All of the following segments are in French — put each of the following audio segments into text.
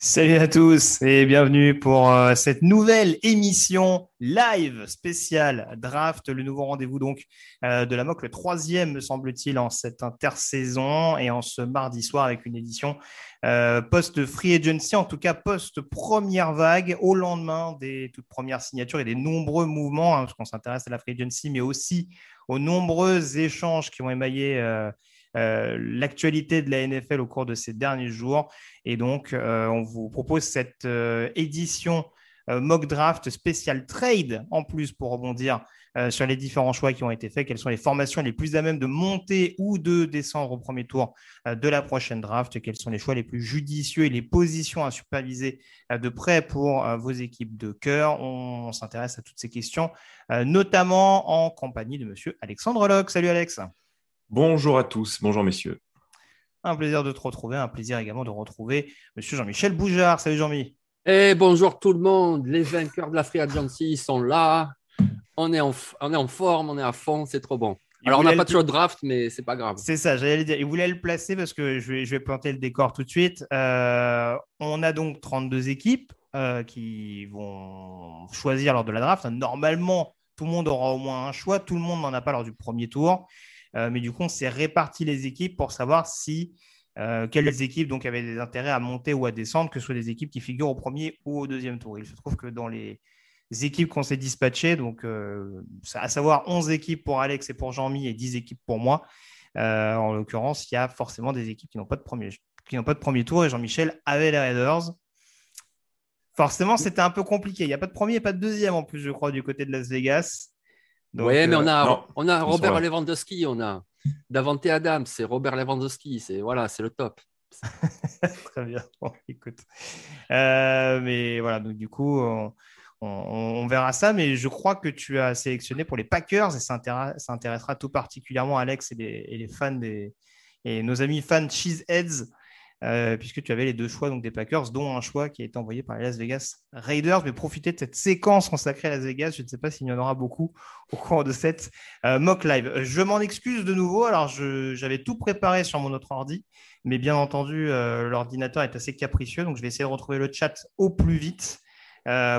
Salut à tous et bienvenue pour euh, cette nouvelle émission live spéciale draft, le nouveau rendez-vous donc euh, de la MOC, le troisième me semble-t-il en cette intersaison et en ce mardi soir avec une édition euh, post-free agency, en tout cas post-première vague, au lendemain des toutes premières signatures et des nombreux mouvements, hein, parce qu'on s'intéresse à la free agency, mais aussi aux nombreux échanges qui ont émaillé l'actualité de la NFL au cours de ces derniers jours. Et donc, euh, on vous propose cette euh, édition mock draft spécial trade en plus pour rebondir sur les différents choix qui ont été faits, quelles sont les formations les plus à même de monter ou de descendre au premier tour de la prochaine draft, quels sont les choix les plus judicieux et les positions à superviser de près pour vos équipes de cœur? On, s'intéresse à toutes ces questions, notamment en compagnie de monsieur Alexandre Locke. Salut Alex. Bonjour à tous, bonjour messieurs. Un plaisir de te retrouver, un plaisir également de retrouver monsieur Jean-Michel Boujard. Salut Jean-Mi. Et eh, bonjour tout le monde, les vainqueurs de la Free Agency sont là. On est en, on est en forme, on est à fond, c'est trop bon. Alors, on n'a pas toujours de draft, mais c'est pas grave. C'est ça, j'allais dire. Il voulait le placer parce que je vais, je vais planter le décor tout de suite. Euh, on a donc 32 équipes euh, qui vont choisir lors de la draft. Normalement, tout le monde aura au moins un choix. Tout le monde n'en a pas lors du premier tour. Euh, mais du coup, on s'est réparti les équipes pour savoir si euh, quelles équipes donc avaient des intérêts à monter ou à descendre, que ce soit des équipes qui figurent au premier ou au deuxième tour. Il se trouve que dans les équipes qu'on s'est dispatchées, donc euh, à savoir 11 équipes pour Alex et pour Jean-Mi et 10 équipes pour moi, en l'occurrence, il y a forcément des équipes qui n'ont pas de premier, qui n'ont pas de premier tour et Jean-Michel avait les Raiders. Forcément, c'était un peu compliqué. Il n'y a pas de premier et pas de deuxième en plus, je crois, du côté de Las Vegas oui, mais on euh, a, on a Robert Lewandowski, on a Davante Adams, c'est Robert Lewandowski, c'est voilà, c'est le top. Très bien. écoute. Euh, mais voilà, donc du coup, on, verra ça. Mais je crois que tu as sélectionné pour les Packers et ça, intéressera tout particulièrement Alex et les, les fans des, et nos amis fans Cheeseheads euh, puisque tu avais les deux choix donc des Packers, dont un choix qui a été envoyé par les Las Vegas Raiders. Mais profiter de cette séquence consacrée à Las Vegas. Je ne sais pas s'il y en aura beaucoup au cours de cette euh, mock live. Je m'en excuse de nouveau. Alors, j'avais tout préparé sur mon autre ordi, mais bien entendu, euh, l'ordinateur est assez capricieux, donc je vais essayer de retrouver le chat au plus vite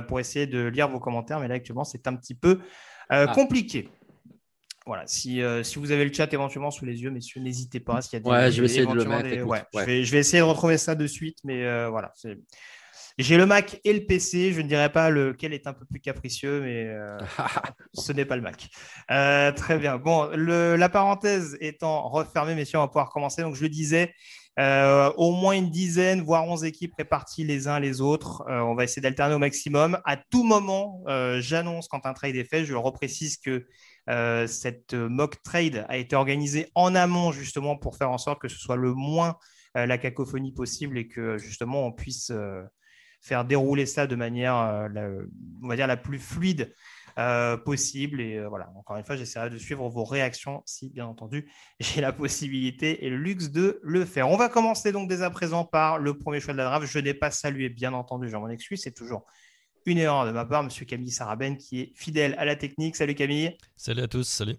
pour essayer de lire vos commentaires. Mais là, actuellement, c'est un petit peu ah. Voilà, si, euh, si, vous avez le chat éventuellement sous les yeux, messieurs, n'hésitez pas. S'il y a des, ouais, je vais essayer de le mettre. Ouais, Je, vais, je, vais, essayer de retrouver ça de suite, mais euh, voilà. J'ai le Mac et le PC. Je ne dirais pas lequel est un peu plus capricieux, mais euh, ce n'est pas le Mac. très bien. Bon, le, la parenthèse étant refermée, messieurs, on va pouvoir commencer. Donc, je le disais, au moins une dizaine, voire onze équipes réparties les uns les autres. on va essayer d'alterner au maximum. À tout moment, j'annonce quand un trade est fait. Je reprécise que euh, cette mock trade a été organisée en amont justement pour faire en sorte que ce soit le moins euh, la cacophonie possible et que justement on puisse euh, faire dérouler ça de manière, la, on va dire, la plus fluide possible. Et voilà, encore une fois, j'essaierai de suivre vos réactions si, bien entendu, j'ai la possibilité et le luxe de le faire. On va commencer donc dès à présent par le premier choix de la draft. Je n'ai pas salué, bien entendu, j'en m'en excuse, c'est toujours une erreur de ma part, monsieur Camille Saraben, qui est fidèle à la technique. Salut Camille. Salut à tous, salut.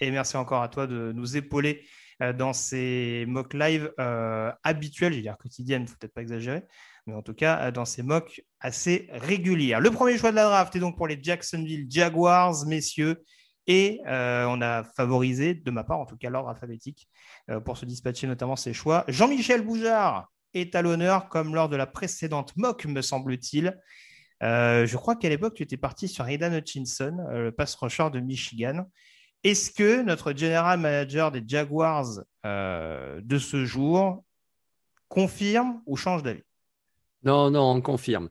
Et merci encore à toi de nous épauler euh, dans ces mock live euh, habituels, j'ai dire quotidiennes, il ne faut peut-être pas exagérer, mais en tout cas euh, dans ces mocks assez réguliers. Le premier choix de la draft est donc pour les Jacksonville Jaguars, messieurs. Et on a favorisé, de ma part en tout cas, l'ordre alphabétique pour se dispatcher notamment ses choix. Jean-Michel Boujard est à l'honneur, comme lors de la précédente mock, me semble-t-il. Je crois qu'à l'époque, tu étais parti sur Aidan Hutchinson, le pass rusher de Michigan. Est-ce que notre general manager des Jaguars de ce jour confirme ou change d'avis? Non, non, on confirme.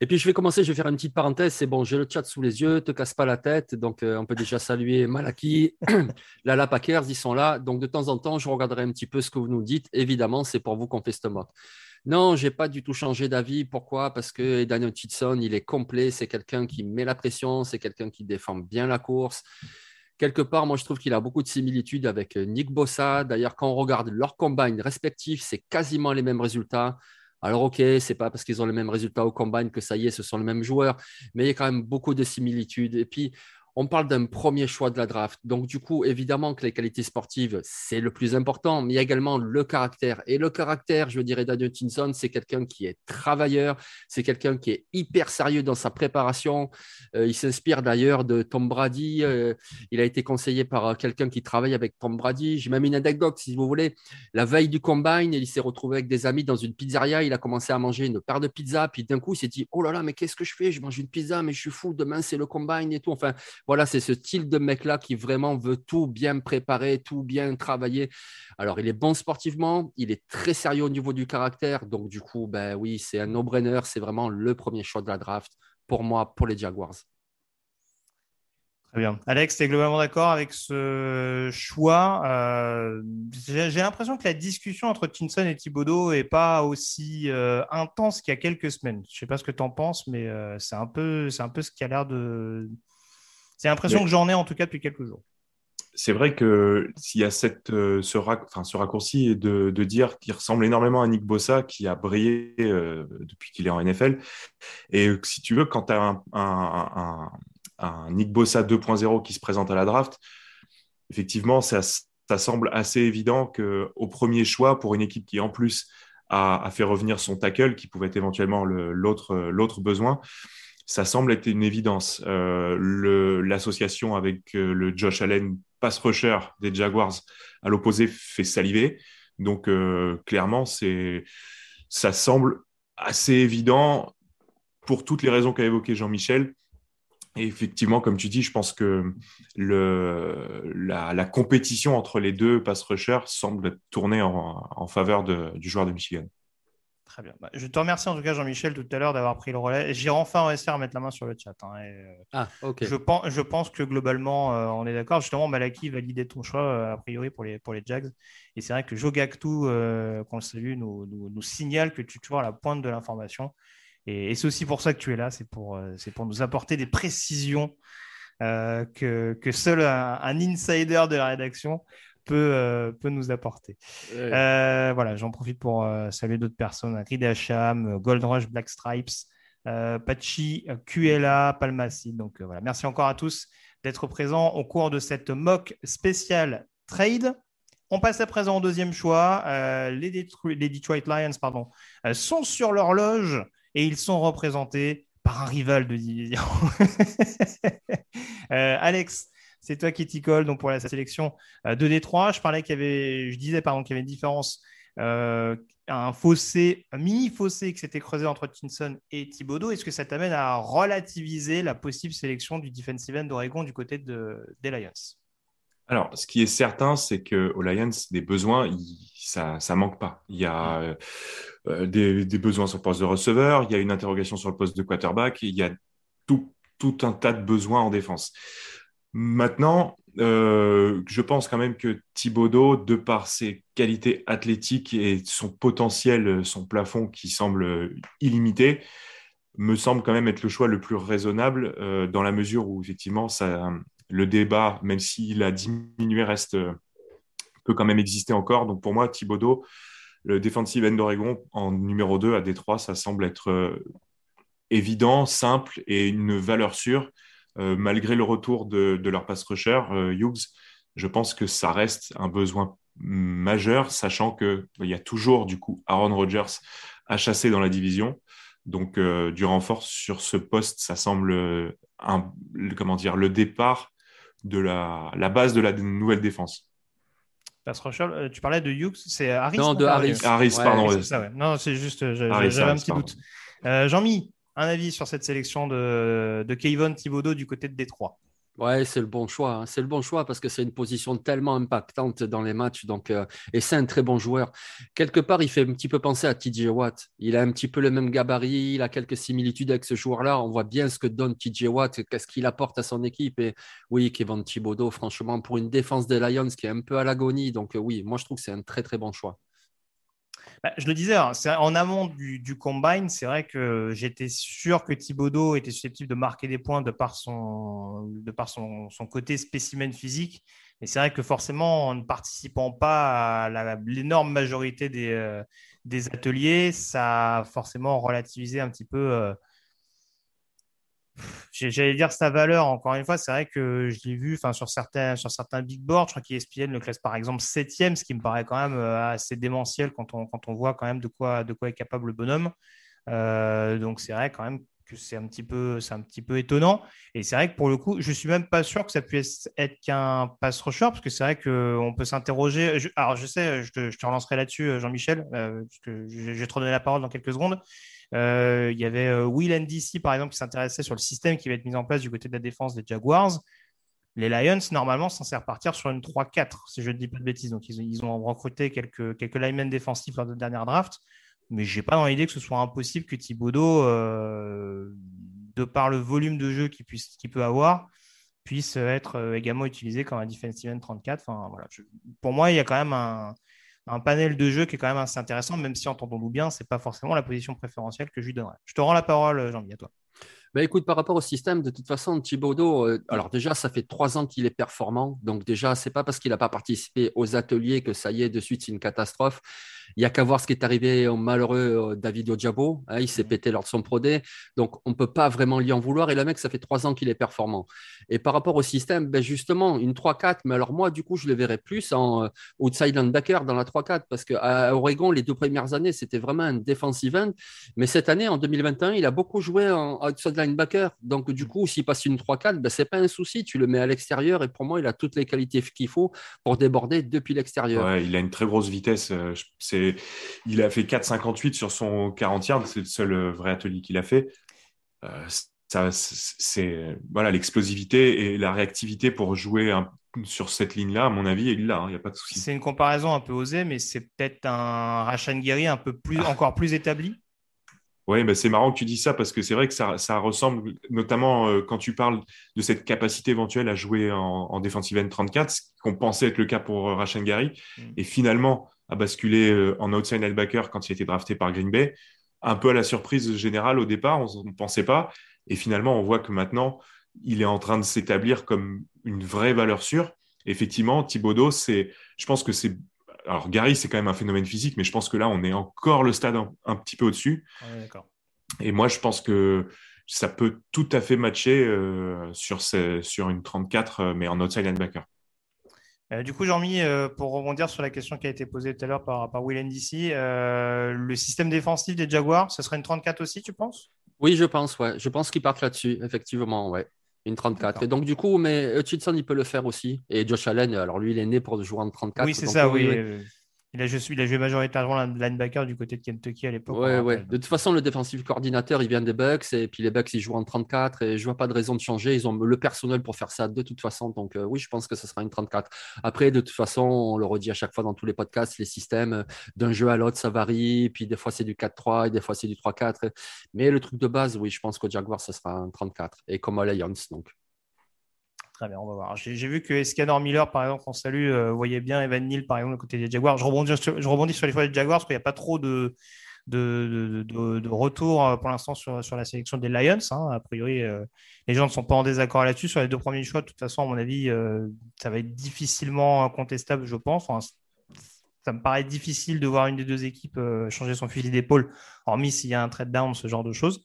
Et puis, je vais commencer, je vais faire une petite parenthèse. C'est bon, j'ai le chat sous les yeux, te casse pas la tête. Donc, euh, on peut déjà saluer Malaki, Lala Packers, ils sont là. Donc, de temps en temps, je regarderai un petit peu ce que vous nous dites. Évidemment, c'est pour vous qu'on fait ce mock. Non, je n'ai pas du tout changé d'avis. Pourquoi? Parce que Daniel Titson, il est complet. C'est quelqu'un qui met la pression. C'est quelqu'un qui défend bien la course. Quelque part, moi, je trouve qu'il a beaucoup de similitudes avec euh, Nick Bossa. D'ailleurs, quand on regarde leurs combines respectifs, c'est quasiment les mêmes résultats. Alors, OK, c'est pas parce qu'ils ont les mêmes résultats au combine que ça y est, ce sont les mêmes joueurs, mais il y a quand même beaucoup de similitudes. Et puis, on parle d'un premier choix de la draft. Donc, du coup, évidemment que les qualités sportives, c'est le plus important, mais il y a également le caractère. Et le caractère, je dirais, Daniel Tinson, c'est quelqu'un qui est travailleur, c'est quelqu'un qui est hyper sérieux dans sa préparation. Euh, il s'inspire d'ailleurs de Tom Brady. Euh, il a été conseillé par euh, quelqu'un qui travaille avec Tom Brady. J'ai même une anecdote, si vous voulez. La veille du combine, il s'est retrouvé avec des amis dans une pizzeria. Il a commencé à manger une paire de pizzas. Puis d'un coup, il s'est dit Oh là là, mais qu'est-ce que je fais? Je mange une pizza, mais je suis fou. Demain, c'est le combine et tout. Enfin, voilà, c'est ce style de mec-là qui vraiment veut tout bien préparer, tout bien travailler. Alors, il est bon sportivement, il est très sérieux au niveau du caractère. Donc, du coup, ben oui, c'est un no-brainer. C'est vraiment le premier choix de la draft pour moi, pour les Jaguars. Très bien. Alex, tu es globalement d'accord avec ce choix? Euh, j'ai l'impression que la discussion entre Tinson et Thibodeau n'est pas aussi euh, intense qu'il y a quelques semaines. Je ne sais pas ce que tu en penses, mais euh, c'est un, peu, un peu ce qui a l'air de, c'est l'impression que j'en ai en tout cas depuis quelques jours. C'est vrai que s'il y a cette, euh, ce, raccourci de, de dire qu'il ressemble énormément à Nick Bossa, qui a brillé euh, depuis qu'il est en NFL. Et si tu veux, quand tu as un, Nick Bossa 2.0 qui se présente à la draft, effectivement, ça, semble assez évident qu'au premier choix, pour une équipe qui en plus a, fait revenir son tackle, qui pouvait être éventuellement l'autre besoin, ça semble être une évidence. Euh, l'association avec euh, le Josh Allen pass rusher des Jaguars à l'opposé fait saliver. Donc euh, clairement, ça semble assez évident pour toutes les raisons qu'a évoqué Jean-Michel. Et effectivement, comme tu dis, je pense que la, compétition entre les deux pass rushers semble tourner en, en faveur du joueur de Michigan. Très bien. Bah, je te remercie en tout cas, Jean-Michel, tout à l'heure d'avoir pris le relais. J'irai enfin réussir à mettre la main sur le chat. Hein, euh, ah, ok. Je pense, je pense que globalement, euh, on est d'accord. Justement, Malaki validait ton choix, euh, a priori, pour les, pour les Jags. Et c'est vrai que Joe Gactou, qu'on le salue, nous, nous, signale que tu es toujours à la pointe de l'information. Et, c'est aussi pour ça que tu es là. C'est pour, c'est pour nous apporter des précisions que, que, seul un, un, insider de la rédaction peut, euh, peut nous apporter. Euh, voilà, j'en profite pour euh, saluer d'autres personnes Reed Hacham, Gold Rush, Black Stripes, Pachi, QLA, Palmacid. Donc voilà, merci encore à tous d'être présents au cours de cette mock spéciale trade. On passe à présent au deuxième choix. les, Detroit Lions pardon, sont sur l'horloge et ils sont représentés par un rival de division. Alex, c'est toi qui t'y colle donc pour la sélection euh, de Détroit. Je parlais qu'il y avait, je disais pardon qu'il y avait une différence, euh, un fossé, un mini fossé qui s'était creusé entre Tinson et Thibodeau. Est-ce que ça t'amène à relativiser la possible sélection du defensive end d'Oregon du côté de, des Lions? Alors, ce qui est certain, c'est qu'aux Lions, des besoins, ça ne manque pas. Il y a euh, des, besoins sur le poste de receveur, il y a une interrogation sur le poste de quarterback, il y a tout un tas de besoins en défense. Maintenant, euh, je pense quand même que Thibaudot, de par ses qualités athlétiques et son potentiel, son plafond qui semble illimité, me semble quand même être le choix le plus raisonnable euh, dans la mesure où effectivement le débat, même s'il a diminué, reste peut quand même exister encore. Donc pour moi, Thibaudot, le defensive end d'Oregon en numéro 2 à Détroit, ça semble être euh, évident, simple et une valeur sûre. Euh, malgré le retour de, leur pass rusher, euh, Hughes, je pense que ça reste un besoin majeur, sachant qu'il y a toujours du coup Aaron Rodgers à chasser dans la division. Donc euh, du renfort sur ce poste, ça semble un, comment dire, le départ de la, la base de la nouvelle défense. Euh, tu parlais de Hughes, c'est Harris Non, de Harris. Harris, pardon. Non, c'est juste, j'avais un petit doute. Jean-Mi, un avis sur cette sélection de, Kevin Thibodeau du côté de Détroit Ouais, c'est le bon choix. Hein. C'est le bon choix parce que c'est une position tellement impactante dans les matchs. Donc, euh, et c'est un très bon joueur. Quelque part, il fait un petit peu penser à TJ Watt. Il a un petit peu le même gabarit. Il a quelques similitudes avec ce joueur-là. On voit bien ce que donne TJ Watt, qu'est-ce qu'il apporte à son équipe. Et oui, Kevin Thibodeau, franchement, pour une défense des Lions qui est un peu à l'agonie. Donc, euh, oui, moi, je trouve que c'est un très, très bon choix. Bah, je le disais, hein, en amont du, combine, c'est vrai que j'étais sûr que Thibaudot était susceptible de marquer des points de par son, côté spécimen physique. Mais c'est vrai que forcément, en ne participant pas à l'énorme majorité des, euh, des, ateliers, ça a forcément relativisé un petit peu euh, J'allais dire sa valeur, encore une fois, c'est vrai que je l'ai vu sur certains, sur certains big boards. Je crois qu'ESPN le classe par exemple septième, ce qui me paraît quand même euh, assez démentiel quand on, quand on voit quand même de quoi, de quoi est capable le bonhomme. Euh, donc c'est vrai quand même que c'est un, petit peu, un petit peu étonnant. Et c'est vrai que pour le coup, je ne suis même pas sûr que ça puisse être qu'un pass rusher, parce que c'est vrai qu'on peut s'interroger. alors je sais, je te, relancerai là-dessus, Jean-Michel, euh, parce que je vais te redonner la parole dans quelques secondes. Euh, il y avait euh, Will NDC, par exemple, qui s'intéressait sur le système qui va être mis en place du côté de la défense des Jaguars. Les Lions, normalement, censés repartir sur une 3-4, si je ne dis pas de bêtises. Donc, ils, ont recruté quelques, quelques linemen défensifs lors de dernière draft. Mais je n'ai pas dans l'idée que ce soit impossible que Thibodeau, euh, de par le volume de jeu qu'il peut avoir, puisse être également utilisé comme un defensive end 34. Enfin, voilà. pour moi, il y a quand même un, un panel de jeu qui est quand même assez intéressant, même si entendons-nous bien, ce n'est pas forcément la position préférentielle que je lui donnerais. Je te rends la parole, Jean-Michel, à toi. Bah, écoute, par rapport au système, de toute façon, Thibaudot, euh, alors déjà, ça fait trois ans qu'il est performant. Donc déjà, c'est pas parce qu'il n'a pas participé aux ateliers que ça y est, de suite, c'est une catastrophe. Il n'y a qu'à voir ce qui est arrivé au malheureux euh, David Ojabo. Hein, il s'est pété lors de son prodé. Donc, on ne peut pas vraiment lui en vouloir. Et le mec, ça fait trois ans qu'il est performant. Et par rapport au système, ben justement, une 3-4, mais alors moi, du coup, je le verrais plus en euh, outside linebacker dans la 3-4 parce qu'à Oregon, les deux premières années, c'était vraiment un defensive end. Mais cette année, en 2021, il a beaucoup joué en outside linebacker. Donc, du coup, s'il passe une 3-4, ben, ce n'est pas un souci. Tu le mets à l'extérieur et pour moi, il a toutes les qualités qu'il faut pour déborder depuis l'extérieur. il a une très grosse vitesse. Euh, c'est... Il a fait 4,58 sur son 40 yards. C'est le seul euh, vrai atelier qu'il a fait. Euh, ça, c'est voilà l'explosivité et la réactivité pour jouer sur cette ligne-là, à mon avis, il là, il n'y a pas de souci. C'est une comparaison un peu osée, mais c'est peut-être un Rachan Guerri un peu plus, ah. encore plus établi oui, mais c'est marrant que tu dis ça parce que c'est vrai que ça, ressemble, notamment euh, quand tu parles de cette capacité éventuelle à jouer en, defensive end 34, ce qu'on pensait être le cas pour euh, Gary, mm. et finalement à basculer euh, en outside linebacker quand il a été drafté par Green Bay. Un peu à la surprise générale au départ, on ne pensait pas. Et finalement, on voit que maintenant, il est en train de s'établir comme une vraie valeur sûre. Effectivement, Thibodeau, c'est, je pense que c'est alors Gary, c'est quand même un phénomène physique, mais je pense que là, on est encore le stade un, petit peu au-dessus. et moi, je pense que ça peut tout à fait matcher euh, sur, sur une 34, euh, mais en outside linebacker. Euh, du coup, Jean-Mi, pour rebondir sur la question qui a été posée tout à l'heure par, par Will NDC, le système défensif des Jaguars, ce serait une 34 aussi, tu penses? Oui, je pense, ouais. Je pense qu'ils partent là-dessus, effectivement, ouais. Une 34. Et donc, du coup, mais Hutchinson, il peut le faire aussi. Et Josh Allen, alors lui, il est né pour jouer en 34. Oui, c'est ça, oui. Il a, il a joué majoritairement linebacker du côté de Kentucky à l'époque. Ouais, ouais. De toute façon, le défensif coordinateur, il vient des Bucks et puis les Bucks, ils jouent en 34 et je vois pas de raison de changer. Ils ont le personnel pour faire ça de toute façon. Donc, euh, oui, je pense que ce sera une 34. Après, de toute façon, on le redit à chaque fois dans tous les podcasts, les systèmes euh, d'un jeu à l'autre, ça varie. Puis des fois, c'est du 4-3 et des fois, c'est du 3-4. Mais le truc de base, oui, je pense qu'au Jaguar, ce sera un 34 et comme à Lions. Donc. Très bien, on va voir. J'ai vu que Escanor Miller, par exemple, on salue, euh, voyait bien Evan Neal, par exemple, côté des Jaguars. Je rebondis sur, je rebondis sur les fois des Jaguars parce qu'il n'y a pas trop de, de, de, retour euh, pour l'instant sur, sur, la sélection des Lions. Hein. A priori, euh, les gens ne sont pas en désaccord là-dessus. Sur les deux premiers choix, de toute façon, à mon avis, ça va être difficilement contestable, je pense. ça me paraît difficile de voir une des deux équipes changer son fusil d'épaule, hormis s'il y a un trade down, ce genre de choses.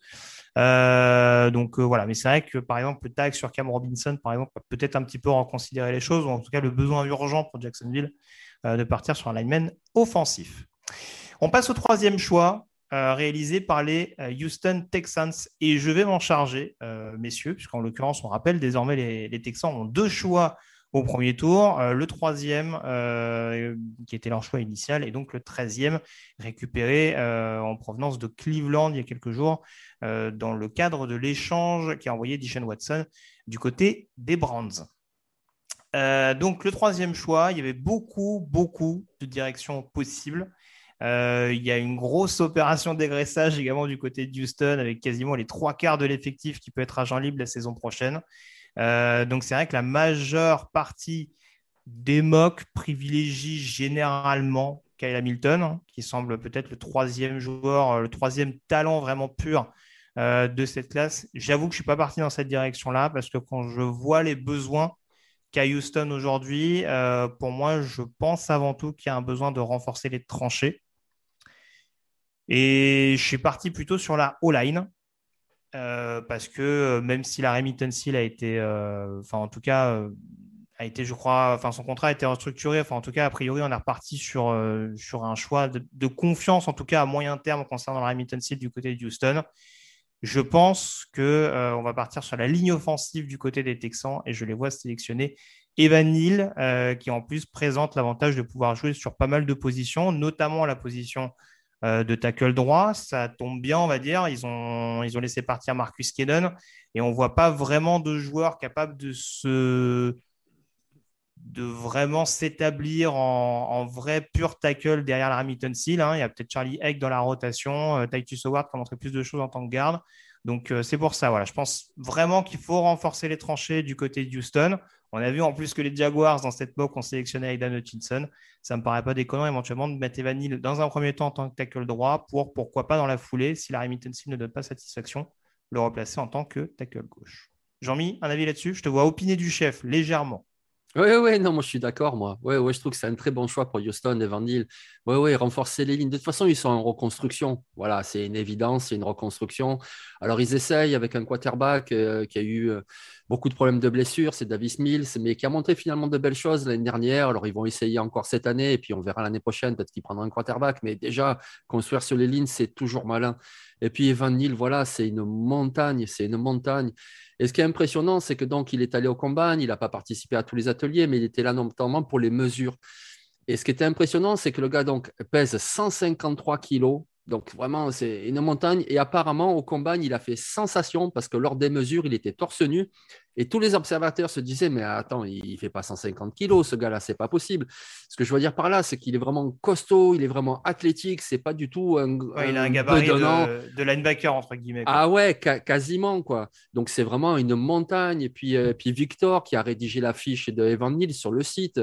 Euh, donc euh, voilà, mais c'est vrai que par exemple le tag sur Cam Robinson, par exemple, peut-être un petit peu reconsidérer les choses, ou en tout cas le besoin urgent pour Jacksonville euh, de partir sur un lineman offensif. On passe au troisième choix. réalisé par les Houston Texans. Et je vais m'en charger, messieurs, puisqu'en l'occurrence, on rappelle désormais les, les Texans ont deux choix au premier tour, euh, le troisième euh, qui était leur choix initial et donc le treizième récupéré euh, en provenance de Cleveland il y a quelques jours dans le cadre de l'échange qui a envoyé Dishon Watson du côté des Browns. donc le troisième choix, il y avait beaucoup, beaucoup de directions possibles. il y a une grosse opération dégraissage également du côté de Houston avec quasiment les trois quarts de l'effectif qui peut être agent libre la saison prochaine. Euh, donc c'est vrai que la majeure partie des mocks privilégie généralement Kyle Hamilton, hein, qui semble peut-être le troisième joueur, euh, le troisième talent vraiment pur euh, de cette classe. J'avoue que je ne suis pas parti dans cette direction-là parce que quand je vois les besoins qu'a Houston aujourd'hui, pour moi, je pense avant tout qu'il y a un besoin de renforcer les tranchées. Et je suis parti plutôt sur la O-line. Euh, parce que euh, même si la Remittance a été, euh, enfin en tout cas, a été, je crois, enfin son contrat a été restructuré, enfin en tout cas, a priori, on est reparti sur, sur un choix de, confiance, en tout cas à moyen terme concernant la Remittance du côté de Houston. Je pense qu'on va partir sur la ligne offensive du côté des Texans et je les vois sélectionner Evan Neal, qui en plus présente l'avantage de pouvoir jouer sur pas mal de positions, notamment la position de tackle droit. Ça tombe bien, on va dire. Ils ont, ils ont laissé partir Marcus Kedon et on ne voit pas vraiment de joueurs capables de se de vraiment s'établir en, vrai pur tackle derrière la Hamilton Seal. Hein. Il y a peut-être Charlie Egg dans la rotation, euh, Titus Howard qui a montré plus de choses en tant que garde. Donc euh, c'est pour ça. Voilà. Je pense vraiment qu'il faut renforcer les tranchées du côté de Houston. On a vu en plus que les Jaguars, dans cette mock, ont sélectionné Aidan Hutchinson. Ça ne me paraît pas déconnant éventuellement de mettre Evan Neal dans un premier temps en tant que tackle droit pour, pourquoi pas, dans la foulée, si la Mittensil ne donne pas satisfaction, le remplacer en tant que tackle gauche. Jean-Mi, un avis là-dessus? Je te vois opiner du chef légèrement. Oui, oui, non, moi je suis d'accord, moi. Oui, ouais, je trouve que c'est un très bon choix pour Houston et Van Neal. Oui, oui, renforcer les lignes. De toute façon, ils sont en reconstruction. Voilà, c'est une évidence, c'est une reconstruction. Alors, ils essayent avec un quarterback euh, qui a eu euh, beaucoup de problèmes de blessures, c'est Davis Mills, mais qui a montré finalement de belles choses l'année dernière. Alors, ils vont essayer encore cette année et puis on verra l'année prochaine, peut-être qu'ils prendront un quarterback. Mais déjà, construire sur les lignes, c'est toujours malin. Et puis, Evan Neal, voilà, c'est une montagne, c'est une montagne. Et ce qui est impressionnant, c'est que donc il est allé au combat, il n'a pas participé à tous les ateliers, mais il était là notamment pour les mesures. Et ce qui était impressionnant, c'est que le gars donc pèse 153 kilos, donc vraiment, c'est une montagne. Et apparemment, au combat, il a fait sensation parce que lors des mesures, il était torse nu. Et tous les observateurs se disaient, mais attends, il ne fait pas 150 kilos, ce gars-là, c'est pas possible. Ce que je veux dire par là, c'est qu'il est vraiment costaud, il est vraiment athlétique, c'est pas du tout un. il a un gabarit de, de, linebacker, entre guillemets. Ah ouais, quasiment, quoi. Donc c'est vraiment une montagne. Et puis, euh, puis Victor, qui a rédigé l'affiche de Evan Neal sur le site,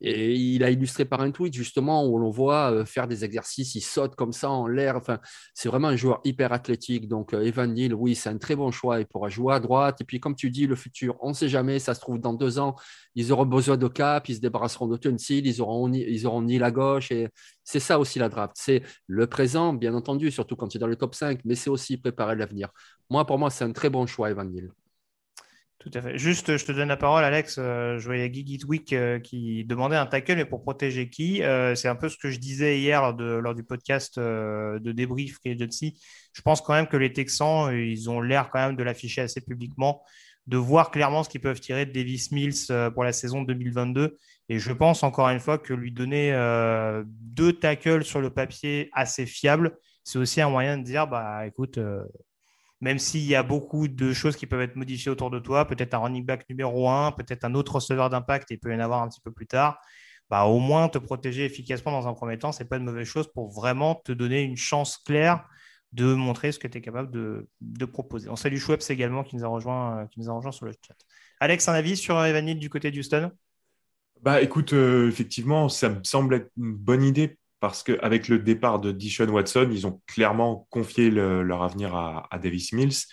et il a illustré par un tweet, justement, où l'on voit euh, faire des exercices, il saute comme ça en l'air. Enfin, c'est vraiment un joueur hyper athlétique. Donc, euh, Evan Neal, oui, c'est un très bon choix. Il pourra jouer à droite. Et puis, comme tu dis, le futur on ne sait jamais, ça se trouve dans deux ans, ils auront besoin de cap, ils se débarrasseront de Tunsil, ils auront, ils auront ni la gauche. Et c'est ça aussi la draft. C'est le présent, bien entendu, surtout quand tu es dans le top 5, mais c'est aussi préparer l'avenir. Moi, pour moi, c'est un très bon choix, Evan. Tout à fait. Juste, je te donne la parole, Alex. Euh, je voyais Guy euh, qui demandait un tackle, mais pour protéger qui euh, C'est un peu ce que je disais hier lors, du podcast de débrief Agency. Je pense quand même que les Texans, ils ont l'air quand même de l'afficher assez publiquement de voir clairement ce qu'ils peuvent tirer de Davis Mills euh, pour la saison 2022. Et je pense encore une fois que lui donner euh, deux tackles sur le papier assez fiables, c'est aussi un moyen de dire, bah écoute, euh, même s'il y a beaucoup de choses qui peuvent être modifiées autour de toi, peut-être un running back numéro un, peut-être un autre receveur d'impact, il peut y en avoir un petit peu plus tard, bah, au moins te protéger efficacement dans un premier temps, c'est pas une mauvaise chose pour vraiment te donner une chance claire de montrer ce que tu es capable de, proposer. On salue Schweppes également qui nous, a rejoint, euh, qui nous a rejoint sur le chat. Alex, un avis sur Evanil du côté d'Houston? Bah, Écoute, euh, effectivement, ça me semble être une bonne idée parce qu'avec le départ de Dishon Watson, ils ont clairement confié leur avenir à, Davis Mills.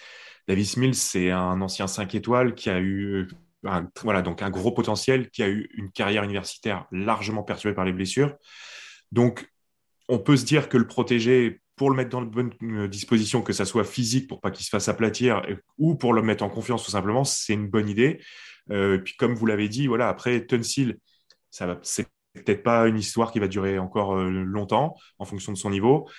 Davis Mills, c'est un ancien 5 étoiles qui a eu un, voilà, donc un gros potentiel, qui a eu une carrière universitaire largement perturbée par les blessures. Donc, on peut se dire que le protéger pour le mettre dans de bonnes euh, dispositions, que ça soit physique pour pas qu'il se fasse aplatir ou pour le mettre en confiance tout simplement, c'est une bonne idée. Euh, puis comme vous l'avez dit, voilà, après Tunsil, ça va, c'est peut-être pas une histoire qui va durer encore euh, longtemps en fonction de son niveau.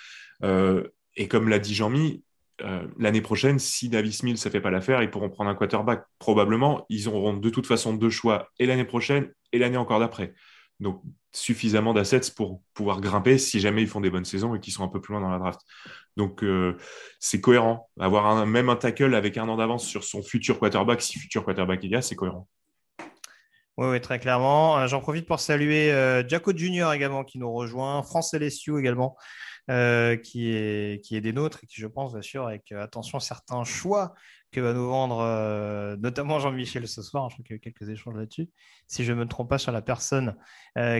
Et comme l'a dit Jean-Mi, euh, l'année prochaine, si Davis Mills ne fait pas l'affaire, ils pourront prendre un quarterback. Probablement, ils auront de toute façon deux choix, et l'année prochaine, et l'année encore d'après. Donc, suffisamment d'assets pour pouvoir grimper si jamais ils font des bonnes saisons et qu'ils sont un peu plus loin dans la draft. Donc, euh, c'est cohérent. Avoir même un tackle avec un an d'avance sur son futur quarterback, si futur quarterback il y c'est cohérent. Oui, très clairement. Euh, j'en profite pour saluer Jaco Junior également qui nous rejoint, France LSU également. Euh, qui, est, qui est des nôtres et qui, je pense, assure avec euh, attention certains choix que va nous vendre euh, notamment Jean-Michel ce soir. Je crois qu'il y a eu quelques échanges là-dessus. Si je ne me trompe pas sur la personne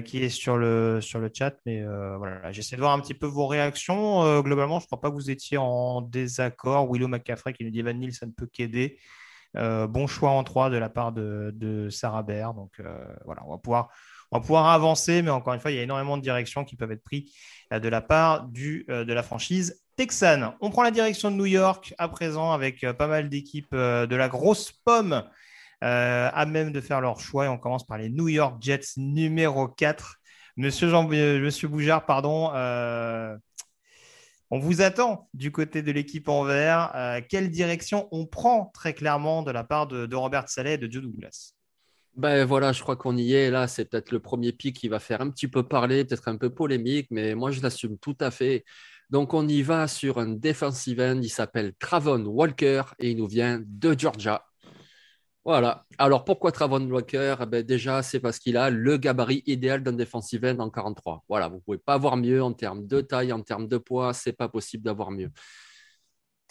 qui est sur le, sur le chat. Mais voilà, j'essaie de voir un petit peu vos réactions. globalement, je ne crois pas que vous étiez en désaccord. Willow McCaffrey qui nous dit Van Nil, ça ne peut qu'aider. bon choix en trois de la part de, de Sarah Baird. Donc voilà, on va pouvoir on va pouvoir avancer, mais encore une fois, il y a énormément de directions qui peuvent être prises euh, de la part du, euh, de la franchise texane. On prend la direction de New York à présent avec euh, pas mal d'équipes de la grosse pomme à même de faire leur choix. Et on commence par les New York Jets numéro 4. Monsieur, Boujard, pardon. on vous attend du côté de l'équipe en vert. quelle direction on prend très clairement de la part de, de Robert Saleh et de Joe Douglas? Ben voilà, je crois qu'on y est. Là, c'est peut-être le premier pic qui va faire un petit peu parler, peut-être un peu polémique, mais moi, je l'assume tout à fait. Donc, on y va sur un defensive end. Il s'appelle Travon Walker et il nous vient de Georgia. Voilà. Alors, pourquoi Travon Walker? Eh ben, Déjà, c'est parce qu'il a le gabarit idéal d'un defensive end en 43. Voilà, vous ne pouvez pas avoir mieux en termes de taille, en termes de poids. C'est pas possible d'avoir mieux.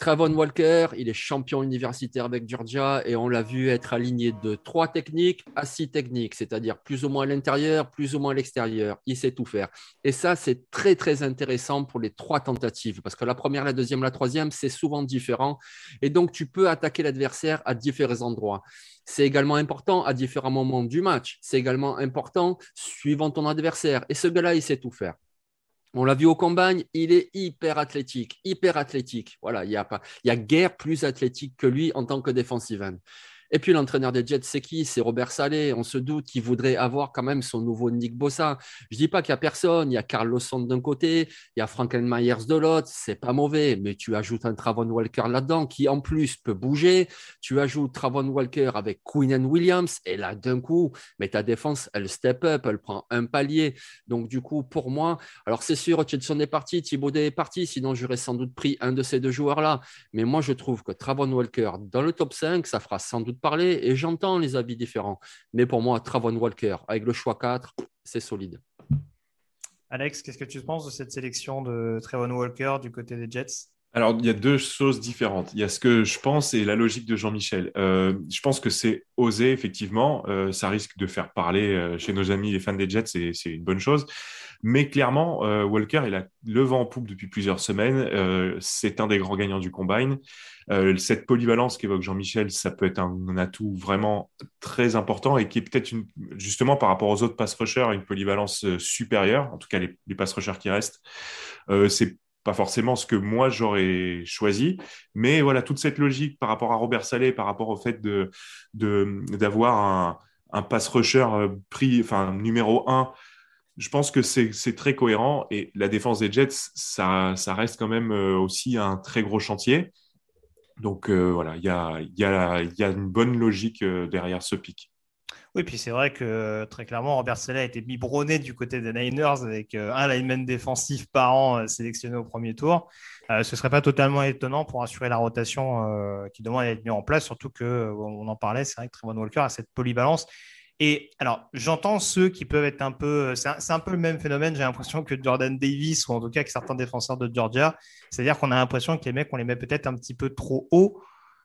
Travon Walker, il est champion universitaire avec Georgia et on l'a vu être aligné de trois techniques à six techniques, c'est-à-dire plus ou moins à l'intérieur, plus ou moins à l'extérieur. Il sait tout faire. Et ça, c'est très, très intéressant pour les trois tentatives parce que la première, la deuxième, la troisième, c'est souvent différent. Et donc, tu peux attaquer l'adversaire à différents endroits. C'est également important à différents moments du match. C'est également important suivant ton adversaire. Et ce gars-là, il sait tout faire. On l'a vu au combine, il est hyper athlétique, hyper athlétique. Voilà, il n'y a pas, il y a guère plus athlétique que lui en tant que defensive end. Et puis l'entraîneur des Jets, c'est qui? C'est Robert Salé. On se doute qu'il voudrait avoir quand même son nouveau Nick Bossa. Je dis pas qu'il y a personne. Il y a Carl Lawson d'un côté, il y a Franklin Myers de l'autre. C'est pas mauvais, mais tu ajoutes un Travon Walker là-dedans qui en plus peut bouger. Tu ajoutes Travon Walker avec Queen Williams et là d'un coup, mais ta défense, elle step up, elle prend un palier. Donc du coup, pour moi, alors c'est sûr, Hutchinson est parti, Thibaudet est parti, sinon j'aurais sans doute pris un de ces deux joueurs-là. Mais moi, je trouve que Travon Walker dans le top 5, ça fera sans doute parler et j'entends les avis différents. Mais pour moi, Travon Walker, avec le choix 4, c'est solide. Alex, qu'est-ce que tu penses de cette sélection de Travon Walker du côté des Jets? Alors, il y a deux choses différentes. Il y a ce que je pense et la logique de Jean-Michel. Euh, je pense que c'est osé, effectivement. Euh, ça risque de faire parler euh, chez nos amis les fans des Jets, c'est une bonne chose. Mais clairement, Walker, il a le vent en poupe depuis plusieurs semaines. c'est un des grands gagnants du combine. cette polyvalence qu'évoque Jean-Michel, ça peut être un, atout vraiment très important et qui est peut-être justement par rapport aux autres pass rushers une polyvalence supérieure, en tout cas les, les pass rushers qui restent. c'est pas forcément ce que moi j'aurais choisi, mais voilà toute cette logique par rapport à Robert Salé, par rapport au fait de d'avoir un, un, pass rusher euh, enfin numéro un, je pense que c'est très cohérent et la défense des Jets, ça, reste quand même euh, aussi un très gros chantier. Donc euh, voilà, il y a, une bonne logique derrière ce pic. Oui, puis c'est vrai que très clairement, Robert Saleh a été biberonné du côté des Niners avec euh, un lineman défensif par an euh, sélectionné au premier tour. Euh, ce ne serait pas totalement étonnant pour assurer la rotation qui demande à être mise en place, surtout qu'on en parlait, c'est vrai que Trevon Walker a cette polyvalence. Et alors, j'entends ceux qui peuvent être un peu. C'est un, un, peu le même phénomène, j'ai l'impression, que Jordan Davis, ou en tout cas que certains défenseurs de Georgia. C'est-à-dire qu'on a l'impression que les mecs, on les met peut-être un petit peu trop haut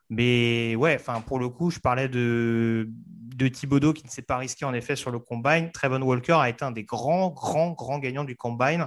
mais ouais, enfin pour le coup, je parlais de, de Thibodeau qui ne s'est pas risqué en effet sur le combine. Trevon Walker a été un des grands, grands, grands gagnants du combine.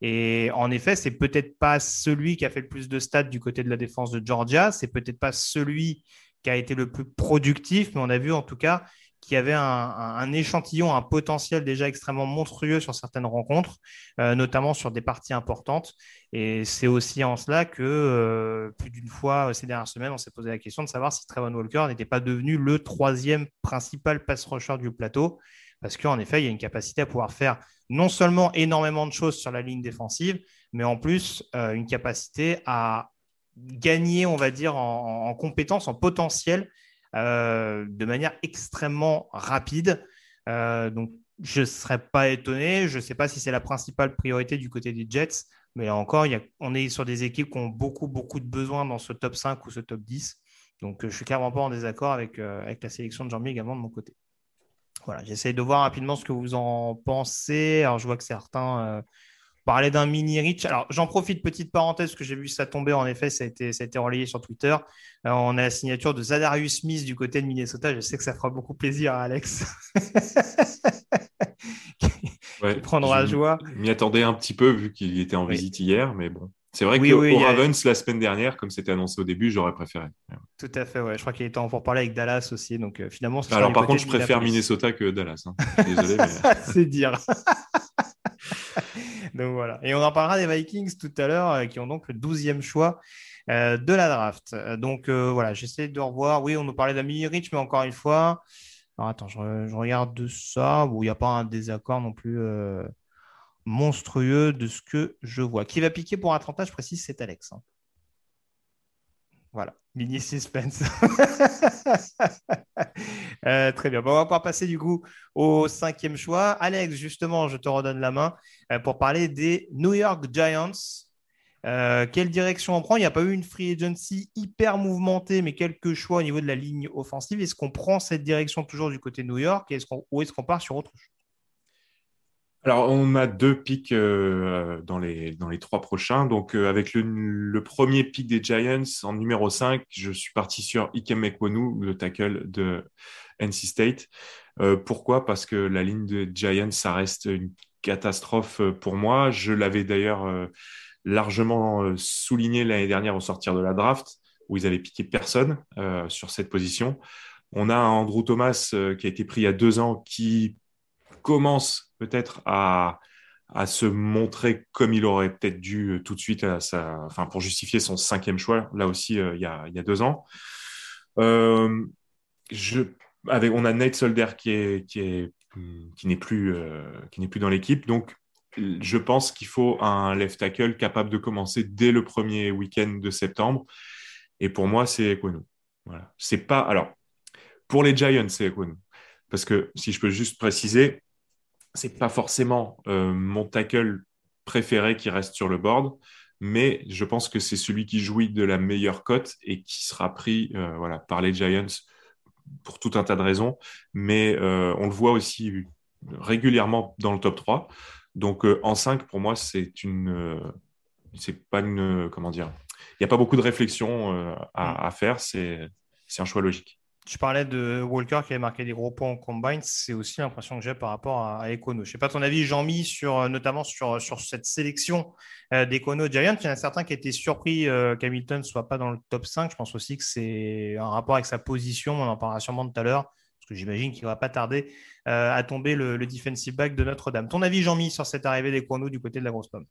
Et en effet, c'est peut-être pas celui qui a fait le plus de stats du côté de la défense de Georgia. C'est peut-être pas celui qui a été le plus productif, mais on a vu en tout cas qui avait un, échantillon, un potentiel déjà extrêmement monstrueux sur certaines rencontres, euh, notamment sur des parties importantes. Et c'est aussi en cela que euh, plus d'une fois euh, ces dernières semaines, on s'est posé la question de savoir si Trevon Walker n'était pas devenu le troisième principal pass rusher du plateau, parce qu'en effet, il y a une capacité à pouvoir faire non seulement énormément de choses sur la ligne défensive, mais en plus une capacité à gagner, on va dire, en, en compétences, en potentiel, de manière extrêmement rapide. donc, je ne serais pas étonné. Je ne sais pas si c'est la principale priorité du côté des Jets, mais encore, on est sur des équipes qui ont beaucoup, beaucoup de besoins dans ce top 5 ou ce top 10. Donc, euh, je suis carrément pas en désaccord avec, euh, avec la sélection de Jean-Mi également de mon côté. Voilà, j'essaie de voir rapidement ce que vous en pensez. Alors, je vois que certains euh, parlaient d'un mini reach. Alors, j'en profite, petite parenthèse, parce que j'ai vu ça tomber. En effet, ça a été, ça a été relayé sur Twitter. on a la signature de Zadarius Smith du côté de Minnesota. Je sais que ça fera beaucoup plaisir à Alex. ouais, prendra joie. Je m'y attendais un petit peu vu qu'il était en visite hier, mais bon. C'est vrai qu'au Ravens, la semaine dernière, comme c'était annoncé au début, j'aurais préféré. Tout à fait, ouais. Je crois qu'il est temps pour parler avec Dallas aussi. Donc euh, finalement, Alors par contre, je préfère Minnesota que Dallas. Hein. Désolé. Mais... C'est dire. donc voilà. Et on en parlera des Vikings tout à l'heure, euh, qui ont donc le 12e choix euh, de la draft. Donc voilà, j'essaie de revoir. Oui, on nous parlait d'Amelie Rich, mais encore une fois, attends, je, regarde de ça, où il n'y a pas un désaccord non plus euh, monstrueux de ce que je vois. Qui va piquer pour un 30 je précise, c'est Alex. Hein. Voilà, mini suspense. Euh, très bien. on va pouvoir passer du coup au cinquième choix. Alex, justement, je te redonne la main euh, pour parler des New York Giants. Euh, quelle direction on prend? Il n'y a pas eu une free agency hyper mouvementée, mais quelques choix au niveau de la ligne offensive. Est-ce qu'on prend cette direction toujours du côté New York? Est ou est-ce qu'on part sur autre chose? Alors, on a deux pics euh, dans, les, dans les trois prochains. Donc, euh, avec le, premier pic des Giants en numéro 5, je suis parti sur Ikem Ekwonu, le tackle de NC State. pourquoi? Parce que la ligne des Giants, ça reste une catastrophe pour moi. Je l'avais d'ailleurs largement euh, souligné l'année dernière au sortir de la draft, où ils avaient piqué personne euh, sur cette position. On a Andrew Thomas euh, qui a été pris il y a deux ans, qui commence peut-être à, à se montrer comme il aurait peut-être dû tout de suite à sa, enfin, pour justifier son cinquième choix, là aussi, il, y a, il, y a, deux ans. je, avec, on a Nate Solder qui est, qui est qui n'est plus, plus dans l'équipe. Donc, je pense qu'il faut un left tackle capable de commencer dès le premier week-end de septembre. Et pour moi, c'est Ekwonu. Voilà. C'est pas. Alors, pour les Giants, c'est Ekwonu. Parce que si je peux juste préciser, c'est pas forcément euh, mon tackle préféré qui reste sur le board, mais je pense que c'est celui qui jouit de la meilleure cote et qui sera pris euh, voilà, par les Giants pour tout un tas de raisons. Mais euh, on le voit aussi régulièrement dans le top 3. Donc en 5, pour moi, c'est une. C'est pas une. Comment dire Il n'y a pas beaucoup de réflexion à, faire. C'est un choix logique. Tu parlais de Walker qui avait marqué des gros points en combine. C'est aussi l'impression que j'ai par rapport à, Econo. Je ne sais pas ton avis, Jean-Mi, sur, notamment sur, sur cette sélection d'Econo Giant. Il y en a certains qui étaient surpris qu'Hamilton ne soit pas dans le top 5. Je pense aussi que c'est un rapport avec sa position. On en parlera sûrement tout à l'heure parce que j'imagine qu'il ne va pas tarder euh, à tomber le, defensive back de Notre-Dame. Ton avis, Jean-Mi, sur cette arrivée des chronos du côté de la grosse pomme?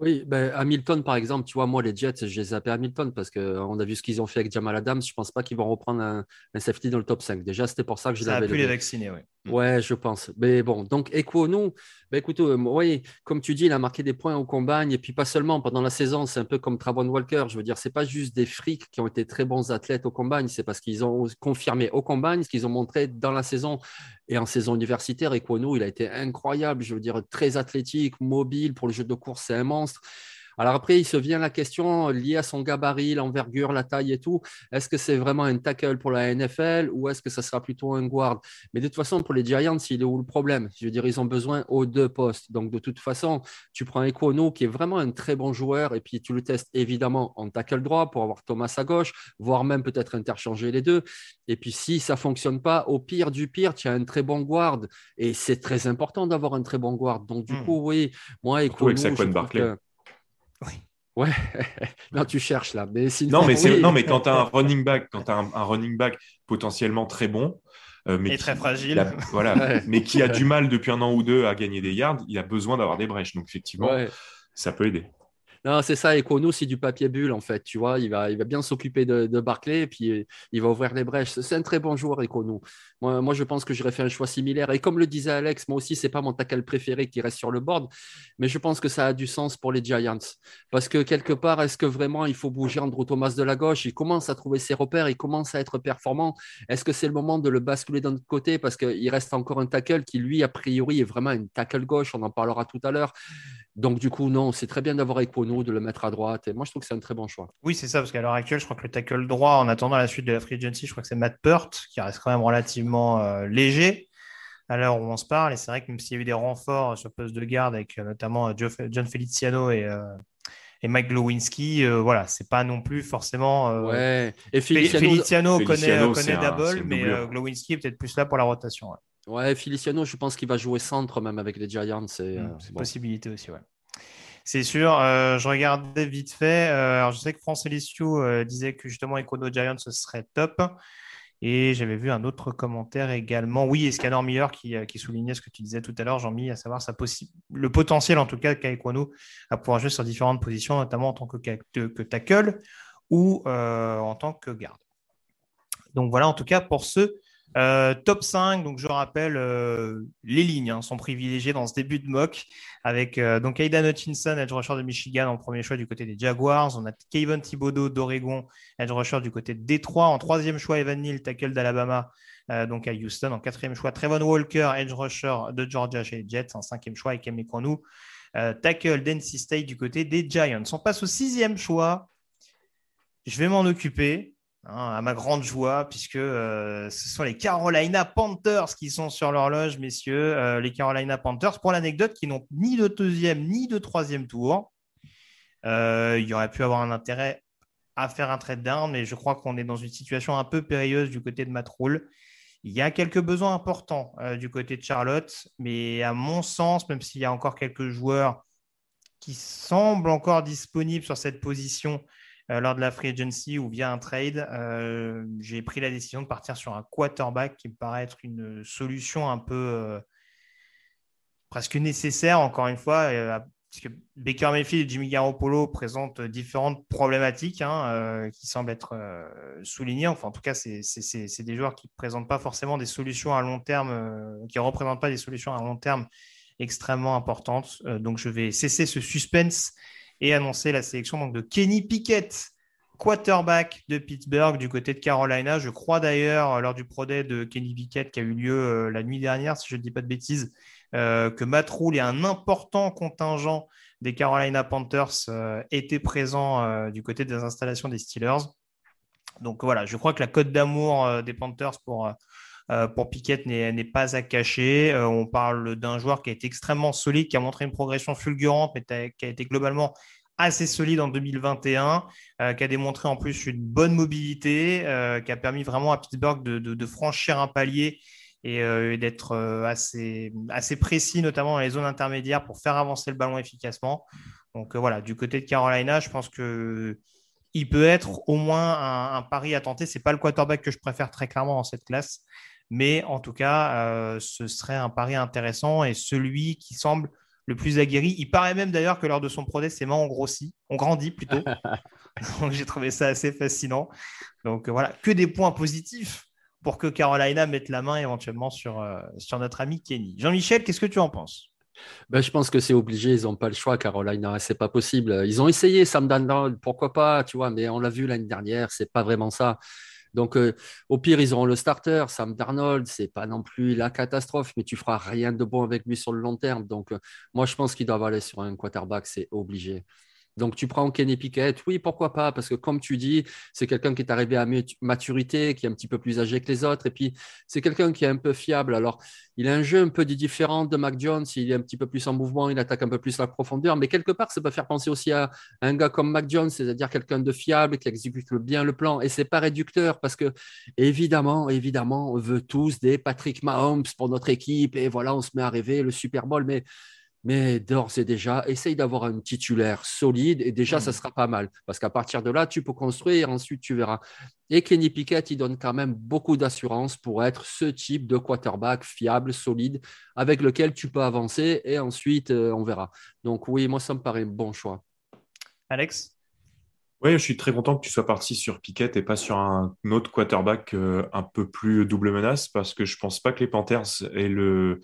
Oui, ben Hamilton, par exemple, tu vois, moi, les Jets, je les appelle Hamilton parce qu'on a vu ce qu'ils ont fait avec Jamal Adams. Je ne pense pas qu'ils vont reprendre un, safety dans le top 5. Déjà, c'était pour ça que je l'avais. Ça a pu les vacciner, oui. Mm. Ouais, je pense. Mais bon, donc Equono, ben écoute, euh, oui, comme tu dis, il a marqué des points au combat. Et puis pas seulement pendant la saison, c'est un peu comme Travon Walker. Je veux dire, c'est pas juste des frics qui ont été très bons athlètes au combat, c'est parce qu'ils ont confirmé au combat ce qu'ils ont montré dans la saison. Et en saison universitaire, Equono, il a été incroyable. Je veux dire, très athlétique, mobile. Pour le jeu de course, c'est un monstre. Alors après, il se vient la question liée à son gabarit, l'envergure, la taille et tout. Est-ce que c'est vraiment un tackle pour la NFL ou est-ce que ça sera plutôt un guard? Mais de toute façon, pour les Giants, il est où le problème? Je veux dire, ils ont besoin aux deux postes. Donc de toute façon, tu prends Equono qui est vraiment un très bon joueur et puis tu le testes évidemment en tackle droit pour avoir Thomas à gauche, voire même peut-être interchanger les deux. Et puis si ça fonctionne pas, au pire du pire, tu as un très bon guard et c'est très important d'avoir un très bon guard. Donc du hmm. coup, oui, moi Equono, je oui. Ouais, non, tu cherches là. Mais non, mais non, mais quand tu as un running back, quand tu un, running back potentiellement très bon, euh, mais très fragile, voilà, mais qui a du mal depuis un an ou deux à gagner des yards, il a besoin d'avoir des brèches. Donc effectivement, ça peut aider. Non, c'est ça. Econo, c'est du papier bulle, en fait. Tu vois, il va, bien s'occuper de, Barclay et puis il va ouvrir les brèches. C'est un très bon joueur, Econo. Moi, moi, je pense que j'aurais fait un choix similaire. Et comme le disait Alex, moi aussi, c'est pas mon tackle préféré qui reste sur le board, mais je pense que ça a du sens pour les Giants. Parce que quelque part, est-ce que vraiment il faut bouger Andrew Thomas de la gauche? Il commence à trouver ses repères, il commence à être performant. Est-ce que c'est le moment de le basculer d'un autre côté? Parce qu'il reste encore un tackle qui, lui, a priori, est vraiment une tackle gauche. On en parlera tout à l'heure. Donc, du coup, non, c'est très bien d'avoir Equono, de le mettre à droite. Et moi, je trouve que c'est un très bon choix. Oui, c'est ça, parce qu'à l'heure actuelle, je crois que le tackle droit, en attendant la suite de la free agency, je crois que c'est Matt Pert, qui reste quand même relativement euh, léger à l'heure où on se parle. Et c'est vrai que même s'il y a eu des renforts sur le poste de garde avec euh, notamment euh, John Feliciano et, et Mike Glowinski, voilà, c'est pas non plus forcément. ouais, et Feliciano, connaît, connaît Double, mais Glowinski est peut-être plus là pour la rotation. Ouais, Feliciano, je pense qu'il va jouer centre même avec les Giants. C'est une possibilité aussi, ouais. C'est sûr. Euh, je regardais vite fait. Euh, alors je sais que France Elisio euh, disait que justement Econo Giants ce serait top. Et j'avais vu un autre commentaire également. Oui, et Scanner Miller qui, qui, soulignait ce que tu disais tout à l'heure, Jean-Mi, à savoir sa le potentiel en tout cas qu'a Equano à pouvoir jouer sur différentes positions, notamment en tant que, que tackle ou en tant que garde. Donc voilà en tout cas pour ce euh, top 5, donc je rappelle, euh, les lignes hein, sont privilégiées dans ce début de mock avec euh, donc Aidan Hutchinson, edge rusher de Michigan en premier choix du côté des Jaguars. On a Kevin Thibodeau d'Oregon, edge rusher du côté de Détroit. En troisième choix, Evan Neal, tackle d'Alabama, donc à Houston. En quatrième choix, Trevon Walker, edge rusher de Georgia chez les Jets. En cinquième choix, Ikem Ekonou, tackle d'NC State du côté des Giants. On passe au sixième choix. Je vais m'en occuper. Hein, à ma grande joie, puisque euh, ce sont les Carolina Panthers qui sont sur l'horloge, messieurs. Euh, les Carolina Panthers, pour l'anecdote, qui n'ont ni de deuxième ni de troisième tour. Euh, il y aurait pu avoir un intérêt à faire un trade down, mais je crois qu'on est dans une situation un peu périlleuse du côté de Matt Il y a quelques besoins importants du côté de Charlotte, mais à mon sens, même s'il y a encore quelques joueurs qui semblent encore disponibles sur cette position, lors de la free agency ou via un trade, euh, j'ai pris la décision de partir sur un quarterback qui me paraît être une solution un peu euh, presque nécessaire, encore une fois, puisque Baker Mayfield et Jimmy Garoppolo présentent différentes problématiques hein, qui semblent être soulignées. Enfin, en tout cas, c'est des joueurs qui ne présentent pas forcément des solutions à long terme, qui ne représentent pas des solutions à long terme extrêmement importantes. donc, je vais cesser ce suspense et annoncer la sélection de Kenny Pickett, quarterback de Pittsburgh du côté de Carolina. Je crois d'ailleurs, lors du Pro Day de Kenny Pickett qui a eu lieu euh, la nuit dernière, si je ne dis pas de bêtises, euh, que Matt Rule et un important contingent des Carolina Panthers euh, étaient présents du côté des installations des Steelers. Donc voilà, je crois que la cote d'amour des Panthers pour euh, pour Piquet n'est pas à cacher. Euh, on parle d'un joueur qui a été extrêmement solide, qui a montré une progression fulgurante, mais qui a été globalement assez solide en 2021, euh, qui a démontré en plus une bonne mobilité, qui a permis vraiment à Pittsburgh de, franchir un palier et d'être assez, assez précis, notamment dans les zones intermédiaires, pour faire avancer le ballon efficacement. Donc voilà, du côté de Carolina, je pense que il peut être au moins un, un pari à tenter. Ce n'est pas le quarterback que je préfère très clairement dans cette classe, mais en tout cas, euh, ce serait un pari intéressant et celui qui semble le plus aguerri. Il paraît même d'ailleurs que lors de son procès, ses mains ont grossi, ont grandi plutôt. Donc j'ai trouvé ça assez fascinant. Donc voilà, que des points positifs pour que Carolina mette la main éventuellement sur, euh, sur notre ami Kenny. Jean-Michel, qu'est-ce que tu en penses? Ben, je pense que c'est obligé, ils n'ont pas le choix, Carolina, c'est pas possible. Ils ont essayé Sam Darnold, pourquoi pas, tu vois, mais on l'a vu l'année dernière, c'est pas vraiment ça. Donc, euh, au pire, ils auront le starter, Sam Darnold. C'est pas non plus la catastrophe, mais tu feras rien de bon avec lui sur le long terme. Donc, euh, moi, je pense qu'ils doivent aller sur un quarterback, c'est obligé. Donc, tu prends Kenny Pickett, oui, pourquoi pas, parce que comme tu dis, c'est quelqu'un qui est arrivé à maturité, qui est un petit peu plus âgé que les autres, et puis c'est quelqu'un qui est un peu fiable. Alors, il a un jeu un peu différent de Mac Jones, il est un petit peu plus en mouvement, il attaque un peu plus la profondeur, mais quelque part, ça peut faire penser aussi à un gars comme Mac Jones, c'est-à-dire quelqu'un de fiable, qui exécute bien le plan, et c'est pas réducteur, parce que évidemment, évidemment, on veut tous des Patrick Mahomes pour notre équipe, et voilà, on se met à rêver le Super Bowl, mais mais d'ores et déjà, essaye d'avoir un titulaire solide et déjà, ça mmh. sera pas mal. Parce qu'à partir de là, tu peux construire, ensuite tu verras. Et Kenny Pickett, il donne quand même beaucoup d'assurance pour être ce type de quarterback fiable, solide, avec lequel tu peux avancer et ensuite, euh, on verra. Donc oui, moi, ça me paraît un bon choix. Alex? Oui, je suis très content que tu sois parti sur Piquet et pas sur un autre quarterback euh, un peu plus double menace parce que je pense pas que les Panthers aient le,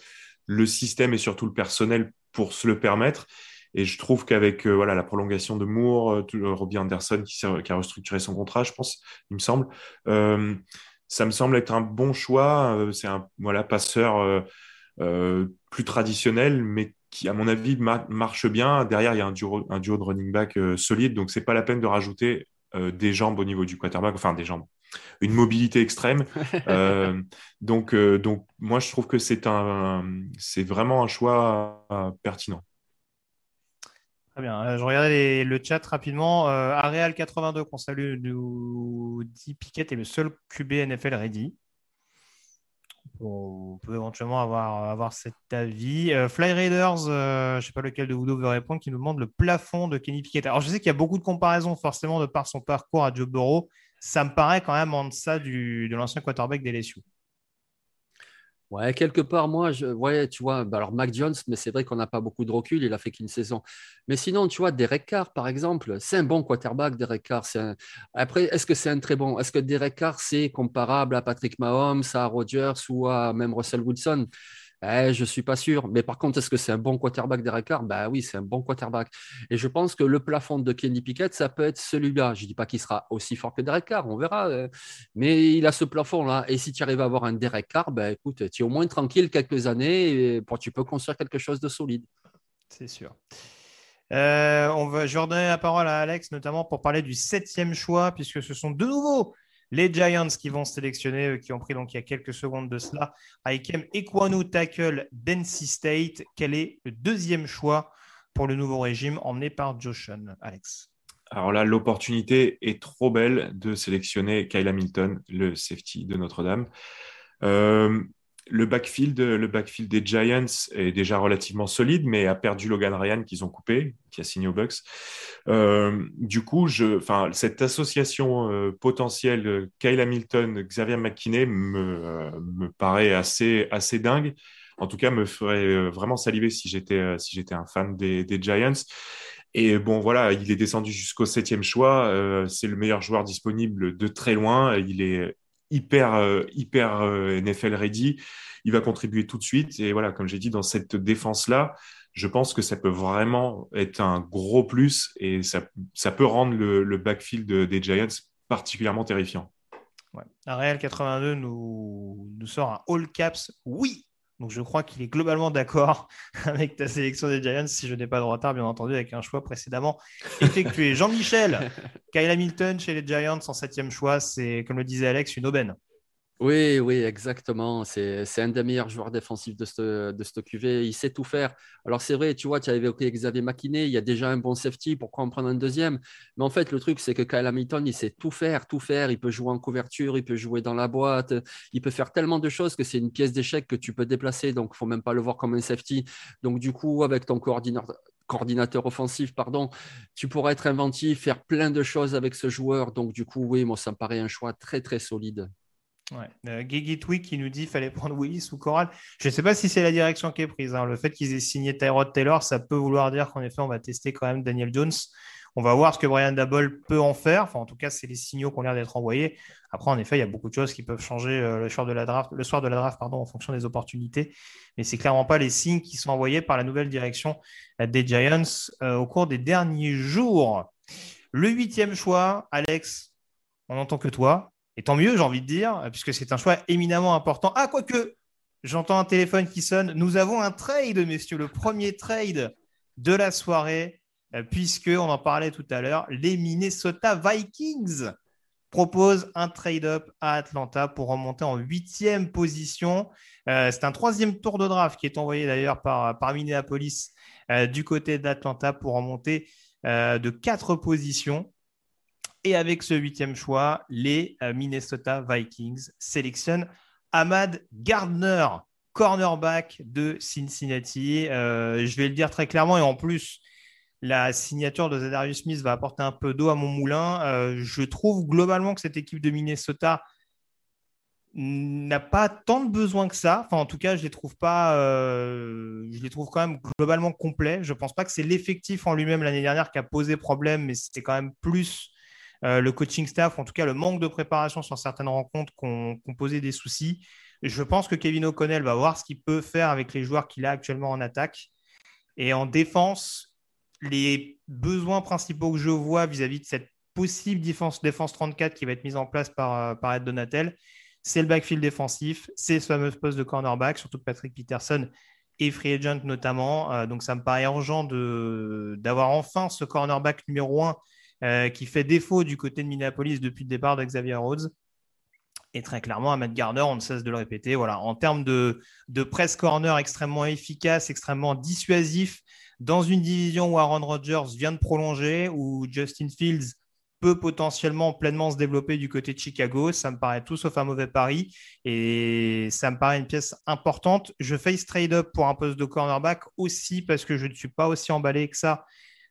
le système et surtout le personnel pour se le permettre. Et je trouve qu'avec euh, voilà la prolongation de Moore, euh, Robbie Anderson qui, a restructuré son contrat, je pense, il me semble, ça me semble être un bon choix. C'est un voilà passeur plus traditionnel, mais qui, à mon avis, marche bien. Derrière, il y a un duo, un duo de running back euh, solide, donc c'est pas la peine de rajouter euh, des jambes au niveau du quarterback, enfin des jambes, une mobilité extrême. Euh, donc, donc, moi, je trouve que c'est un, c'est vraiment un choix pertinent. Très bien. Je regardais le chat rapidement. Areal 82 qu'on salue nous dit Piquet est le seul QB NFL ready on peut éventuellement avoir, avoir cet avis. Euh, Fly Raiders, euh, je ne sais pas lequel de vous deux veut répondre, qui nous demande le plafond de Kenny Pickett. Alors, je sais qu'il y a beaucoup de comparaisons, forcément, de par son parcours à Joe Burrow. Ça me paraît quand même en deçà du, de l'ancien quarterback des LSU. Ouais, quelque part, moi, je, tu vois, bah alors Mac Jones, mais c'est vrai qu'on n'a pas beaucoup de recul, il a fait qu'une saison. Mais sinon, tu vois, Derek Carr, par exemple, c'est un bon quarterback, Derek Carr. Après, est-ce que c'est un très bon Est-ce que Derek Carr, c'est comparable à Patrick Mahomes, à Rodgers ou à même Russell Wilson? Eh, je ne suis pas sûr. Mais par contre, est-ce que c'est un bon quarterback Derek Carr? Ben oui, c'est un bon quarterback. Et je pense que le plafond de Kenny Pickett, ça peut être celui-là. Je ne dis pas qu'il sera aussi fort que Derek Carr, on verra. Euh. Mais il a ce plafond-là. Et si tu arrives à avoir un Derek Carr, ben écoute, tu es au moins tranquille quelques années et tu peux construire quelque chose de solide. C'est sûr. Euh, on va, je vais redonner la parole à Alex, notamment pour parler du septième choix, puisque ce sont de nouveau les Giants qui vont sélectionner, qui ont pris donc il y a quelques secondes de cela, Aikem Ekwanu tackle d'NC State. Quel est le deuxième choix pour le nouveau régime emmené par Joshan Alex? Alors là, l'opportunité est trop belle de sélectionner Kyle Hamilton, le safety de Notre-Dame. Euh, le backfield, le backfield des Giants est déjà relativement solide, mais a perdu Logan Ryan qu'ils ont coupé, qui a signé aux Bucks. Euh, du coup, je, cette association euh, potentielle Kyle Hamilton, Xavier McKinney me, me paraît assez, assez dingue. En tout cas, me ferait euh, vraiment saliver si j'étais si j'étais un fan des, des, Giants. Et bon, voilà, il est descendu jusqu'au septième choix. c'est le meilleur joueur disponible de très loin. Il est hyper, euh, hyper euh, NFL ready. Il va contribuer tout de suite. Et voilà, comme j'ai dit, dans cette défense-là, je pense que ça peut vraiment être un gros plus et ça, ça peut rendre le, backfield des Giants particulièrement terrifiant. Ouais. Real 82 nous, nous sort un all caps oui donc je crois qu'il est globalement d'accord avec ta sélection des Giants, si je n'ai pas de retard, bien entendu, avec un choix précédemment effectué. Jean-Michel, Kyle Hamilton chez les Giants en septième choix, c'est, comme le disait Alex, une aubaine. Oui, oui, exactement. C'est un des meilleurs joueurs défensifs de ce, de QV. Il sait tout faire. Alors, c'est vrai, tu vois, tu avais évoqué Xavier McKinney. Il y a déjà un bon safety. Pourquoi en prendre un deuxième? Mais en fait, le truc, c'est que Kyle Hamilton, il sait tout faire, tout faire. Il peut jouer en couverture, il peut jouer dans la boîte. Il peut faire tellement de choses que c'est une pièce d'échec que tu peux déplacer. Donc, il ne faut même pas le voir comme un safety. Donc, du coup, avec ton coordinateur, coordinateur offensif, pardon, tu pourrais être inventif, faire plein de choses avec ce joueur. Donc, du coup, oui, moi, ça me paraît un choix très, très solide. Ouais. Euh, qui nous dit qu'il fallait prendre Willis ou Coral. Je ne sais pas si c'est la direction qui est prise. Hein. Le fait qu'ils aient signé Tyrod Taylor, ça peut vouloir dire qu'en effet, on va tester quand même Daniel Jones. On va voir ce que Brian Dabble peut en faire. Enfin, en tout cas, c'est les signaux qui ont l'air d'être envoyés. Après, en effet, il y a beaucoup de choses qui peuvent changer euh, le, soir de la draft, le soir de la draft pardon, en fonction des opportunités. Mais c'est clairement pas les signes qui sont envoyés par la nouvelle direction euh, des Giants au cours des derniers jours. Le huitième choix, Alex, on n'entend que toi. Et tant mieux, j'ai envie de dire, puisque c'est un choix éminemment important. Ah, quoique, j'entends un téléphone qui sonne. Nous avons un trade, messieurs, le premier trade de la soirée, euh, puisque, on en parlait tout à l'heure, les Minnesota Vikings proposent un trade-up à Atlanta pour remonter en huitième position. Euh, c'est un troisième tour de draft qui est envoyé d'ailleurs par, Minneapolis euh, du côté d'Atlanta pour remonter de quatre positions. Et avec ce huitième choix, les euh, Minnesota Vikings sélectionnent Ahmad Gardner, cornerback de Cincinnati. Euh, je vais le dire très clairement, et en plus, la signature de Zadarius Smith va apporter un peu d'eau à mon moulin. Euh, je trouve globalement que cette équipe de Minnesota n'a pas tant de besoin que ça. Enfin, en tout cas, je les trouve pas. Je les trouve quand même globalement complets. Je pense pas que c'est l'effectif en lui-même l'année dernière qui a posé problème, mais c'était quand même plus euh, le coaching staff, en tout cas le manque de préparation sur certaines rencontres qu'on ont posé des soucis. Je pense que Kevin O'Connell va voir ce qu'il peut faire avec les joueurs qu'il a actuellement en attaque. Et en défense, les besoins principaux que je vois vis-à-vis de cette possible défense, défense 34 qui va être mise en place par, euh, par Ed Donatel, c'est le backfield défensif, c'est ce fameux poste de cornerback, surtout Patrick Peterson et free agent notamment. Euh, donc ça me paraît urgent d'avoir enfin ce cornerback numéro 1 euh, qui fait défaut du côté de Minneapolis depuis le départ de Xavier Rhodes. Et très clairement, Ahmed Garner, on ne cesse de le répéter. Voilà, en termes de, de press corner extrêmement efficace, extrêmement dissuasif, dans une division où Aaron Rodgers vient de prolonger, où Justin Fields peut potentiellement pleinement se développer du côté de Chicago. Ça me paraît tout sauf un mauvais pari et ça me paraît une pièce importante. Je face trade-up pour un poste de cornerback aussi parce que je ne suis pas aussi emballé que ça.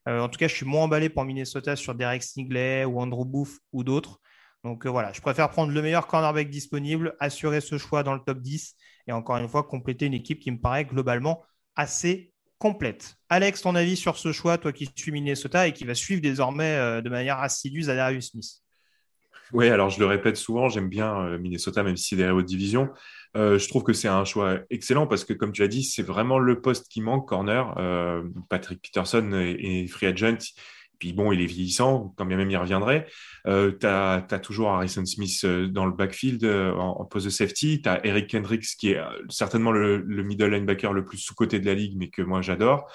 Euh, en tout cas, je suis moins emballé pour Minnesota sur Derek Stingley ou Andrew Booth ou d'autres. Donc euh, voilà, je préfère prendre le meilleur cornerback disponible, assurer ce choix dans le top 10 et encore une fois compléter une équipe qui me paraît globalement assez complète. Alex, ton avis sur ce choix, toi qui suis Minnesota et qui va suivre désormais euh, de manière assidue Zadarius Smith? Oui, alors je le répète souvent, j'aime bien euh, Minnesota, même si c'est des hautes divisions. Euh, je trouve que c'est un choix excellent parce que, comme tu l'as dit, c'est vraiment le poste qui manque, corner. Patrick Peterson et Free Agent, puis bon, il est vieillissant, quand bien même il reviendrait. Euh, tu as, toujours Harrison Smith euh, dans le backfield euh, en, poste de safety. Tu as Eric Kendricks qui est euh, certainement le, middle linebacker le plus sous-côté de la ligue, mais que moi j'adore.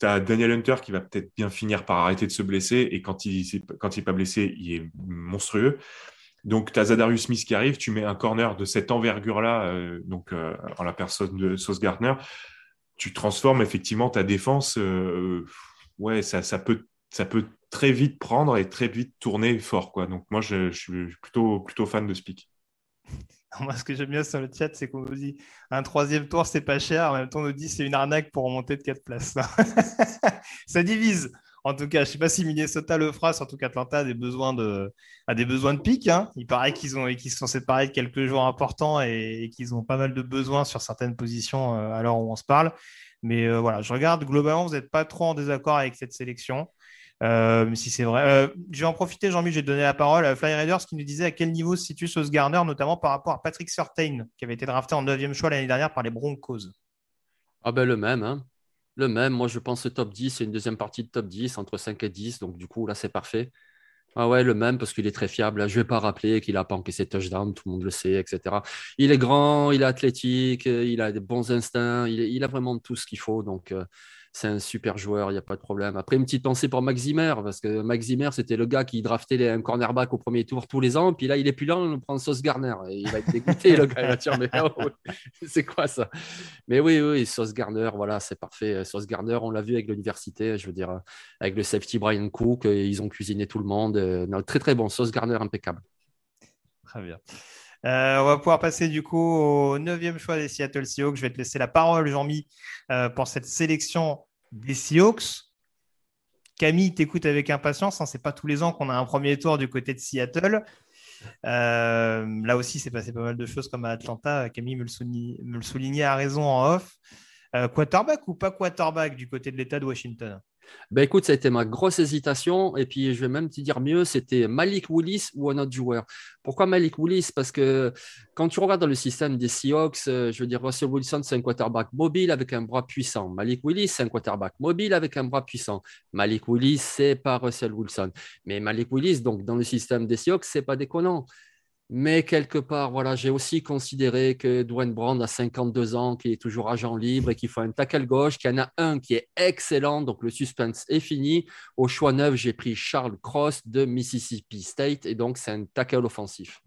Tu as Daniel Hunter qui va peut-être bien finir par arrêter de se blesser et quand il n'est pas blessé, il est monstrueux. Donc, tu as Zadarius Smith qui arrive, tu mets un corner de cette envergure-là, donc en la personne de Sauce Gardner, tu transformes effectivement ta défense. ouais, ça, ça peut ça peut très vite prendre et très vite tourner fort. Quoi. Donc moi, je, suis plutôt, plutôt fan de Speak. Moi, ce que j'aime bien sur le chat, c'est qu'on nous dit un troisième tour, c'est pas cher. En même temps, on nous dit c'est une arnaque pour remonter de quatre places. ça divise. En tout cas, je ne sais pas si Minnesota le fera, surtout qu'Atlanta a des besoins de, a des besoins de pic. Hein. Il paraît qu'ils ont, qu'ils se sont séparés de quelques jours importants et, qu'ils ont pas mal de besoins sur certaines positions euh, à l'heure où on se parle. Mais euh, voilà, je regarde globalement, vous n'êtes pas trop en désaccord avec cette sélection. Euh, si c'est vrai. Euh, je vais en profiter, Jean-Mi, j'ai donné la parole à Fly Raiders qui nous disait à quel niveau se situe Sauce Garner, notamment par rapport à Patrick Surtain, qui avait été drafté en 9e choix l'année dernière par les Broncos. Ah ben le même, hein. Le même. Moi, je pense top 10, c'est une deuxième partie de top 10, entre 5 et 10. Donc, du coup, là, c'est parfait. Ah ouais, le même parce qu'il est très fiable. Je ne vais pas rappeler qu'il n'a pas encaissé touchdown, tout le monde le sait, etc. Il est grand, il est athlétique, il a des bons instincts, il, a vraiment tout ce qu'il faut. Donc, euh, c'est un super joueur, il n'y a pas de problème. Après, une petite pensée pour Max Zimmer, parce que Max Zimmer, c'était le gars qui draftait les, un cornerback au premier tour tous les ans, puis là, il est plus là, on prend Sauce Garner. Il va être dégoûté, le gars, il va dire, mais oh, c'est quoi ça? Mais oui, oui, Sauce Garner, voilà, c'est parfait. Sauce Garner, on l'a vu avec l'université, je veux dire, avec le safety Brian Cook, ils ont cuisiné tout le monde. Non, très, très bon. Sauce Garner, impeccable. Très bien. Euh, on va pouvoir passer du coup au neuvième choix des Seattle Seahawks. Je vais te laisser la parole, Jean-Mi, euh, pour cette sélection des Seahawks. Camille t'écoute avec impatience. Hein. C'est pas tous les ans qu'on a un premier tour du côté de Seattle. Euh, là aussi, c'est passé pas mal de choses comme à Atlanta. Camille me le, soulignait, à raison en off. quarterback ou pas quarterback du côté de l'État de Washington? Ben écoute, ça a été ma grosse hésitation. Et puis, je vais même te dire mieux, c'était Malik Willis ou un autre joueur. Pourquoi Malik Willis? Parce que quand tu regardes dans le système des Seahawks, euh, je veux dire, Russell Wilson, c'est un quarterback mobile avec un bras puissant. Malik Willis, c'est un quarterback mobile avec un bras puissant. Malik Willis, c'est pas Russell Wilson. Mais Malik Willis, donc, dans le système des Seahawks, c'est pas déconnant. Mais quelque part, voilà, j'ai aussi considéré que Dwayne Brand a 52 ans, qui est toujours agent libre et qu'il faut un tackle gauche, qu'il y en a un qui est excellent, donc le suspense est fini. Au choix neuf, j'ai pris Charles Cross de Mississippi State et donc c'est un tackle offensif.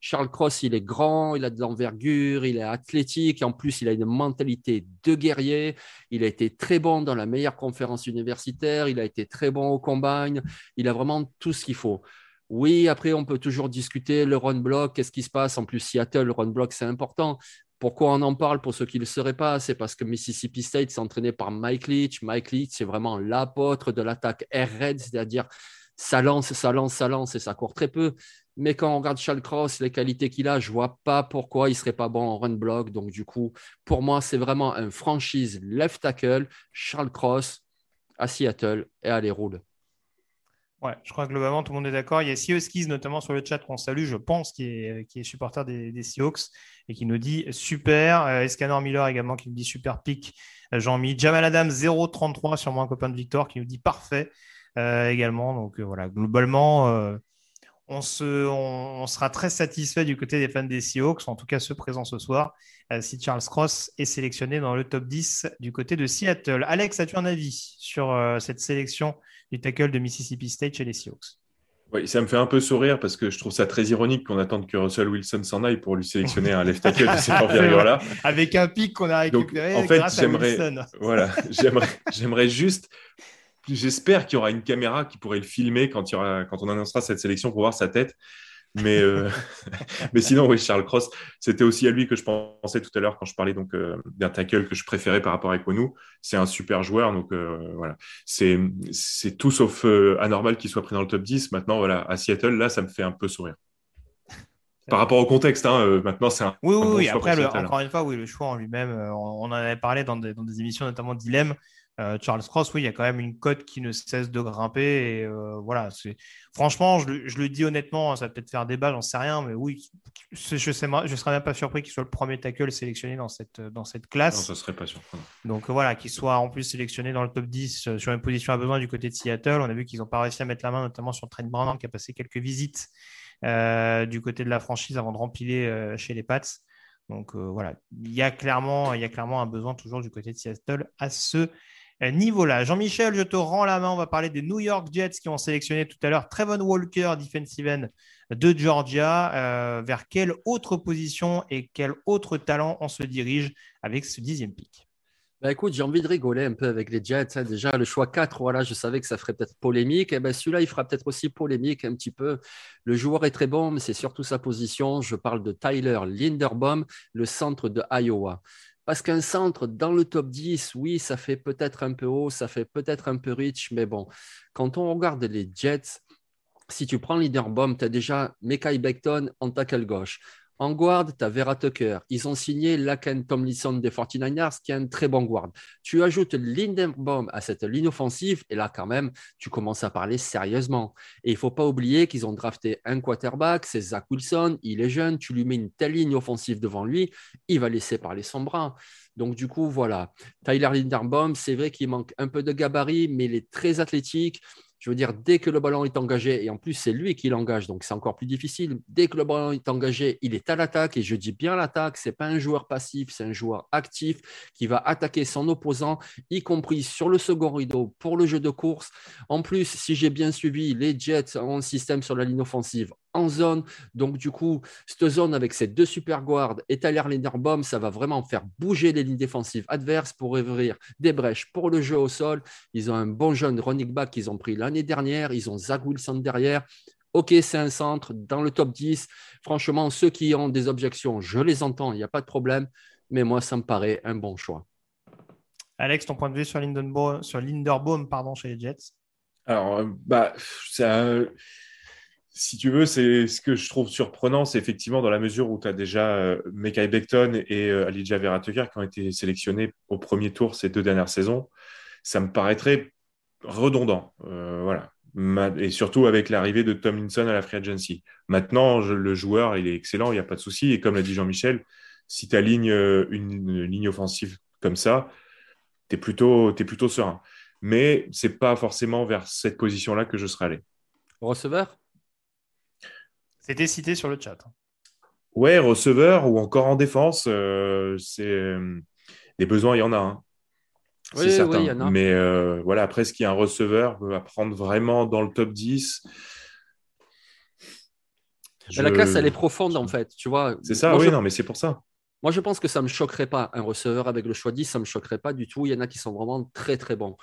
Charles Cross, il est grand, il a de l'envergure, il est athlétique, en plus, il a une mentalité de guerrier. Il a été très bon dans la meilleure conférence universitaire, il a été très bon au combine, il a vraiment tout ce qu'il faut. Oui, après, on peut toujours discuter le run block, qu'est-ce qui se passe? En plus, Seattle, le run block, c'est important. Pourquoi on en parle pour ceux qui ne le seraient pas? C'est parce que Mississippi State s'est entraîné par Mike Leach. Mike Leach, c'est vraiment l'apôtre de l'attaque air raid, c'est-à-dire ça lance, ça lance, ça lance et ça court très peu. Mais quand on regarde Charles Cross, les qualités qu'il a, je vois pas pourquoi il serait pas bon en run block. Donc du coup, pour moi, c'est vraiment un franchise left tackle, Charles Cross à Seattle et allez roule. Ouais, je crois que globalement, tout le monde est d'accord. Il y a Sioskis, notamment sur le chat, qu'on salue, je pense, qui est, est supporter des, Seahawks et qui nous dit super. Euh, Escanor Miller également qui nous dit super pic. Euh, Jean-Mi. Jamal Adam 0,33, sûrement un copain de Victor, qui nous dit parfait euh, également. Donc voilà, globalement, on, on, sera très satisfait du côté des fans des Seahawks, en tout cas ceux présents ce soir, si Charles Cross est sélectionné dans le top 10 du côté de Seattle. Alex, as-tu un avis sur cette sélection du tackle de Mississippi State chez les Seahawks. Oui, ça me fait un peu sourire parce que je trouve ça très ironique qu'on attende que Russell Wilson s'en aille pour lui sélectionner un left tackle de cette envergure-là. Avec un pic qu'on a récupéré Donc, en fait, j'aimerais, voilà, j'aimerais, j'aimerais juste, j'espère qu'il y aura une caméra qui pourrait le filmer quand, il y aura, quand on annoncera cette sélection pour voir sa tête mais, euh, mais sinon, oui, Charles Cross, c'était aussi à lui que je pensais tout à l'heure quand je parlais donc euh, d'un tackle que je préférais par rapport à Ekwonu. C'est un super joueur, donc euh, voilà. C'est, c'est tout sauf anormal qu'il soit pris dans le top 10. Maintenant, voilà, à Seattle, là, ça me fait un peu sourire. Par rapport au contexte, hein, maintenant c'est un. Oui, oui, oui. Après, encore une fois, oui, le choix en lui-même, on, en avait parlé dans des, dans des émissions, notamment Dilemme. Euh, Charles Cross, oui, il y a quand même une cote qui ne cesse de grimper. Et euh, voilà, franchement, je, le dis honnêtement, ça va peut-être faire débat, j'en sais rien, mais oui, je ne je serais même pas surpris qu'il soit le premier tackle sélectionné dans cette, dans cette classe. Non, ça serait pas surprenant. Donc voilà, qu'il soit en plus sélectionné dans le top 10 euh, sur une position à besoin du côté de Seattle. On a vu qu'ils n'ont pas réussi à mettre la main, notamment sur Trent Brown, qui a passé quelques visites du côté de la franchise avant de rempiler chez les Pats. Donc voilà, il y, a clairement, il y a clairement un besoin toujours du côté de Seattle à ce niveau-là. Jean-Michel, je te rends la main. On va parler des New York Jets qui ont sélectionné tout à l'heure Trevon Walker, defensive end de Georgia. Euh, vers quelle autre position et quel autre talent on se dirige avec ce dixième pick? Bah écoute, j'ai envie de rigoler un peu avec les Jets. Hein. Déjà, le choix 4, voilà, je savais que ça ferait peut-être polémique. Et eh ben, celui-là, il fera peut-être aussi polémique un petit peu. Le joueur est très bon, mais c'est surtout sa position. Je parle de Tyler Linderbaum, le centre de Iowa. Parce qu'un centre dans le top 10, oui, ça fait peut-être un peu haut, ça fait peut-être un peu rich, mais bon, quand on regarde les Jets, si tu prends Leaderbomb, tu as déjà Mekai Beckton en tackle gauche. En guard, tu as Vera Tucker. Ils ont signé Laken Tomlinson des 49ers, qui est un très bon guard. Tu ajoutes Lindenbaum à cette ligne offensive, et là, quand même, tu commences à parler sérieusement. Et il ne faut pas oublier qu'ils ont drafté un quarterback, c'est Zach Wilson. Il est jeune, tu lui mets une telle ligne offensive devant lui, il va laisser parler son bras. Donc, du coup, voilà. Tyler Lindenbaum, c'est vrai qu'il manque un peu de gabarit, mais il est très athlétique. Je veux dire, dès que le ballon est engagé, et en plus c'est lui qui l'engage, donc c'est encore plus difficile, dès que le ballon est engagé, il est à l'attaque, et je dis bien l'attaque, ce n'est pas un joueur passif, c'est un joueur actif qui va attaquer son opposant, y compris sur le second rideau pour le jeu de course. En plus, si j'ai bien suivi, les Jets ont un système sur la ligne offensive en zone. Donc, du coup, cette zone avec ces deux super guards et Tyler Linderbaum, ça va vraiment faire bouger les lignes défensives adverses pour ouvrir des brèches pour le jeu au sol. Ils ont un bon jeune running back qu'ils ont pris l'année dernière. Ils ont Zach Wilson derrière. Ok, c'est un centre dans le top 10. Franchement, ceux qui ont des objections, je les entends, il n'y a pas de problème. Mais moi, ça me paraît un bon choix. Alex, ton point de vue sur Lindenbaum, sur Linderbaum pardon, chez les Jets? Alors, euh, bah, c'est un si tu veux, c'est ce que je trouve surprenant, c'est effectivement dans la mesure où tu as déjà euh, Mekai Beckton et euh, Alija Vera qui ont été sélectionnés au premier tour ces deux dernières saisons. Ça me paraîtrait redondant. Euh, voilà. Et surtout avec l'arrivée de Tomlinson à la free agency. Maintenant, le joueur, il est excellent, il n'y a pas de souci. Et comme l'a dit Jean-Michel, si tu alignes une, ligne offensive comme ça, tu es plutôt, plutôt serein. Mais ce n'est pas forcément vers cette position-là que je serais allé. Receveur? C'était cité sur le chat. Ouais, receveur ou encore en défense, euh, c'est des besoins, il y en a. Hein. Oui, certain. y en a. Mais euh, voilà, après, ce qui est un receveur va prendre vraiment dans le top 10 La classe, elle est profonde, en fait, tu vois. C'est ça, oui, non, mais c'est pour ça. Moi, je pense que ça ne me choquerait pas. Un receveur avec le choix 10, ça ne me choquerait pas du tout. Il y en a qui sont vraiment très, très bons.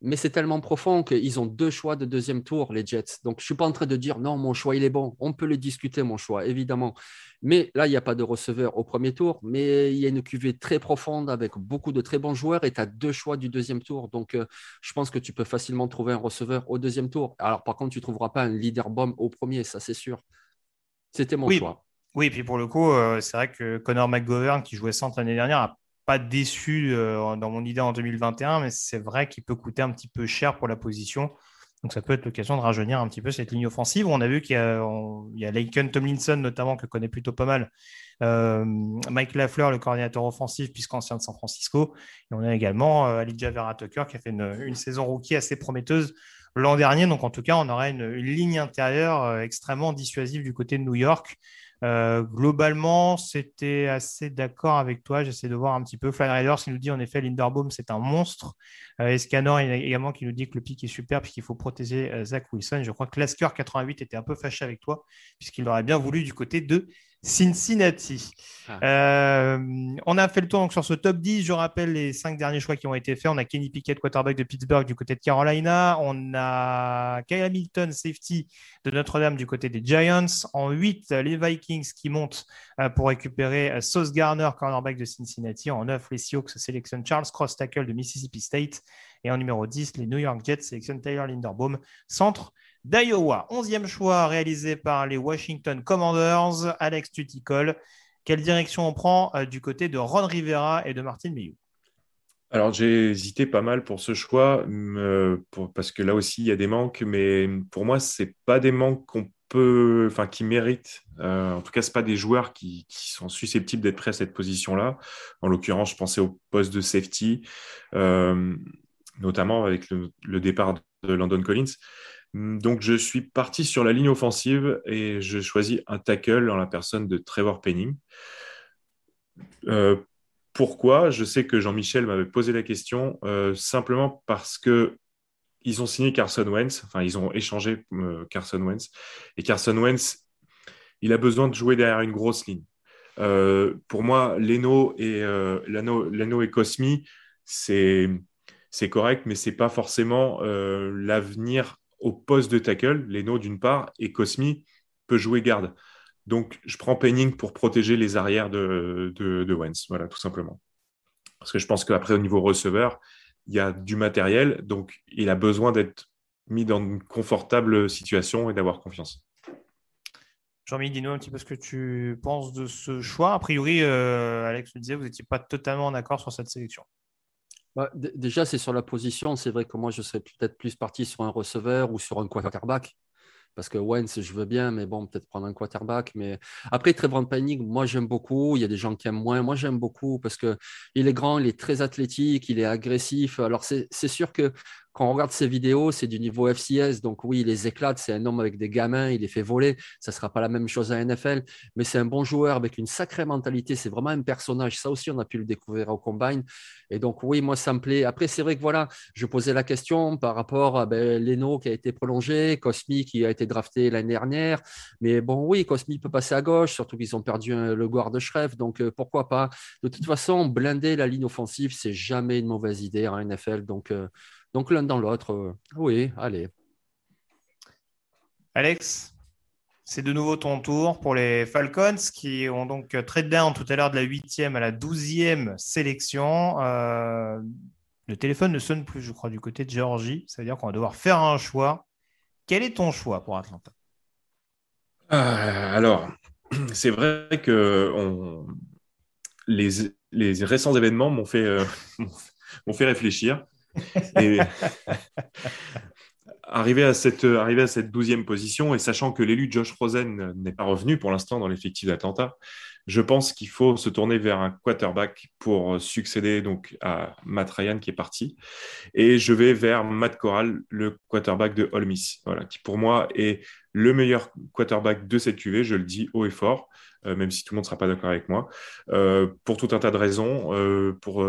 Mais c'est tellement profond qu'ils ont deux choix de deuxième tour, les Jets. Donc, je ne suis pas en train de dire non, mon choix, il est bon. On peut le discuter, mon choix, évidemment. Mais là, il n'y a pas de receveur au premier tour. Mais il y a une cuvée très profonde avec beaucoup de très bons joueurs et tu as deux choix du deuxième tour. Donc, euh, je pense que tu peux facilement trouver un receveur au deuxième tour. Alors, par contre, tu ne trouveras pas un leader bomb au premier, ça, c'est sûr. C'était mon choix. Oui, et puis pour le coup, euh, c'est vrai que Connor McGovern, qui jouait centre l'année dernière, n'a pas déçu euh, dans mon idée en 2021, mais c'est vrai qu'il peut coûter un petit peu cher pour la position. Donc ça peut être l'occasion de rajeunir un petit peu cette ligne offensive. On a vu qu'il y a, Laken Tomlinson notamment, que connaît plutôt pas mal. Euh, Mike Lafleur, le coordinateur offensif, puisqu'ancien de San Francisco. Et on a également euh, Alijah Vera qui a fait une, saison rookie assez prometteuse l'an dernier. Donc en tout cas, on aura une, une ligne intérieure extrêmement dissuasive du côté de New York. Euh, globalement, c'était assez d'accord avec toi. J'essaie de voir un petit peu. Fly Riders, il nous dit en effet, Linderbaum, c'est un monstre. Euh, Escanor également qui nous dit que le pic est super puis qu'il faut protéger euh, Zach Wilson. Je crois que Lasker 88 était un peu fâché avec toi puisqu'il aurait bien voulu du côté de Cincinnati. Ah. Euh, on a fait le tour donc, sur ce top 10. Je rappelle les cinq derniers choix qui ont été faits. On a Kenny Pickett, quarterback de Pittsburgh du côté de Carolina. On a Kyle Hamilton, safety de Notre-Dame du côté des Giants. En 8, les Vikings qui montent euh, pour récupérer euh, Sauce Garner, cornerback de Cincinnati. En 9, les Seahawks sélectionnent Charles Cross, tackle de Mississippi State. Et en numéro 10, les New York Jets sélectionnent Taylor Linderbaum, centre d'Iowa. Onzième choix réalisé par les Washington Commanders. Alex Tuticol. Quelle direction on prend euh, du côté de Ron Rivera et de Martin Mayou alors, j'ai hésité pas mal pour ce choix, parce que là aussi, il y a des manques, mais pour moi, ce pas des manques qu'on peut, enfin, qui méritent. Euh, en tout cas, ce pas des joueurs qui, sont susceptibles d'être prêts à cette position-là. En l'occurrence, je pensais au poste de safety, euh, notamment avec le, départ de Landon Collins. Mm, donc, je suis parti sur la ligne offensive et je choisis un tackle en la personne de Trevor Penning. Euh, pourquoi? Je sais que Jean-Michel m'avait posé la question euh, simplement parce que ils ont signé Carson Wentz, enfin, ils ont échangé euh, Carson Wentz. Et Carson Wentz, il a besoin de jouer derrière une grosse ligne. pour moi, Leno et, Leno, et Cosmi, c'est correct, mais ce n'est pas forcément l'avenir au poste de tackle, Leno d'une part, et Cosmi peut jouer garde. Donc, je prends Penning pour protéger les arrières de, de, Wentz, voilà, tout simplement. Parce que je pense qu'après, au niveau receveur, il y a du matériel, donc il a besoin d'être mis dans une confortable situation et d'avoir confiance. Jean-Mi, dis-nous un petit peu ce que tu penses de ce choix. A priori, euh, Alex le disait, vous n'étiez pas totalement d'accord sur cette sélection. Bah, déjà, c'est sur la position. C'est vrai que moi, je serais peut-être plus parti sur un receveur ou sur un quarterback. Parce que Wentz, je veux bien, mais bon, peut-être prendre un quarterback. Mais après, Trevor Panic, moi, j'aime beaucoup. Il y a des gens qui aiment moins. Moi, j'aime beaucoup parce qu'il est grand, il est très athlétique, il est agressif. Alors, c'est sûr que quand on regarde ses vidéos, c'est du niveau FCS. Donc oui, il les éclate. C'est un homme avec des gamins, il les fait voler. Ça ne sera pas la même chose à NFL, mais c'est un bon joueur avec une sacrée mentalité. C'est vraiment un personnage. Ça aussi, on a pu le découvrir au combine. Et donc oui, moi, ça me plaît. Après, c'est vrai que voilà, je posais la question par rapport à ben, Leno qui a été prolongé, Cosmi qui a été drafté l'année dernière. Mais bon, oui, Cosmi peut passer à gauche, surtout qu'ils ont perdu le guard de Schreff. Donc euh, pourquoi pas? De toute façon, blinder la ligne offensive, c'est jamais une mauvaise idée en NFL. Donc euh, donc l'un dans l'autre, euh, oui, allez. Alex, c'est de nouveau ton tour pour les Falcons qui ont donc trade down tout à l'heure de la 8e à la 12e sélection. Euh, le téléphone ne sonne plus, je crois, du côté de Géorgie. Ça veut dire qu'on va devoir faire un choix. Quel est ton choix pour Atlanta? Euh, Alors, c'est vrai que les, les, récents événements m'ont fait, m'ont fait réfléchir. Et arrivé à cette arrivé à douzième position et sachant que l'élu Josh Rosen n'est pas revenu pour l'instant dans l'effectif d'Atlanta, je pense qu'il faut se tourner vers un quarterback pour succéder donc à Matt Ryan qui est parti et je vais vers Matt Corral, le quarterback de Ole Miss, voilà, qui pour moi est le meilleur quarterback de cette QV, je le dis haut et fort. Euh, même si tout le monde ne sera pas d'accord avec moi, euh, pour tout un tas de raisons, euh, pour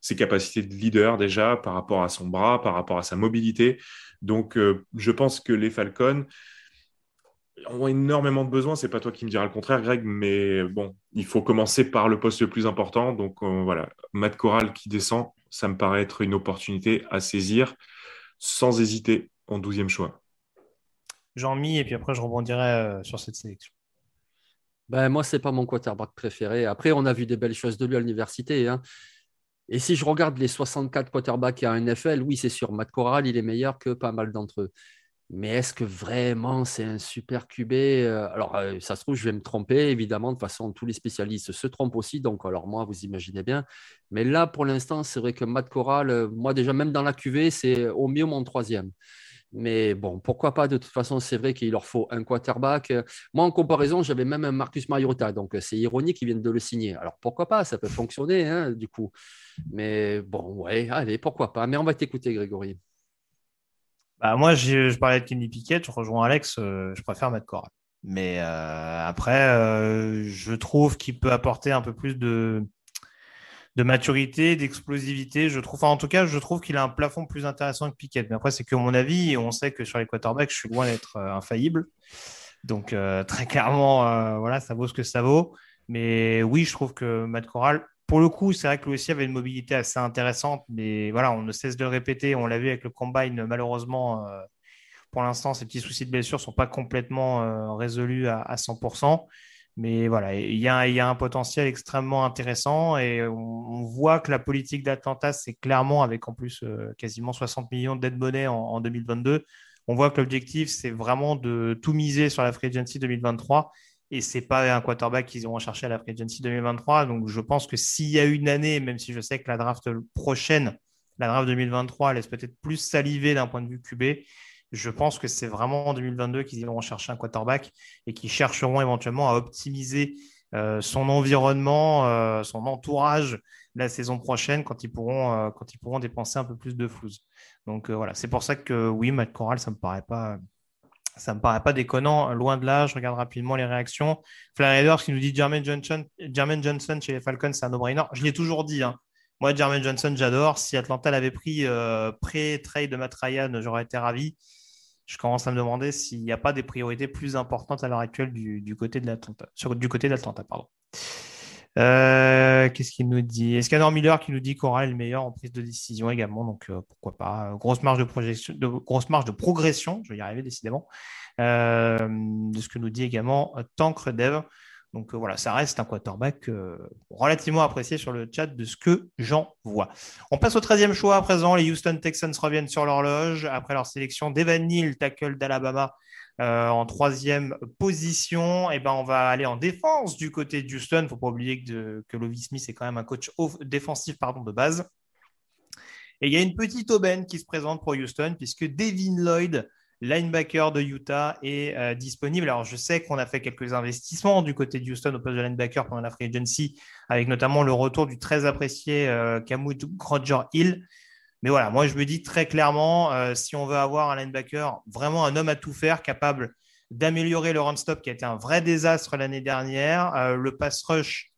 ses capacités de leader déjà, par rapport à son bras, par rapport à sa mobilité. Donc, je pense que les Falcons, ont énormément de besoins. C'est pas toi qui me diras le contraire, Greg, mais bon, il faut commencer par le poste le plus important. Donc euh, voilà, Matt Corral qui descend, ça me paraît être une opportunité à saisir sans hésiter en 12e choix. Jean-Mi, et puis après je rebondirai euh, sur cette sélection. Ben, moi, c'est pas mon quarterback préféré. Après, on a vu des belles choses de lui à l'université. Hein. Et si je regarde les 64 quarterbacks à NFL, oui, c'est sûr, Matt Corral, il est meilleur que pas mal d'entre eux. Mais est-ce que vraiment c'est un super QB euh, Alors, euh, ça se trouve, je vais me tromper, évidemment. De toute façon, tous les spécialistes se trompent aussi. Donc, alors moi, vous imaginez bien. Mais là, pour l'instant, c'est vrai que Matt Corral, euh, moi déjà, même dans la QV, c'est au mieux mon troisième. Mais bon, pourquoi pas De toute façon, c'est vrai qu'il leur faut un quarterback. Moi, en comparaison, j'avais même un Marcus Mariota. Donc, c'est ironique qu'ils viennent de le signer. Alors, pourquoi pas Ça peut fonctionner, hein, du coup. Mais bon, ouais, allez, pourquoi pas. Mais on va t'écouter, Grégory. Bah, moi, je, parlais de Kenny Pickett, je rejoins Alex, euh, je préfère mettre Corral. Mais euh, après, euh, je trouve qu'il peut apporter un peu plus de, de maturité, d'explosivité. Je trouve, en tout cas, je trouve qu'il a un plafond plus intéressant que Pickett. Mais après, c'est que mon avis, on sait que sur les quarterbacks, je suis loin d'être infaillible. Donc, très clairement, voilà, ça vaut ce que ça vaut. Mais oui, je trouve que Matt Corral, pour le coup, c'est vrai que l'OSI avait une mobilité assez intéressante, mais voilà, on ne cesse de le répéter. On l'a vu avec le combine, malheureusement, euh, pour l'instant, ces petits soucis de blessure ne sont pas complètement euh, résolus à, 100%. Mais voilà, il y, a, un potentiel extrêmement intéressant et on, voit que la politique d'Atlanta, c'est clairement, avec en plus euh, quasiment 60 millions d'aide monnaie en, en 2022, on voit que l'objectif, c'est vraiment de tout miser sur la Free Agency 2023 et c'est pas un quarterback qu'ils ont cherché à la Free Agency 2023. Donc je pense que s'il y a une année, même si je sais que la draft prochaine, la draft 2023, laisse peut-être plus saliver d'un point de vue QB, je pense que c'est vraiment en 2022 qu'ils iront chercher un quarterback et qu'ils chercheront éventuellement à optimiser euh, son environnement, euh, son entourage la saison prochaine quand ils pourront, euh, quand ils pourront dépenser un peu plus de flou. Donc voilà, c'est pour ça que oui, Matt Corral, ça me paraît pas ça me paraît pas déconnant, loin de là. Je regarde rapidement les réactions. Flair Raiders qui nous dit Jermaine Johnson, Johnson chez les Falcons, c'est un no-brainer. Je l'ai toujours dit. Hein. Moi, Jermaine Johnson, j'adore. Si Atlanta l'avait pris euh, pré-trade de Matt j'aurais été ravi. Je commence à me demander s'il n'y a pas des priorités plus importantes à l'heure actuelle du, côté de l'Atlanta. Du côté d'Atlanta, pardon. Euh, qu'est-ce qu'il nous dit? Escanor Miller qui nous dit qu'Aura est le meilleur en prise de décision également, donc euh, pourquoi pas. Grosse marge de, marge de progression, je vais y arriver décidément, euh, de ce que nous dit également Tancre. Donc voilà, ça reste un quarterback relativement apprécié sur le chat de ce que j'en vois. On passe au 13e choix à présent. Les Houston Texans reviennent sur l'horloge après leur sélection d'Evan Neal, tackle d'Alabama, euh, en troisième position, eh ben, on va aller en défense du côté de Houston. Il ne faut pas oublier que, Lovie Smith est quand même un coach défensif pardon, de base. Et il y a une petite aubaine qui se présente pour Houston, puisque Devin Lloyd, linebacker de Utah, est euh, disponible. Alors, je sais qu'on a fait quelques investissements du côté de Houston au poste de linebacker pendant la agency, avec notamment le retour du très apprécié euh, Kamut Hill. Mais voilà, moi je me dis très clairement, euh, si on veut avoir un linebacker, vraiment un homme à tout faire, capable d'améliorer le run-stop qui a été un vrai désastre l'année dernière, euh, le pass rush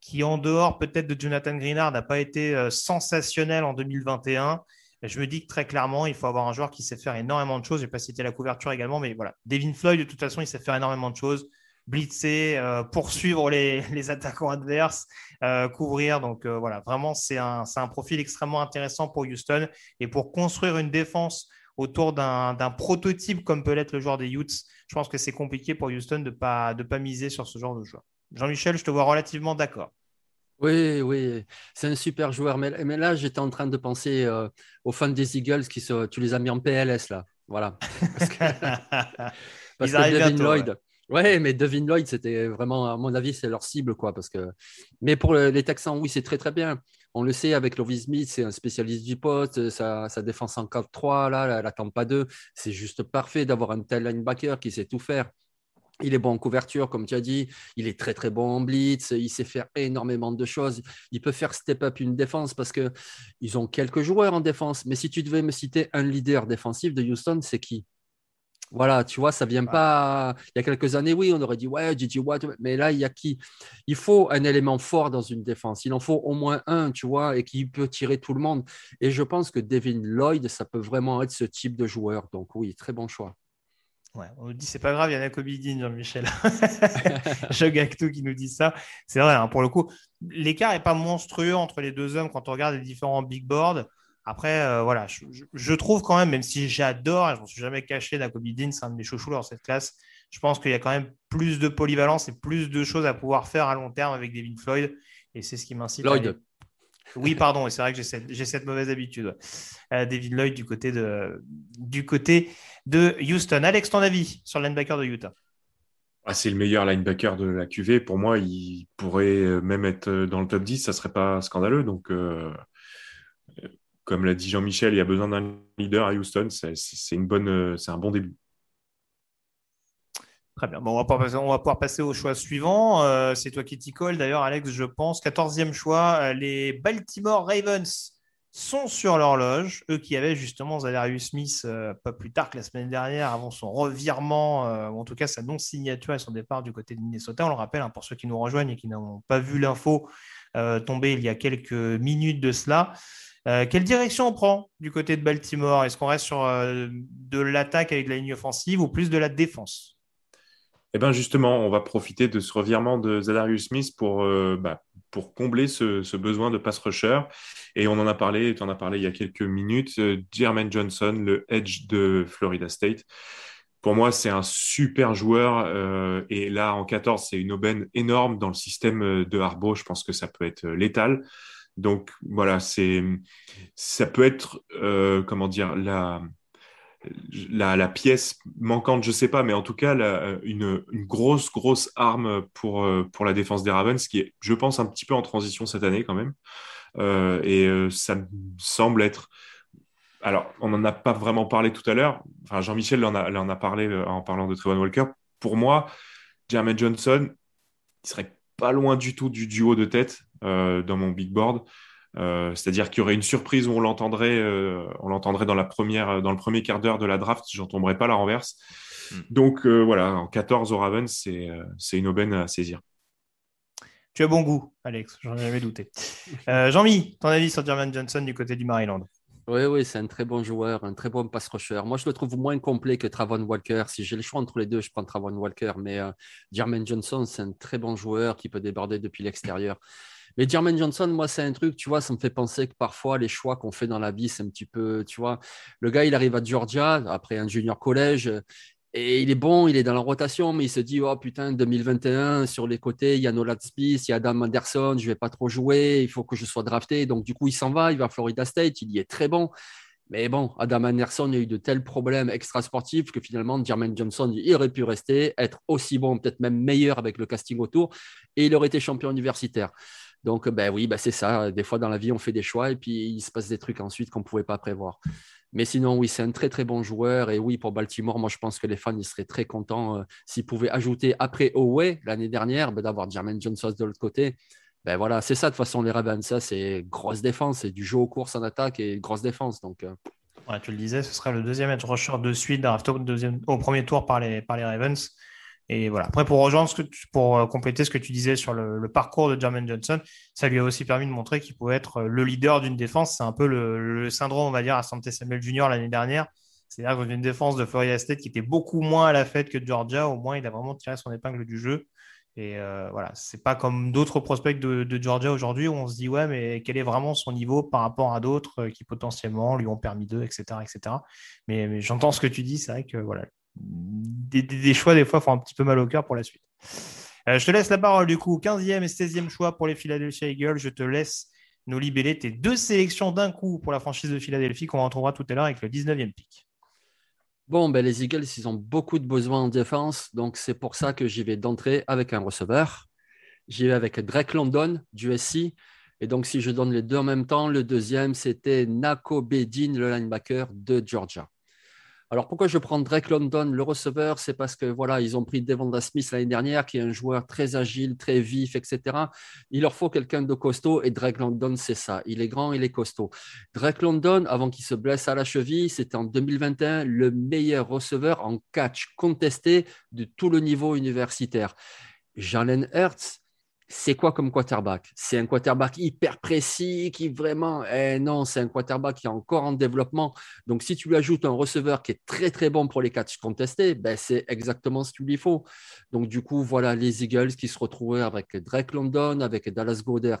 qui en dehors peut-être de Jonathan Greenard n'a pas été euh, sensationnel en 2021. Je me dis que très clairement, il faut avoir un joueur qui sait faire énormément de choses. Je ne vais pas citer la couverture également, mais voilà. Devin Floyd, de toute façon, il sait faire énormément de choses blitzer, euh, poursuivre les, attaquants adverses, euh, couvrir. Donc euh, voilà, vraiment, c'est un, un, profil extrêmement intéressant pour Houston. Et pour construire une défense autour d'un prototype comme peut l'être le joueur des Utes, je pense que c'est compliqué pour Houston de ne pas, de pas miser sur ce genre de joueur. Jean-Michel, je te vois relativement d'accord. Oui, oui, c'est un super joueur. Mais, mais là, j'étais en train de penser aux fans des Eagles qui sont, tu les as mis en PLS là. Voilà. Parce que, parce Devin Lloyd, Ouais, mais Devin Lloyd, c'était vraiment, à mon avis, c'est leur cible, quoi. Parce que... Mais pour les Texans, oui, c'est très, très bien. On le sait, avec Lovie Smith, c'est un spécialiste du poste. Sa, défense en 4-3, là, elle attend pas deux. C'est juste parfait d'avoir un tel linebacker qui sait tout faire. Il est bon en couverture, comme tu as dit. Il est très, très bon en blitz. Il sait faire énormément de choses. Il peut faire step up une défense parce qu'ils ont quelques joueurs en défense. Mais si tu devais me citer un leader défensif de Houston, c'est qui? Voilà, tu vois, ça vient pas. Il y a quelques années, oui, on aurait dit ouais, Gigi Watt, mais là, il y a qui Il faut un élément fort dans une défense. Il en faut au moins un, tu vois, et qui peut tirer tout le monde. Et je pense que Devin Lloyd, ça peut vraiment être ce type de joueur. Donc oui, très bon choix. Ouais, on nous dit c'est pas grave, il y en a Dean, Jean-Michel. tout qui nous dit ça. C'est vrai, hein, pour le coup, l'écart n'est pas monstrueux entre les deux hommes quand on regarde les différents big boards. Après, euh, voilà, je, trouve quand même, même si j'adore, je ne m'en suis jamais caché, Nakobe Dean, c'est un de mes chouchous dans cette classe, je pense qu'il y a quand même plus de polyvalence et plus de choses à pouvoir faire à long terme avec Devin Floyd. Et c'est ce qui m'incite. Lloyd. Oui, pardon, c'est vrai que j'ai cette, mauvaise habitude. Euh, David Lloyd du côté de, du côté de Houston. Alex, ton avis sur le linebacker de Utah? Ah, C'est le meilleur linebacker de la QV. Pour moi, il pourrait même être dans le top 10, ça ne serait pas scandaleux. Donc, euh, comme l'a dit Jean-Michel, il y a besoin d'un leader à Houston. C'est une bonne, c'est un bon début. Très bien. On, va pouvoir, passer au choix suivant. Euh, c'est toi qui t'y colle, d'ailleurs, Alex, je pense. 14e choix, euh, les Baltimore Ravens sont sur l'horloge. Eux qui avaient justement Zadarius Smith euh, pas plus tard que la semaine dernière, avant son revirement, ou en tout cas sa non-signature et son départ du côté de Minnesota. On le rappelle, hein, pour ceux qui nous rejoignent et qui n'ont pas vu l'info tomber il y a quelques minutes de cela. Quelle direction on prend du côté de Baltimore? Est-ce qu'on reste sur de l'attaque avec la ligne offensive ou plus de la défense? Eh bien justement, on va profiter de ce revirement de Zadarius Smith pour, euh, bah, pour combler ce, besoin de pass rusher. Et on en a parlé, tu en as parlé il y a quelques minutes, euh, Jermaine Johnson, le edge de Florida State. Pour moi, c'est un super joueur. Euh, et là, en 14, c'est une aubaine énorme dans le système de Harbaugh. Je pense que ça peut être létal. Donc voilà, c'est ça peut être, comment dire, la, la, pièce manquante, je sais pas, mais en tout cas, une, grosse, grosse arme pour, euh, pour la défense des Ravens, qui est, je pense, un petit peu en transition cette année quand même. Euh, et euh, ça me semble être. Alors, on n'en a pas vraiment parlé tout à l'heure. Enfin, Jean-Michel en a, en a parlé en parlant de Trevor Walker. Pour moi, Jermaine Johnson, il serait pas loin du tout du duo de tête dans mon big board. Euh, c'est-à-dire qu'il y aurait une surprise où on l'entendrait, euh, on l'entendrait dans la première, dans le premier quart d'heure de la draft, j'en tomberais pas la renverse. Hmm. Donc euh, voilà, en 14 au Ravens, c'est, c'est une aubaine à saisir. Tu as bon goût, Alex, j'en avais douté. Jean-Mi, ton avis sur Jermaine Johnson du côté du Maryland? Oui, oui, c'est un très bon joueur, un très bon pass rusher. Moi, je le trouve moins complet que Travon Walker. Si j'ai le choix entre les deux, je prends Travon Walker. Mais Jermaine Johnson, c'est un très bon joueur qui peut déborder depuis l'extérieur. Mais Jermaine Johnson, moi, c'est un truc, tu vois, ça me fait penser que parfois, les choix qu'on fait dans la vie, c'est un petit peu, tu vois, le gars, il arrive à Georgia, après un junior collège, et il est bon, il est dans la rotation, mais il se dit, oh putain, 2021, sur les côtés, il y a Nolan Smith, il y a Adam Anderson, je vais pas trop jouer, il faut que je sois drafté. Donc, du coup, il s'en va, il va à Florida State, il y est très bon. Mais bon, Adam Anderson, a eu de tels problèmes extrasportifs que finalement, Jermaine Johnson, il aurait pu rester, être aussi bon, peut-être même meilleur avec le casting autour, et il aurait été champion universitaire. Donc, ben oui, ben c'est ça. Des fois, dans la vie, on fait des choix et puis il se passe des trucs ensuite qu'on ne pouvait pas prévoir. Mais sinon, oui, c'est un très, très bon joueur. Et oui, pour Baltimore, moi, je pense que les fans, ils seraient très contents euh, s'ils pouvaient ajouter après Oway l'année dernière, ben, d'avoir Jermaine Johnson de l'autre côté. Ben voilà, c'est ça de toute façon, les Ravens. Ça, c'est grosse défense. C'est du jeu aux courses en attaque et grosse défense. Donc, euh, tu le disais, ce sera le deuxième edge rusher de suite deuxième, au premier tour par les Ravens. Et voilà. Après, pour rejoindre pour euh, compléter ce que tu disais sur le, parcours de Jermaine Johnson, ça lui a aussi permis de montrer qu'il pouvait être euh, le leader d'une défense. C'est un peu le, syndrome, on va dire, à Santé Samuel Jr. l'année dernière. C'est-à-dire une défense de Florida State qui était beaucoup moins à la fête que Georgia, au moins il a vraiment tiré son épingle du jeu. Et euh, voilà, c'est pas comme d'autres prospects de, Georgia aujourd'hui où on se dit ouais, mais quel est vraiment son niveau par rapport à d'autres qui potentiellement lui ont permis d'eux, etc., etc. Mais, mais j'entends ce que tu dis, c'est vrai que voilà, des, choix, des fois, font un petit peu mal au cœur pour la suite. Euh, je te laisse la parole, du coup. 15e et 16e choix pour les Philadelphia Eagles. Je te laisse nous libérer tes deux sélections d'un coup pour la franchise de Philadelphie qu'on retrouvera tout à l'heure avec le 19e pick. Bon, ben, les Eagles, ils ont beaucoup de besoins en défense. Donc, c'est pour ça que j'y vais d'entrée avec un receveur. J'y vais avec Drake London du SC. Et donc, si je donne les deux en même temps, le deuxième, c'était Nako Bedin, le linebacker de Georgia. Alors pourquoi je prends Drake London, le receveur? C'est parce que voilà, ils ont pris Devonda Smith l'année dernière, qui est un joueur très agile, très vif, etc. Il leur faut quelqu'un de costaud et Drake London, c'est ça. Il est grand, il est costaud. Drake London, avant qu'il se blesse à la cheville, c'était en 2021 le meilleur receveur en catch contesté de tout le niveau universitaire. Jalen Hurts, c'est quoi comme quarterback? C'est un quarterback hyper précis qui vraiment, eh non, c'est un quarterback qui est encore en développement. Donc, si tu lui ajoutes un receveur qui est très très bon pour les catchs contestés, ben, c'est exactement ce qu'il lui faut. Donc, du coup, voilà les Eagles qui se retrouvaient avec Drake London, avec Dallas Goddard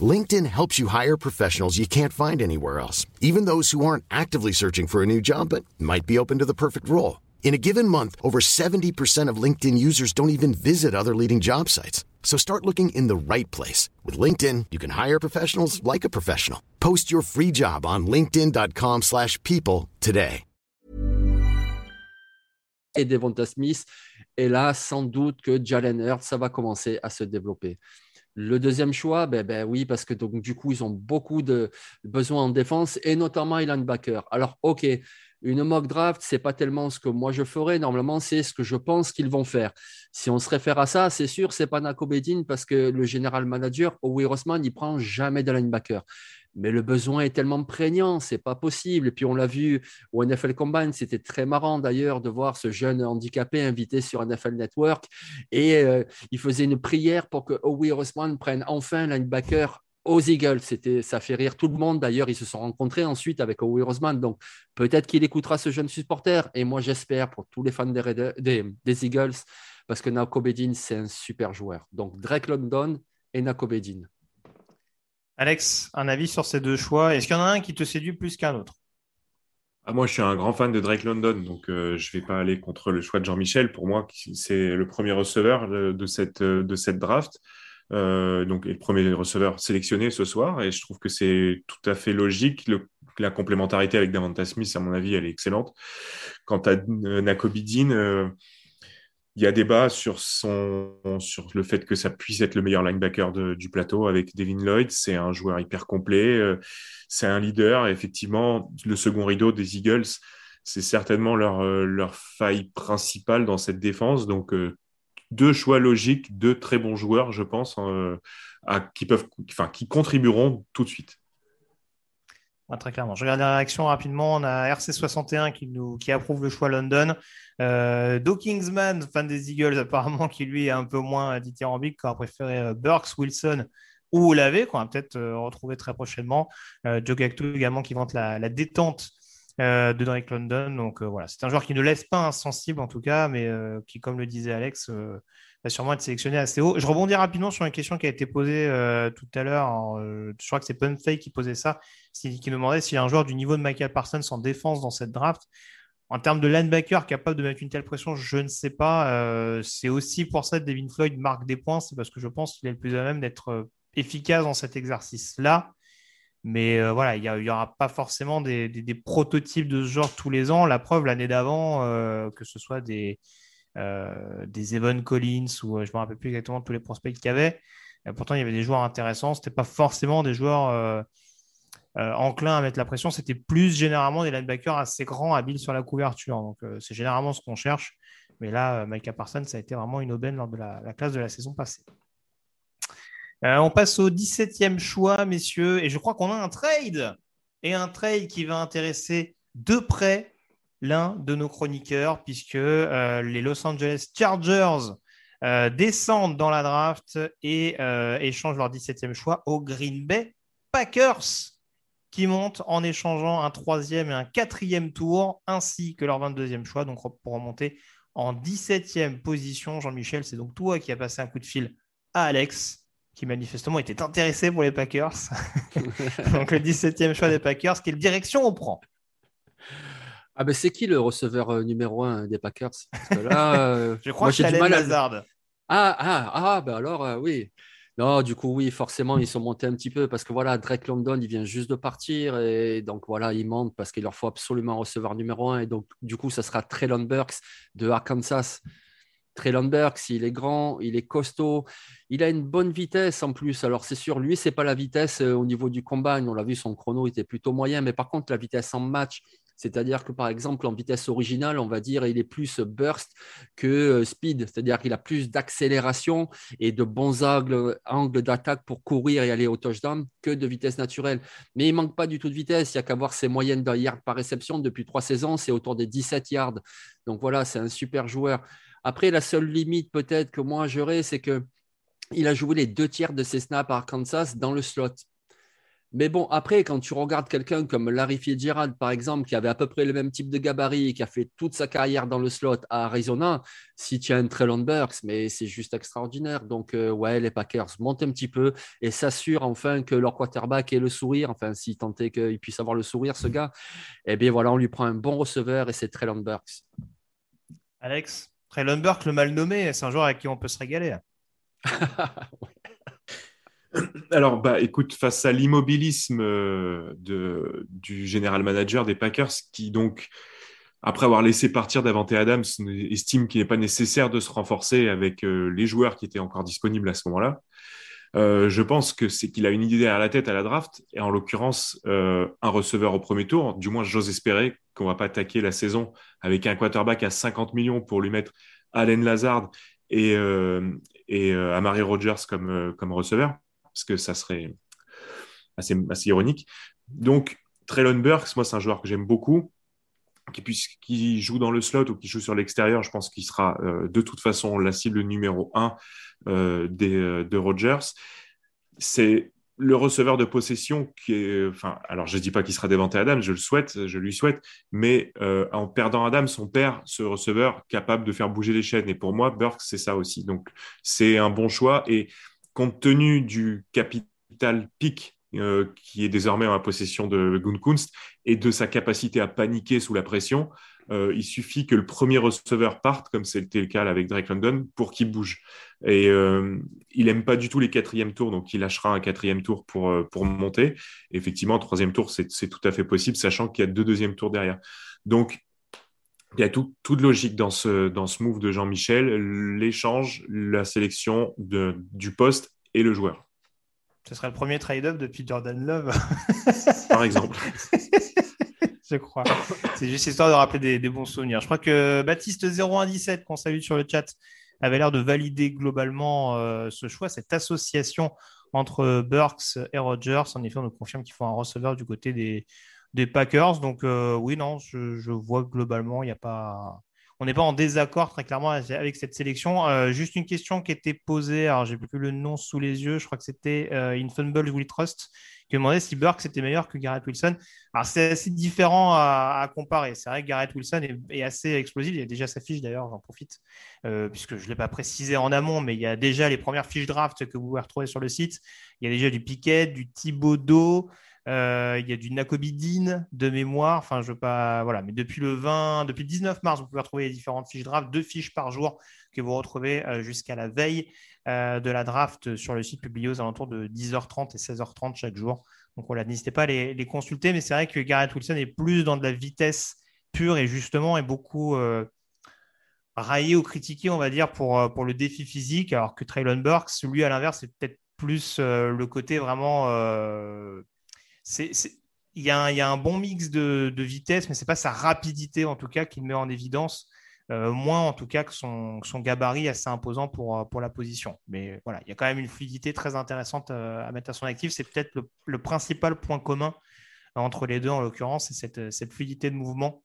LinkedIn helps you hire professionals you can't find anywhere else, even those who aren't actively searching for a new job but might be open to the perfect role. In a given month, over 70% of LinkedIn users don't even visit other leading job sites. So start looking in the right place. With LinkedIn, you can hire professionals like a professional. Post your free job on linkedin.com slash people today. et Devonta Smith. Et là, sans doute que Jalen Hurts, ça va commencer à se développer. Le deuxième choix, ben, ben oui, parce que donc, du coup, ils ont beaucoup de besoins en défense et notamment un linebacker. Alors, OK, une mock draft, c'est pas tellement ce que moi je ferais. Normalement, c'est ce que je pense qu'ils vont faire. Si on se réfère à ça, c'est sûr, c'est pas Nako Bedin parce que le général manager, Howie Rossman, il prend jamais de linebacker mais le besoin est tellement prégnant, c'est pas possible. Et puis on l'a vu au NFL Combine, c'était très marrant d'ailleurs de voir ce jeune handicapé invité sur NFL Network et euh, il faisait une prière pour que Howie Roseman prenne enfin linebacker aux Eagles. C'était, ça fait rire tout le monde. D'ailleurs, ils se sont rencontrés ensuite avec Howie Roseman. Donc, peut-être qu'il écoutera ce jeune supporter. Et moi, j'espère pour tous les fans des, des, Eagles, parce que Nako Bedin, c'est un super joueur. Donc, Drake London et Nako Bedin. Alex, un avis sur ces deux choix? Est-ce qu'il y en a un qui te séduit plus qu'un autre? Ah, Moi, je suis un grand fan de Drake London, donc euh, je ne vais pas aller contre le choix de Jean-Michel. Pour moi, c'est le premier receveur de cette, de cette draft. Euh, donc, le premier receveur sélectionné ce soir, et je trouve que c'est tout à fait logique. la complémentarité avec Davanta Smith, à mon avis, elle est excellente. Quant à euh, Nakobidin, il y a débat sur, son, sur le fait que ça puisse être le meilleur linebacker du plateau avec Devin Lloyd. C'est un joueur hyper complet, euh, c'est un leader. effectivement, le second rideau des Eagles, c'est certainement leur, euh, leur faille principale dans cette défense. Donc, euh, deux choix logiques, deux très bons joueurs, je pense, à, qui, peuvent, enfin, qui contribueront tout de suite. très clairement. Je regarde la réaction rapidement. On a RC61 qui, nous, qui approuve le choix London. Euh, Kingsman, fan des Eagles, apparemment, qui lui est un peu moins dithyrambique, qui a préféré euh, Burks, Wilson ou Olave, qu'on va peut-être euh, retrouver très prochainement. Euh, Joe Gacto également qui vante la, détente de Drake London. Donc voilà, c'est un joueur qui ne laisse pas insensible en tout cas, mais qui, comme le disait Alex, va sûrement être sélectionné assez haut. Je rebondis rapidement sur une question qui a été posée tout à l'heure. je crois que c'est Punfay qui posait ça, qui, demandait s'il y a un joueur du niveau de Michael Parsons en défense dans cette draft. En termes de linebacker capable de mettre une telle pression, je ne sais pas. Euh, c'est aussi pour ça que Devin Floyd marque des points. C'est parce que je pense qu'il est le plus à même d'être euh, efficace dans cet exercice-là. Mais euh, voilà, il n'y aura pas forcément des, prototypes de ce genre tous les ans. La preuve, l'année d'avant, que ce soit des, Evan Collins ou je ne me rappelle plus exactement tous les prospects qu'il y avait. pourtant, il y avait des joueurs intéressants. Ce n'était pas forcément des joueurs euh, enclin à mettre la pression, c'était plus généralement des linebackers assez grands, habiles sur la couverture. Donc, euh, c'est généralement ce qu'on cherche. Mais là, euh, Micah Parsons, ça a été vraiment une aubaine lors de la, classe de la saison passée. On passe au 17e choix, messieurs. Et je crois qu'on a un trade. Et un trade qui va intéresser de près l'un de nos chroniqueurs, puisque les Los Angeles Chargers descendent dans la draft et échangent leur 17e choix au Green Bay Packers qui montent en échangeant un troisième et un quatrième tour, ainsi que leur 22e choix, donc pour remonter en 17e position. Jean-Michel, c'est donc toi qui as passé un coup de fil à Alex, qui manifestement était intéressé pour les Packers. donc le 17e choix des Packers, quelle direction on prend? Ah ben c'est qui le receveur euh, numéro un des Packers? Là, euh, Je crois que c'est Allen Lazard. Ah, ah, ah ben alors euh, oui. Non, du coup, oui, forcément, ils sont montés un petit peu parce que voilà, Drake London, il vient juste de partir et donc voilà, ils montent parce qu'il leur faut absolument un receveur numéro un. Et donc, du coup, ça sera Traylon Burks de Arkansas. Traylon Burks, il est grand, il est costaud, il a une bonne vitesse en plus. Alors, c'est sûr, lui, c'est pas la vitesse euh, au niveau du combat. On l'a vu, son chrono était plutôt moyen, mais par contre, la vitesse en match, c'est-à-dire que par exemple, en vitesse originale, on va dire, il est plus burst que euh, speed, c'est-à-dire qu'il a plus d'accélération et de bons angles, d'attaque pour courir et aller au touchdown que de vitesse naturelle. Mais il manque pas du tout de vitesse. Il y a qu'à voir ses moyennes de yards par réception depuis trois saisons, c'est autour des 17 yards. Donc voilà, c'est un super joueur. Après, la seule limite peut-être que moi j'aurais, c'est que il a joué les deux tiers de ses snaps à Arkansas dans le slot. Mais bon, après, quand tu regardes quelqu'un comme Larry Fitzgerald, par exemple, qui avait à peu près le même type de gabarit, qui a fait toute sa carrière dans le slot à Arizona, si tu as un Trellon Burks, mais c'est juste extraordinaire. Donc, euh, ouais, les Packers montent un petit peu et s'assurent enfin que leur quarterback ait le sourire. Enfin, si tant qu'il puisse avoir le sourire, ce gars, eh bien voilà, on lui prend un bon receveur et c'est Trellon Burks. Alex, Trellon Burks, le mal nommé, c'est un joueur avec qui on peut se régaler. Alors, bah, écoute, face à l'immobilisme euh, du général manager des Packers, qui donc, après avoir laissé partir Davante Adams, estime qu'il n'est pas nécessaire de se renforcer avec euh, les joueurs qui étaient encore disponibles à ce moment-là, euh, je pense que c'est qu'il a une idée à la tête à la draft, et en l'occurrence, un receveur au premier tour. Du moins, j'ose espérer qu'on va pas attaquer la saison avec un quarterback à 50 millions pour lui mettre Allen Lazard et, et Amari Rogers comme, comme receveur parce que ça serait assez, assez ironique. Donc, Traylon Burks, moi, c'est un joueur que j'aime beaucoup, qui, qui joue dans le slot ou qui joue sur l'extérieur. Je pense qu'il sera euh, de toute façon la cible numéro un euh, des, euh, de Rodgers. C'est le receveur de possession qui est, enfin, alors je ne dis pas qu'il sera déventé Adam, je le souhaite, je lui souhaite, mais en perdant Adam, son père, ce receveur capable de faire bouger les chaînes. Et pour moi, Burks, c'est ça aussi. Donc, c'est un bon choix. Et compte tenu du capital pic euh, qui est désormais en la possession de Gunkunst et de sa capacité à paniquer sous la pression, euh, il suffit que le premier receveur parte, comme c'était le cas avec Drake London, pour qu'il bouge. Et euh, il n'aime pas du tout les quatrièmes tours, donc il lâchera un quatrième tour pour, pour monter. effectivement, troisième tour, c'est tout à fait possible, sachant qu'il y a deux deuxièmes tours derrière. Donc, il y a tout, toute logique dans ce, dans ce move de Jean-Michel, l'échange, la sélection de, du poste et le joueur. Ce serait le premier trade-up depuis Jordan Love. Par exemple. Je crois. C'est juste histoire de rappeler des, bons souvenirs. Je crois que Baptiste 0117, qu'on salue sur le chat, avait l'air de valider globalement euh, ce choix, cette association entre Burks et Rogers. En effet, on nous confirme qu'il faut un receveur du côté des, Packers. Donc euh, oui, non, je, vois globalement, il n'y a pas. On n'est pas en désaccord très clairement avec cette sélection. Euh, juste une question qui était posée, alors j'ai plus le nom sous les yeux, je crois que c'était euh, Will Trust, qui demandait si Burke était meilleur que Garrett Wilson. Alors c'est assez différent à, comparer. C'est vrai que Garrett Wilson est, assez explosif. Il y a déjà sa fiche d'ailleurs, j'en profite, euh, puisque je ne l'ai pas précisé en amont, mais il y a déjà les premières fiches draft que vous pouvez retrouver sur le site. Il y a déjà du Piquet, du Thibaudot, euh, il y a du Nacobidine de mémoire. Enfin, je veux pas. Voilà. Mais depuis le 20, depuis 19 mars, vous pouvez retrouver les différentes fiches draft, deux fiches par jour que vous retrouvez euh, jusqu'à la veille euh, de la draft sur le site publié aux alentours de 10h30 et 16h30 chaque jour. Donc voilà, n'hésitez pas à les, consulter. Mais c'est vrai que Garrett Wilson est plus dans de la vitesse pure et justement est beaucoup raillé ou critiqué, on va dire, pour, pour le défi physique, alors que Traylon Burks, lui, à l'inverse, c'est peut-être plus le côté vraiment il y, a un bon mix de, vitesse, mais ce n'est pas sa rapidité en tout cas qui le met en évidence, euh, moins en tout cas que son, gabarit assez imposant pour, pour la position. Mais voilà, il y a quand même une fluidité très intéressante euh, à mettre à son actif. C'est peut-être le, principal point commun entre les deux en l'occurrence, c'est cette, fluidité de mouvement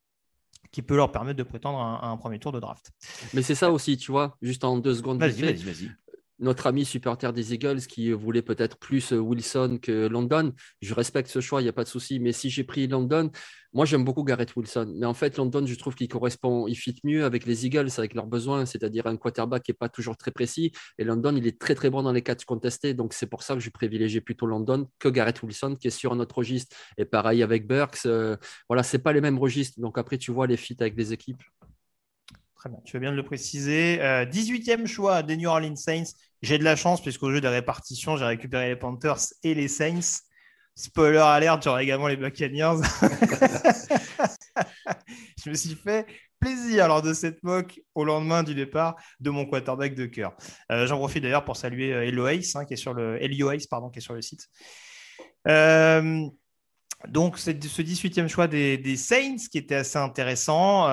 qui peut leur permettre de prétendre à un, premier tour de draft. Mais c'est ça aussi, tu vois, juste en deux secondes. Vas-y, vas-y, vas-y notre ami supporter des Eagles qui voulait peut-être plus euh, Wilson que London. Je respecte ce choix, il n'y a pas de souci. Mais si j'ai pris London, moi j'aime beaucoup Garrett Wilson. Mais en fait, London, je trouve qu'il correspond, il fit mieux avec les Eagles, avec leurs besoins, c'est-à-dire un quarterback qui n'est pas toujours très précis. Et London, il est très très bon dans les catchs contestés. Donc c'est pour ça que je privilégie plutôt London que Garrett Wilson qui est sur un autre registre. Et pareil avec Burks. Euh, voilà, c'est pas les mêmes registres. Donc après, tu vois les fits avec les équipes. Très bien, tu vas bien de le préciser. 18e choix des New Orleans Saints. J'ai de la chance puisqu'au jeu des répartitions, j'ai récupéré les Panthers et les Saints. Spoiler alert, j'aurai également les Buccaneers. je me suis fait plaisir lors de cette mock au lendemain du départ de mon quarterback de cœur. Euh, j'en profite d'ailleurs pour saluer euh, Eloïs, hein, qui est sur le pardon, qui est sur le site. Euh, donc, ce 18e choix des, Saints qui était assez intéressant.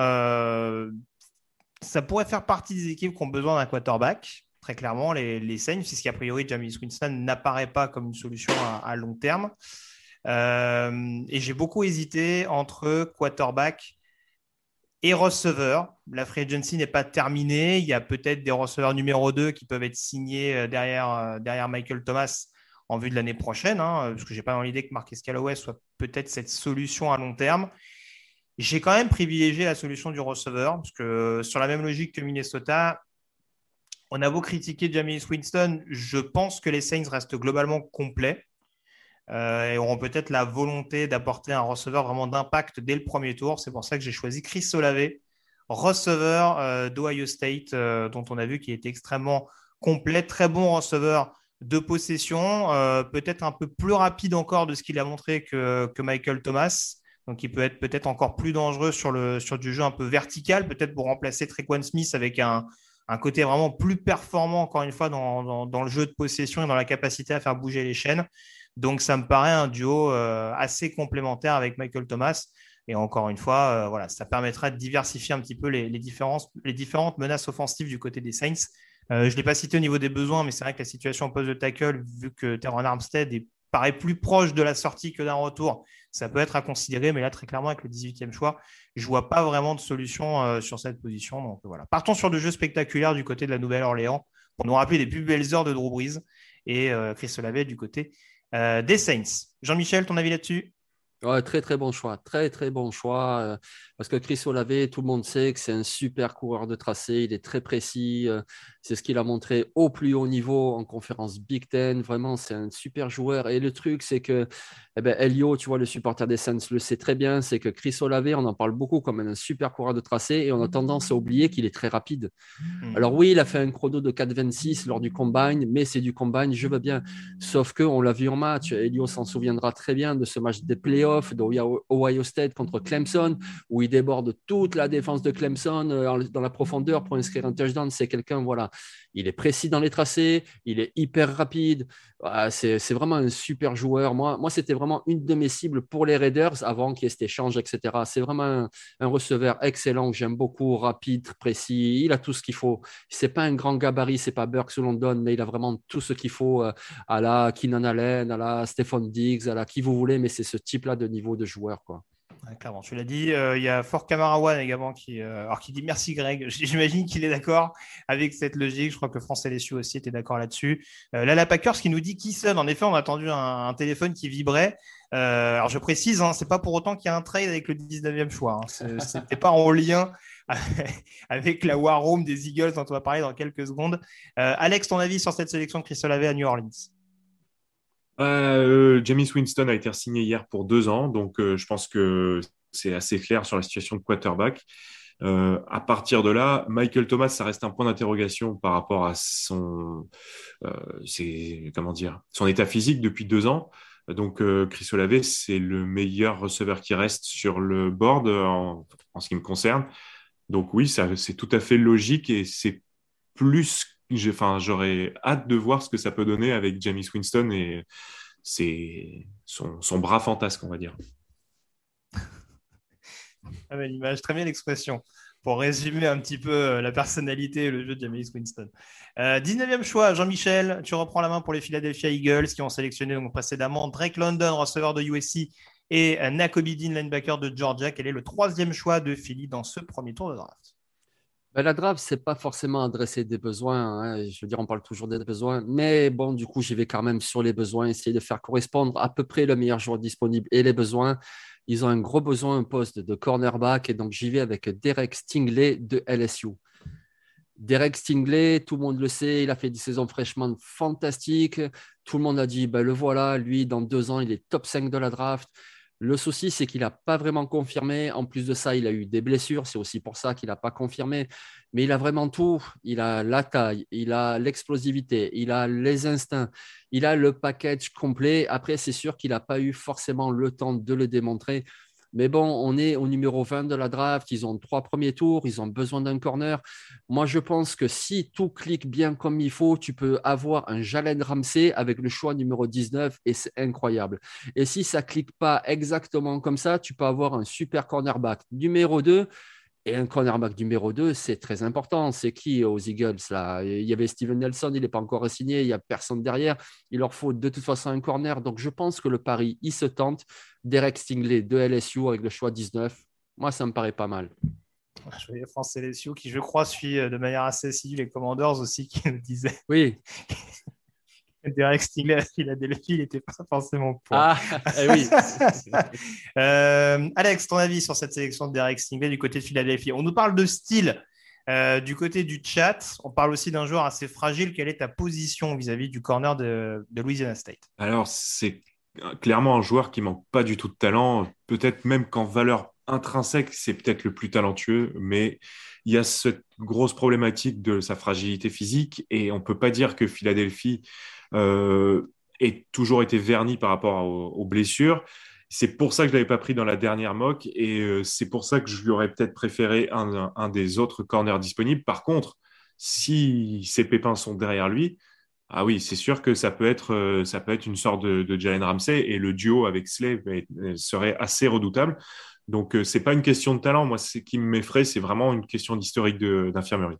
Ça pourrait faire partie des équipes qui ont besoin d'un quarterback très clairement, les, les Saints, puisqu'a priori, James Winston n'apparaît pas comme une solution à, long terme. Euh, et j'ai beaucoup hésité entre quarterback et receveur. La free agency n'est pas terminée. Il y a peut-être des receveurs numéro 2 qui peuvent être signés euh, derrière, euh, derrière Michael Thomas en vue de l'année prochaine, hein, parce que je n'ai pas dans l'idée que Marcus Callaway soit peut-être cette solution à long terme. J'ai quand même privilégié la solution du receveur, parce que sur la même logique que Minnesota, on a beau critiquer James Winston, je pense que les Saints restent globalement complets euh, et auront peut-être la volonté d'apporter un receveur vraiment d'impact dès le premier tour. C'est pour ça que j'ai choisi Chris Olave, receveur euh, d'Ohio State, euh, dont on a vu qu'il était extrêmement complet, très bon receveur de possession, peut-être un peu plus rapide encore de ce qu'il a montré que, Michael Thomas. Donc, il peut être peut-être encore plus dangereux sur, le, sur du jeu un peu vertical, peut-être pour remplacer Trequan Smith avec un, un côté vraiment plus performant, encore une fois, dans, le jeu de possession et dans la capacité à faire bouger les chaînes. Donc, ça me paraît un duo euh, assez complémentaire avec Michael Thomas. Et encore une fois, euh, voilà, ça permettra de diversifier un petit peu les, différences, les différentes menaces offensives du côté des Saints. Euh, je ne l'ai pas cité au niveau des besoins, mais c'est vrai que la situation en poste de tackle, vu que Teron Armstead est, paraît plus proche de la sortie que d'un retour, ça peut être à considérer. Mais là, très clairement, avec le 18e choix, je vois pas vraiment de solution euh, sur cette position. Donc voilà. Partons sur de jeux spectaculaires du côté de la Nouvelle-Orléans pour nous rappeler des plus belles heures de Drew Brees et euh, Chris Olave du côté euh, des Saints. Jean-Michel, ton avis là-dessus? Très très bon choix, très très bon choix. Parce que Chris Olave, tout le monde sait que c'est un super coureur de tracé, il est très précis. Euh, c'est ce qu'il a montré au plus haut niveau en conférence Big Ten. Vraiment, c'est un super joueur. Et le truc, c'est que eh ben, Elio, tu vois, le supporter des Saints le sait très bien, c'est que Chris Olave, on en parle beaucoup comme un super coureur de tracé et on a tendance à oublier qu'il est très rapide. Hmm. Alors oui, il a fait un chrono de 4,26 lors du combine, mais c'est du combine, je veux bien. Sauf que on l'a vu en match, Elio s'en souviendra très bien de ce match des playoffs d'Ohio State contre Clemson, où il déborde toute la défense de Clemson euh, dans la profondeur pour inscrire un touchdown. C'est quelqu'un, voilà, il est précis dans les tracés, il est hyper rapide. C'est vraiment un super joueur. Moi, moi c'était vraiment une de mes cibles pour les Raiders avant qu'il y ait cet échange, etc. C'est vraiment un, receveur excellent que j'aime beaucoup, rapide, précis. Il a tout ce qu'il faut. C'est pas un grand gabarit, c'est pas Burks ou London, mais il a vraiment tout ce qu'il faut euh, à la Keenan Allen, à la Stephon Diggs, à la qui vous voulez, mais c'est ce type-là de niveau de joueur, quoi clairement, tu l'as dit. Euh, il y a Fort Camarawan également qui, euh, alors qui dit merci Greg. J'imagine qu'il est d'accord avec cette logique. Je crois que France LSU aussi était d'accord là-dessus. Euh, Lala Packers qui nous dit qui sonne. En effet, on a attendu un, téléphone qui vibrait. Euh, alors je précise, hein, c'est pas pour autant qu'il y a un trade avec le 19e choix. Hein. C'était pas en lien avec la War Room des Eagles dont on va parler dans quelques secondes. Alex, ton avis sur cette sélection de Chris Olave à New Orleans? Euh, James Winston a été signé hier pour deux ans, donc euh, je pense que c'est assez clair sur la situation de quarterback. Euh, à partir de là, Michael Thomas, ça reste un point d'interrogation par rapport à son, comment dire, son état physique depuis deux ans. Donc, Chris Olave, c'est le meilleur receveur qui reste sur le board en, en ce qui me concerne. Donc oui, c'est tout à fait logique et c'est plus enfin, j'aurais hâte de voir ce que ça peut donner avec James Winston et son, bras fantasque, on va dire. Ah belle image, très bien l'expression pour résumer un petit peu euh, la personnalité et le jeu de James Winston. 19e euh, choix, Jean-Michel, tu reprends la main pour les Philadelphia Eagles qui ont sélectionné donc précédemment Drake London, receveur de USC, et Nakobe Dean, linebacker de Georgia. Quel est le troisième choix de Philly dans ce premier tour de draft? Ben, la draft, c'est pas forcément adresser des besoins. Hein. Je veux dire, on parle toujours des besoins. Mais bon, du coup, j'y vais quand même sur les besoins, essayer de faire correspondre à peu près le meilleur joueur disponible et les besoins. Ils ont un gros besoin, un poste de cornerback. Et donc, j'y vais avec Derek Stingley de LSU. Derek Stingley, tout le monde le sait, il a fait des saisons fraîchement fantastiques. Tout le monde a dit, ben, le voilà, lui, dans deux ans, il est top 5 de la draft Le souci, c'est qu'il n'a pas vraiment confirmé. En plus de ça, il a eu des blessures. C'est aussi pour ça qu'il n'a pas confirmé. Mais il a vraiment tout. Il a la taille, il a l'explosivité, il a les instincts, il a le package complet. Après, c'est sûr qu'il n'a pas eu forcément le temps de le démontrer. Mais bon, on est au numéro 20 de la draft. Ils ont trois premiers tours. Ils ont besoin d'un corner. Moi, je pense que si tout clique bien comme il faut, tu peux avoir un Jalen Ramsey avec le choix numéro 19 et c'est incroyable. Et si ça clique pas exactement comme ça, tu peux avoir un super cornerback numéro 2 et un cornerback numéro 2, c'est très important. C'est qui aux Eagles là? Il y avait Steven Nelson, il n'est pas encore signé, il n'y a personne derrière. Il leur faut de toute façon un corner. Donc je pense que le pari, il se tente. Derek Stingley de LSU avec le choix 19. Moi, ça me paraît pas mal. Je voyais France LSU qui, je crois, suit euh, de manière assez assidue les Commanders aussi, qui nous disaient oui. Derek Stingley à Philadelphie, il n'était pas forcément pour. Ah, eh oui. euh, Alex, ton avis sur cette sélection de Derek Stingley du côté de Philadelphie? On nous parle de style euh, du côté du chat. On parle aussi d'un joueur assez fragile. Quelle est ta position vis-à-vis du corner de, de Louisiana State? Alors, c'est clairement un joueur qui manque pas du tout de talent. Peut-être même qu'en valeur intrinsèque, c'est peut-être le plus talentueux, mais il y a cette grosse problématique de sa fragilité physique et on ne peut pas dire que Philadelphie euh, ait toujours été verni par rapport aux, blessures. C'est pour ça que je ne l'avais pas pris dans la dernière mock et euh, c'est pour ça que je lui aurais peut-être préféré un, des autres corners disponibles. Par contre, si ces pépins sont derrière lui, ah oui, c'est sûr que ça peut être, euh, ça peut être une sorte de, de Jalen Ramsey et le duo avec Slave serait assez redoutable. Donc, ce n'est pas une question de talent. Moi, ce qui m'effraie, c'est vraiment une question d'historique d'infirmerie.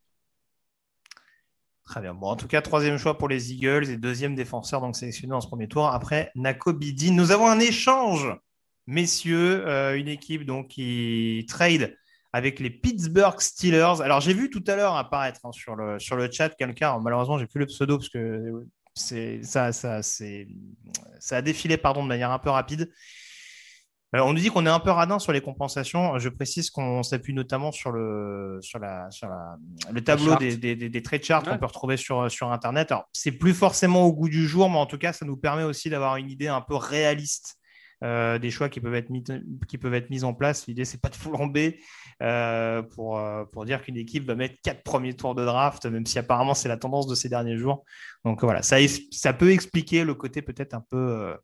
Très bien. Bon, en tout cas, troisième choix pour les Eagles et deuxième défenseur donc sélectionné dans ce premier tour. Après Nako Bidi, nous avons un échange, messieurs, euh, une équipe donc qui trade avec les Pittsburgh Steelers. Alors j'ai vu tout à l'heure apparaître hein, sur, le, sur le chat quelqu'un. Malheureusement, j'ai plus le pseudo parce que ça, ça, ça a défilé pardon de manière un peu rapide. On nous dit qu'on est un peu radin sur les compensations. Je précise qu'on s'appuie notamment sur le, sur la, sur le tableau des, des, des, trade charts qu'on peut retrouver sur, sur Internet. Alors, c'est plus forcément au goût du jour, mais en tout cas, ça nous permet aussi d'avoir une idée un peu réaliste euh, des choix qui peuvent être mis, qui peuvent être mis en place. L'idée, c'est pas de flamber euh, pour, euh, pour dire qu'une équipe va mettre quatre premiers tours de draft, même si apparemment c'est la tendance de ces derniers jours. Donc voilà, ça, ça peut expliquer le côté peut-être un peu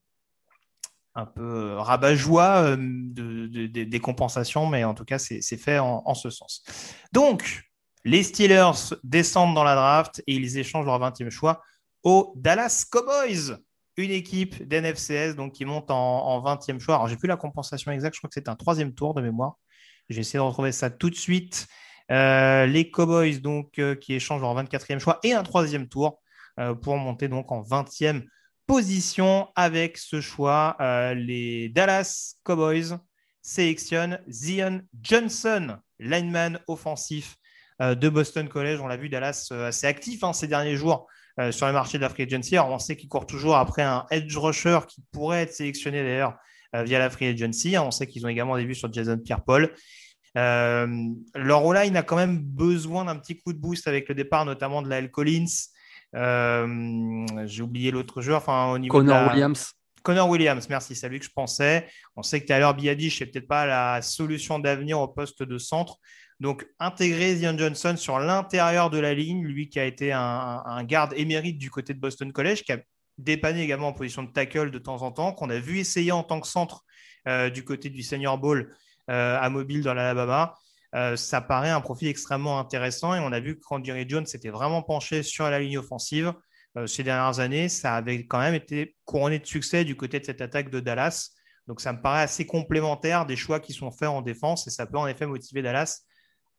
un peu euh, rabat-joie euh, des compensations, mais en tout cas, c'est fait en, ce sens. Donc, les Steelers descendent dans la draft et ils échangent leur 20e choix aux Dallas Cowboys, une équipe d'NFCS donc qui monte en, 20e choix. Alors, j'ai plus la compensation exacte, je crois que c'est un troisième tour de mémoire. J'ai essayé de retrouver ça tout de suite. Euh, les Cowboys donc qui échangent leur 24e choix et un troisième tour pour monter donc en 20e position avec ce choix. Euh, les Dallas Cowboys sélectionnent Zion Johnson, lineman offensif euh, de Boston College. On l'a vu, Dallas euh, assez actif hein, ces derniers jours sur le marché de la free agency. Alors, on sait qu'il court toujours après un edge rusher qui pourrait être sélectionné d'ailleurs via la free agency. On sait qu'ils ont également des vues sur Jason Pierre-Paul. leur O-line a quand même besoin d'un petit coup de boost avec le départ notamment de la L. Collins, euh, j'ai oublié l'autre joueur. Enfin, au niveau Connor Williams. Connor Williams, merci, c'est à lui que je pensais. On sait que l'heure Biadish n'est peut-être pas la solution d'avenir au poste de centre. Donc, intégrer Zion Johnson sur l'intérieur de la ligne, lui qui a été un, garde émérite du côté de Boston College, qui a dépanné également en position de tackle de temps en temps, qu'on a vu essayer en tant que centre euh, du côté du Senior Bowl euh, à mobile dans l'Alabama. Euh, ça paraît un profil extrêmement intéressant. Et on a vu que Jerry Jones s'était vraiment penché sur la ligne offensive euh, ces dernières années, ça avait quand même été couronné de succès du côté de cette attaque de Dallas. Donc ça me paraît assez complémentaire des choix qui sont faits en défense et ça peut en effet motiver Dallas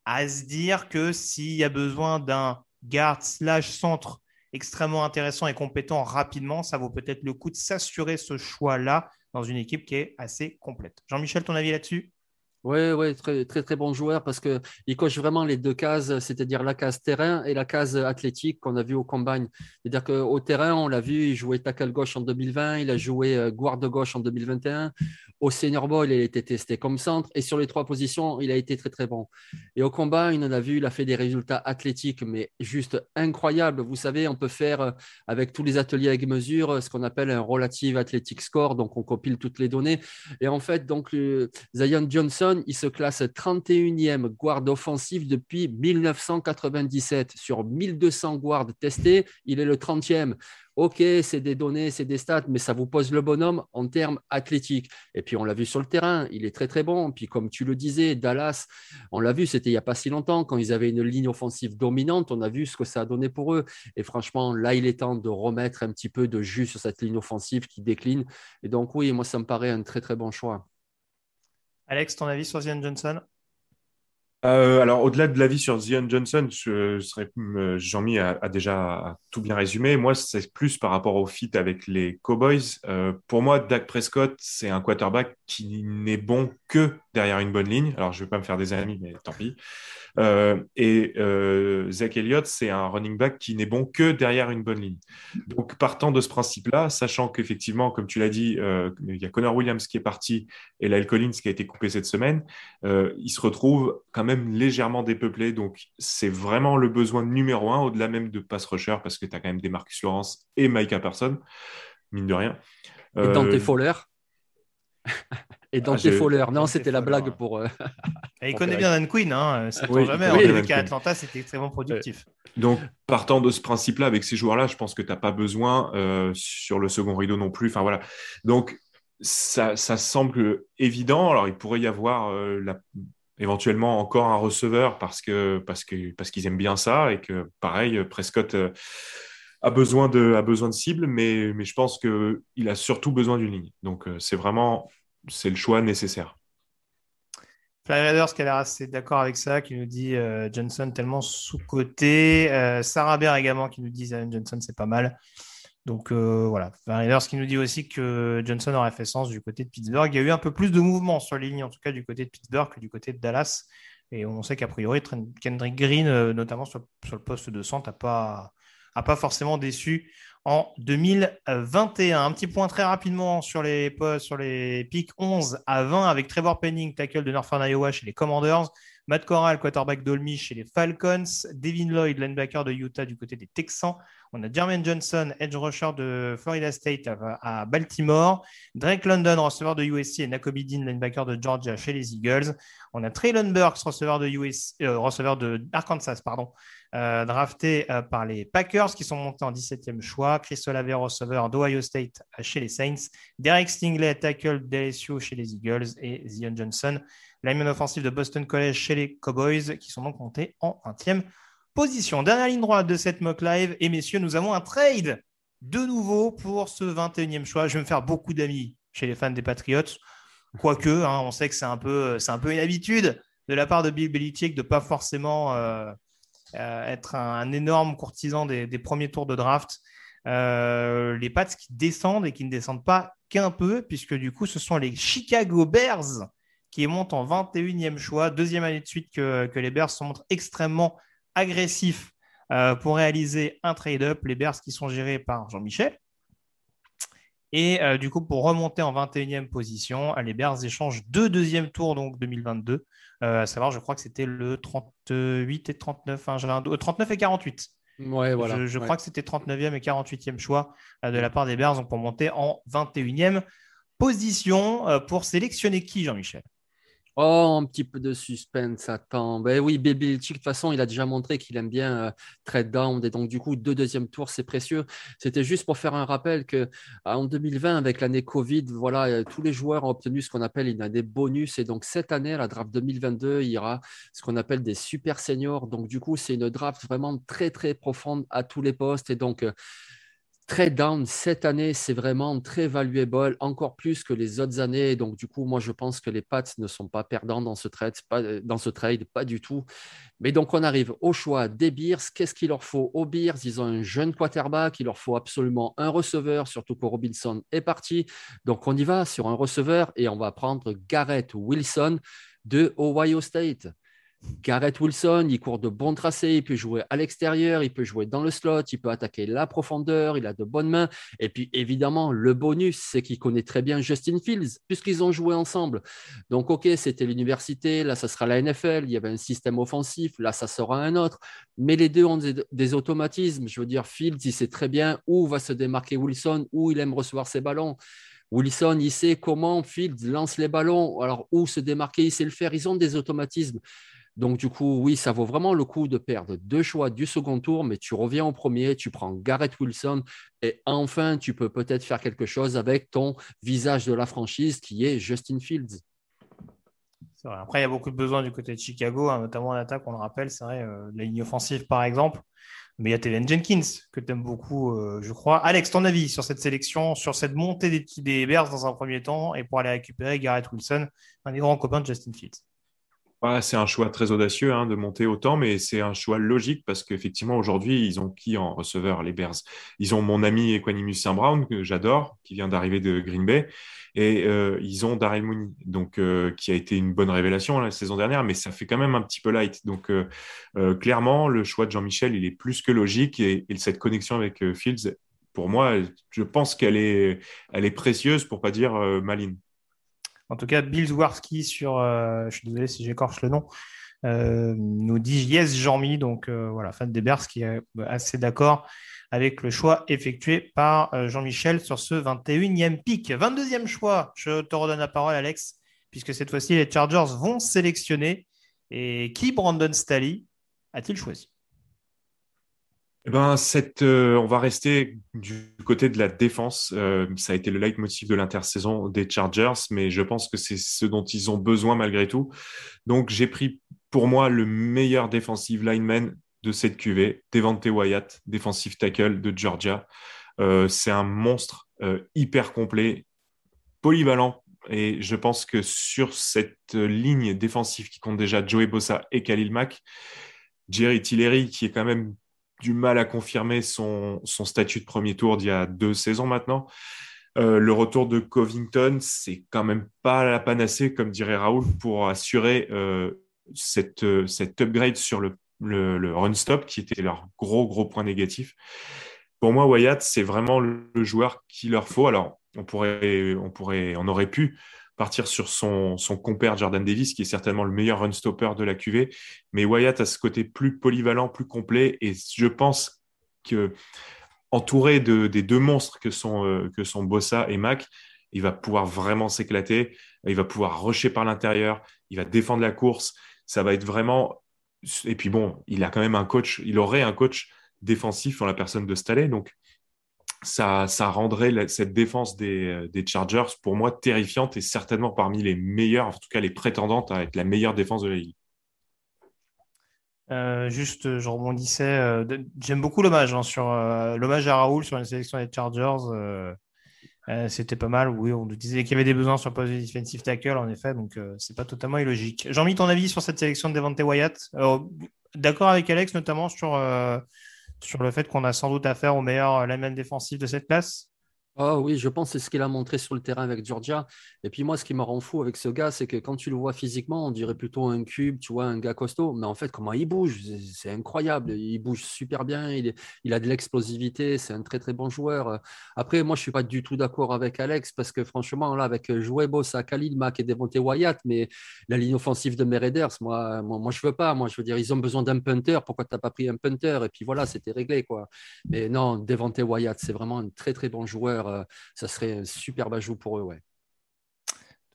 à se dire que s'il y a besoin d'un guard slash centre extrêmement intéressant et compétent rapidement, ça vaut peut-être le coup de s'assurer ce choix-là dans une équipe qui est assez complète. Jean-Michel, ton avis là-dessus? Oui, ouais, très, très, très bon joueur parce qu'il coche vraiment les deux cases, c'est-à-dire la case terrain et la case athlétique qu'on a vu au combine. C'est-à-dire qu'au terrain, on l'a vu, il jouait tackle gauche en 2020, il a joué euh, guard gauche en 2021. Au senior ball, il a été testé comme centre et sur les trois positions, il a été très, très bon. Et au combine, on a vu, il a fait des résultats athlétiques, mais juste incroyables. Vous savez, on peut faire euh, avec tous les ateliers avec mesure ce qu'on appelle un relative athletic score. Donc, on compile toutes les données. Et en fait, donc, Zion Johnson, il se classe 31e guard offensif depuis 1997. Sur 1200 guards testés, il est le 30e. Ok, c'est des données, c'est des stats, mais ça vous pose le bonhomme en termes athlétiques. Et puis, on l'a vu sur le terrain, il est très, très bon. Puis, comme tu le disais, Dallas, on l'a vu, c'était il n'y a pas si longtemps, quand ils avaient une ligne offensive dominante, on a vu ce que ça a donné pour eux. Et franchement, là, il est temps de remettre un petit peu de jus sur cette ligne offensive qui décline. Et donc, oui, moi, ça me paraît un très, très bon choix. Alex, ton avis sur Zion Johnson? Euh, alors, au-delà de l'avis sur Zion Johnson, je, serais, euh, Jean-Mi a, déjà tout bien résumé. Moi, c'est plus par rapport au fit avec les Cowboys. Euh, pour moi, Dak Prescott, c'est un quarterback qui n'est bon que derrière une bonne ligne. Alors, je ne vais pas me faire des amis, mais tant pis. Et Zach Elliott, c'est un running back qui n'est bon que derrière une bonne ligne. Donc, partant de ce principe-là, sachant qu'effectivement, comme tu l'as dit, il y a Connor Williams qui est parti et Lyle Collins qui a été coupé cette semaine, il se retrouve quand même légèrement dépeuplé. Donc, c'est vraiment le besoin numéro un, au-delà même de pass rusher, parce que tu as quand même des Marcus Lawrence et Micah Person, mine de rien. Et Dante Fowler et Dante ah, Fowler. Non, c'était la blague pour. il connaît bien Dan Quinn, hein. ça oui, jamais. Oui, Atlanta, c'était extrêmement productif. donc, partant de ce principe-là, avec ces joueurs-là, je pense que tu n'as pas besoin euh, sur le second rideau non plus. Enfin, voilà. Donc, ça, ça, semble évident. Alors, il pourrait y avoir euh, la... éventuellement encore un receveur parce que parce que parce qu'ils aiment bien ça et que pareil, Prescott. Euh, a besoin de, a besoin de cible, mais, mais je pense qu'il a surtout besoin d'une ligne. Donc, c'est vraiment c'est le choix nécessaire. Fly Raiders qui a l'air assez d'accord avec ça, qui nous dit euh, Johnson tellement sous-côté. Euh, Sarah Baer également qui nous dit Johnson c'est pas mal. Donc euh, voilà, Fly Raiders qui nous dit aussi que Johnson aurait fait sens du côté de Pittsburgh. Il y a eu un peu plus de mouvement sur les lignes, en tout cas du côté de Pittsburgh que du côté de Dallas. Et on sait qu'a priori, Kendrick Green, notamment sur, le poste de centre, n'a pas, a pas forcément déçu en 2021. Un petit point très rapidement sur les, sur les pics 11 à 20 avec Trevor Penning, tackle de Northern Iowa chez les Commanders, Matt Corral, quarterback d'Olmy chez les Falcons, Devin Lloyd, linebacker de Utah du côté des Texans. On a Jermaine Johnson, edge rusher de Florida State à, Baltimore, Drake London, receveur de USC et Nakobe Dean, linebacker de Georgia chez les Eagles. On a Traylon Burks, receveur de, euh, Arkansas, pardon, euh, drafté euh, par les Packers qui sont montés en 17e choix. Chris Olave, receveur d'Ohio State chez les Saints. Derek Stingley, tackle d'LSU chez les Eagles. Et Zion Johnson, lineman offensif de Boston College chez les Cowboys, qui sont donc montés en 20e position. Dernière ligne droite de cette mock live. Et messieurs, nous avons un trade de nouveau pour ce 21e choix. Je vais me faire beaucoup d'amis chez les fans des Patriots. Quoique, hein, on sait que c'est un, peu, un peu une habitude de la part de Bill Belichick de pas forcément euh, être un, énorme courtisan des, premiers tours de draft. Euh, les Pats qui descendent et qui ne descendent pas qu'un peu, puisque du coup, ce sont les Chicago Bears qui montent en 21e choix, deuxième année de suite que, les Bears se montrent extrêmement agressifs euh, pour réaliser un trade-up. Les Bears qui sont gérés par Jean-Michel. Et du coup, pour remonter en 21e position, les Bears échangent deux deuxièmes tours, donc 2022, euh, à savoir, je crois que c'était le 38 et 39, hein, 39 et 48. Ouais, voilà. Je, crois que c'était 39e et 48e choix euh, de la part des Bears donc pour monter en 21e position. Euh, pour sélectionner qui, Jean-Michel? Oh, un petit peu de suspense, attends. Ben oui, Baby de toute façon, il a déjà montré qu'il aime bien euh, trade down. Et donc, du coup, deux deuxièmes tours, c'est précieux. C'était juste pour faire un rappel que ah, en 2020, avec l'année Covid, voilà, euh, tous les joueurs ont obtenu ce qu'on appelle une année bonus. Et donc, cette année, la draft 2022, il y aura ce qu'on appelle des super seniors. Donc, du coup, c'est une draft vraiment très, très profonde à tous les postes. Et donc, euh, trade down cette année, c'est vraiment très valuable, encore plus que les autres années. Donc, du coup, moi, je pense que les Pats ne sont pas perdants dans ce trade, pas, euh, dans ce trade, pas du tout. Mais donc, on arrive au choix des Bears. Qu'est-ce qu'il leur faut aux Bears? Ils ont un jeune quarterback, il leur faut absolument un receveur, surtout que Robinson est parti. Donc, on y va sur un receveur et on va prendre Garrett Wilson. de Ohio State. Garrett Wilson, il court de bons tracés, il peut jouer à l'extérieur, il peut jouer dans le slot, il peut attaquer la profondeur, il a de bonnes mains. Et puis évidemment, le bonus, c'est qu'il connaît très bien Justin Fields, puisqu'ils ont joué ensemble. Donc, OK, c'était l'université, là, ça sera la NFL, il y avait un système offensif, là, ça sera un autre. Mais les deux ont des, automatismes. Je veux dire, Fields, il sait très bien où va se démarquer Wilson, où il aime recevoir ses ballons. Wilson, il sait comment Fields lance les ballons, alors où se démarquer, il sait le faire. Ils ont des automatismes. Donc, du coup, oui, ça vaut vraiment le coup de perdre deux choix du second tour, mais tu reviens au premier, tu prends Garrett Wilson et enfin, tu peux peut-être faire quelque chose avec ton visage de la franchise qui est Justin Fields. Vrai. Après, il y a beaucoup de besoins du côté de Chicago, hein, notamment en attaque, on le rappelle, c'est vrai, euh, la ligne offensive par exemple. Mais il y a Teven Jenkins, que tu aimes beaucoup, euh, je crois. Alex, ton avis sur cette sélection, sur cette montée des, des Bears dans un premier temps et pour aller récupérer Garrett Wilson, un des grands copains de Justin Fields? C'est un choix très audacieux hein, de monter autant, mais c'est un choix logique parce qu'effectivement, aujourd'hui, ils ont qui en receveur, les Bears? Ils ont mon ami Equanimus Saint Brown, que j'adore, qui vient d'arriver de Green Bay, et euh, ils ont Darrell Mooney, donc, euh, qui a été une bonne révélation la saison dernière, mais ça fait quand même un petit peu light. Donc, euh, clairement, le choix de Jean-Michel, il est plus que logique, et, cette connexion avec Fields, pour moi, je pense qu'elle est, est précieuse, pour pas dire maline. En tout cas, Bill Zwarski euh, je suis désolé si j'écorche le nom, euh, nous dit Yes Jean-Mi, donc euh, voilà, fan des Bears qui est assez d'accord avec le choix effectué par Jean-Michel sur ce 21e pic. 22e choix, je te redonne la parole Alex, puisque cette fois-ci les Chargers vont sélectionner. Et qui Brandon Staley a-t-il choisi? Eh ben, euh, on va rester du côté de la défense. Euh, ça a été le leitmotiv de l'intersaison des Chargers, mais je pense que c'est ce dont ils ont besoin malgré tout. Donc, j'ai pris pour moi le meilleur defensive lineman de cette QV, Devante Wyatt, defensive tackle de Georgia. Euh, c'est un monstre hyper complet, polyvalent. Et je pense que sur cette ligne défensive qui compte déjà Joey Bossa et Khalil Mack, Jerry Tillery, qui est quand même du mal à confirmer son, statut de premier tour d'il y a deux saisons maintenant. Euh, le retour de Covington, c'est quand même pas la panacée, comme dirait Raoul, pour assurer euh, cette, euh, upgrade sur le, le, run stop, qui était leur gros, gros point négatif. Pour moi, Wyatt, c'est vraiment le, joueur qu'il leur faut. Alors, on aurait pu partir sur son, son, compère Jordan Davis, qui est certainement le meilleur run stopper de la QV. Mais Wyatt a ce côté plus polyvalent, plus complet. Et je pense que entouré de, des deux monstres que sont, euh, que sont Bossa et Mac, il va pouvoir vraiment s'éclater. Il va pouvoir rusher par l'intérieur. Il va défendre la course. Ça va être vraiment. Et puis bon, il a quand même un coach. Il aurait un coach défensif en la personne de Staley. Donc, ça, rendrait cette défense euh, des, Chargers, pour moi, terrifiante et certainement parmi les meilleures, en tout cas les prétendantes à être la meilleure défense de la Ligue. Euh, juste, je rebondissais. Euh, j'aime beaucoup l'hommage hein, sur l'hommage à Raoul sur une sélection des Chargers. C'était pas mal. Oui, on nous disait qu'il y avait des besoins sur le poste de defensive tackle, en effet, donc c'est pas totalement illogique. Jean-Mi, ton avis sur cette sélection de Devante Wyatt? D'accord avec Alex, notamment sur sur le fait qu'on a sans doute affaire au meilleur lineman défensif de cette classe Oh oui, je pense que c'est ce qu'il a montré sur le terrain avec Georgia. Et puis moi, ce qui me rend fou avec ce gars, c'est que quand tu le vois physiquement, on dirait plutôt un cube, tu vois, un gars costaud. Mais en fait, comment il bouge, c'est incroyable. Il bouge super bien, il, a de l'explosivité, c'est un très très bon joueur. Après, moi, je ne suis pas du tout d'accord avec Alex parce que franchement, là, avec Jouet Bossa, Khalil Mack et Devontae Wyatt, mais la ligne offensive de Mereders, moi, moi, je ne veux pas. Moi, je veux dire, ils ont besoin d'un punter. Pourquoi tu n'as pas pris un punter? Et puis voilà, c'était réglé. Mais non, Devontae Wyatt, c'est vraiment un très très bon joueur. Euh, ça serait super ajout pour eux. Ouais.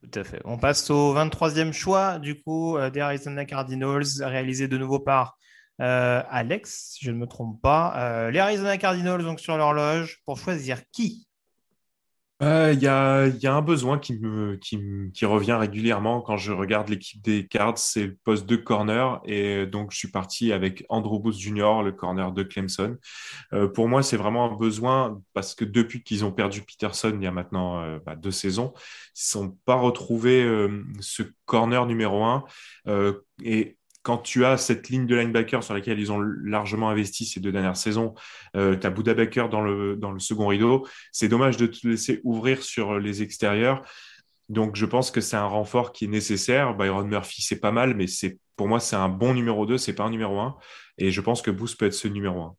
Tout à fait. On passe au 23e choix du coup euh, des Arizona Cardinals, réalisé de nouveau par euh, Alex, si je ne me trompe pas. les Arizona Cardinals donc sur l'horloge pour choisir qui il euh, y, a, y, a, un besoin qui, me, revient régulièrement quand je regarde l'équipe des Cards, c'est le poste de corner. Et donc, je suis parti avec Andrew Booth Jr., le corner de Clemson. Euh, pour moi, c'est vraiment un besoin parce que depuis qu'ils ont perdu Peterson il y a maintenant euh, bah, deux saisons, ils ne sont pas retrouvés ce corner numéro un. et quand tu as cette ligne de linebacker sur laquelle ils ont largement investi ces deux dernières saisons, euh, tu as Bouda Baker dans le, dans le second rideau. C'est dommage de te laisser ouvrir sur les extérieurs. Donc, je pense que c'est un renfort qui est nécessaire. Byron Murphy, c'est pas mal, mais c'est pour moi, c'est un bon numéro 2, c'est pas un numéro 1. Et je pense que Booth peut être ce numéro 1.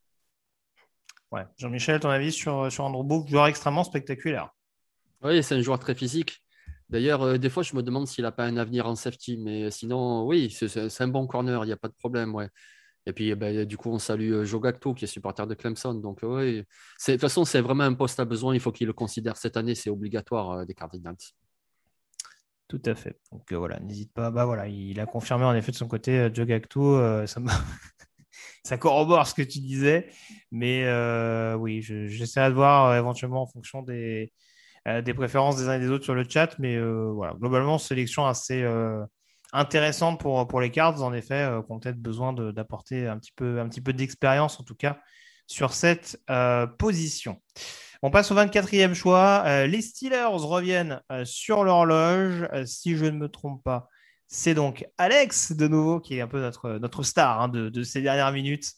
Ouais. Jean-Michel, ton avis sur, sur Andrew Booth, joueur extrêmement spectaculaire. Oui, c'est un joueur très physique. D'ailleurs, euh, des fois, je me demande s'il n'a pas un avenir en safety, mais sinon, oui, c'est un bon corner, il n'y a pas de problème. Ouais. Et puis, eh ben, du coup, on salue euh, Joe Gacto, qui est supporter de Clemson. Donc, oui, de toute façon, c'est vraiment un poste à besoin. Il faut qu'il le considère cette année. C'est obligatoire euh, des Cardinals. Tout à fait. Donc, voilà, n'hésite pas. Bah, voilà, il a confirmé en effet de son côté, Joe Gacto. ça, ça corrobore ce que tu disais. Mais oui, j'essaierai de voir éventuellement en fonction des, des préférences des uns et des autres sur le chat. Mais voilà, globalement, sélection assez intéressante pour, pour les cartes, en effet, euh, qui ont peut-être besoin d'apporter un petit peu, peu d'expérience, en tout cas, sur cette euh, position. On passe au 24e choix. Euh, les Steelers reviennent sur l'horloge. si je ne me trompe pas, c'est donc Alex, de nouveau, qui est un peu notre, notre star hein, de, de, ces dernières minutes,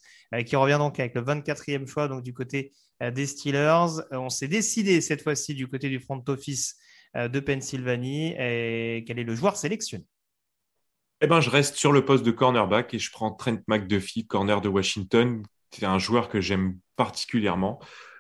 qui revient donc avec le 24e choix, donc du côté des Steelers. on s'est décidé cette fois-ci du côté du front office de Pennsylvanie et quel est le joueur sélectionné? Eh ben, je reste sur le poste de cornerback et je prends Trent McDuffie, corner de Washington. C'est un joueur que j'aime particulièrement,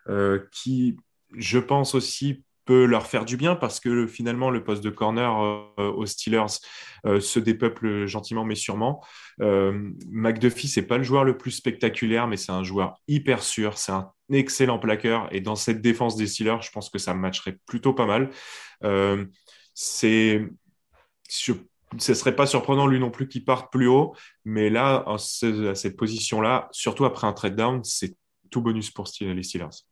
euh, qui, je pense aussi, leur faire du bien parce que finalement, le poste de corner euh, aux Steelers euh, se dépeuple gentiment mais sûrement. McDuffie, c'est pas le joueur le plus spectaculaire, mais c'est un joueur hyper sûr. C'est un excellent plaqueur et dans cette défense des Steelers, je pense que ça matcherait plutôt pas mal. c'est ce serait pas surprenant lui non plus qu'il parte plus haut, mais là, à cette position-là, surtout après un trade down, c'est tout bonus pour les Steelers.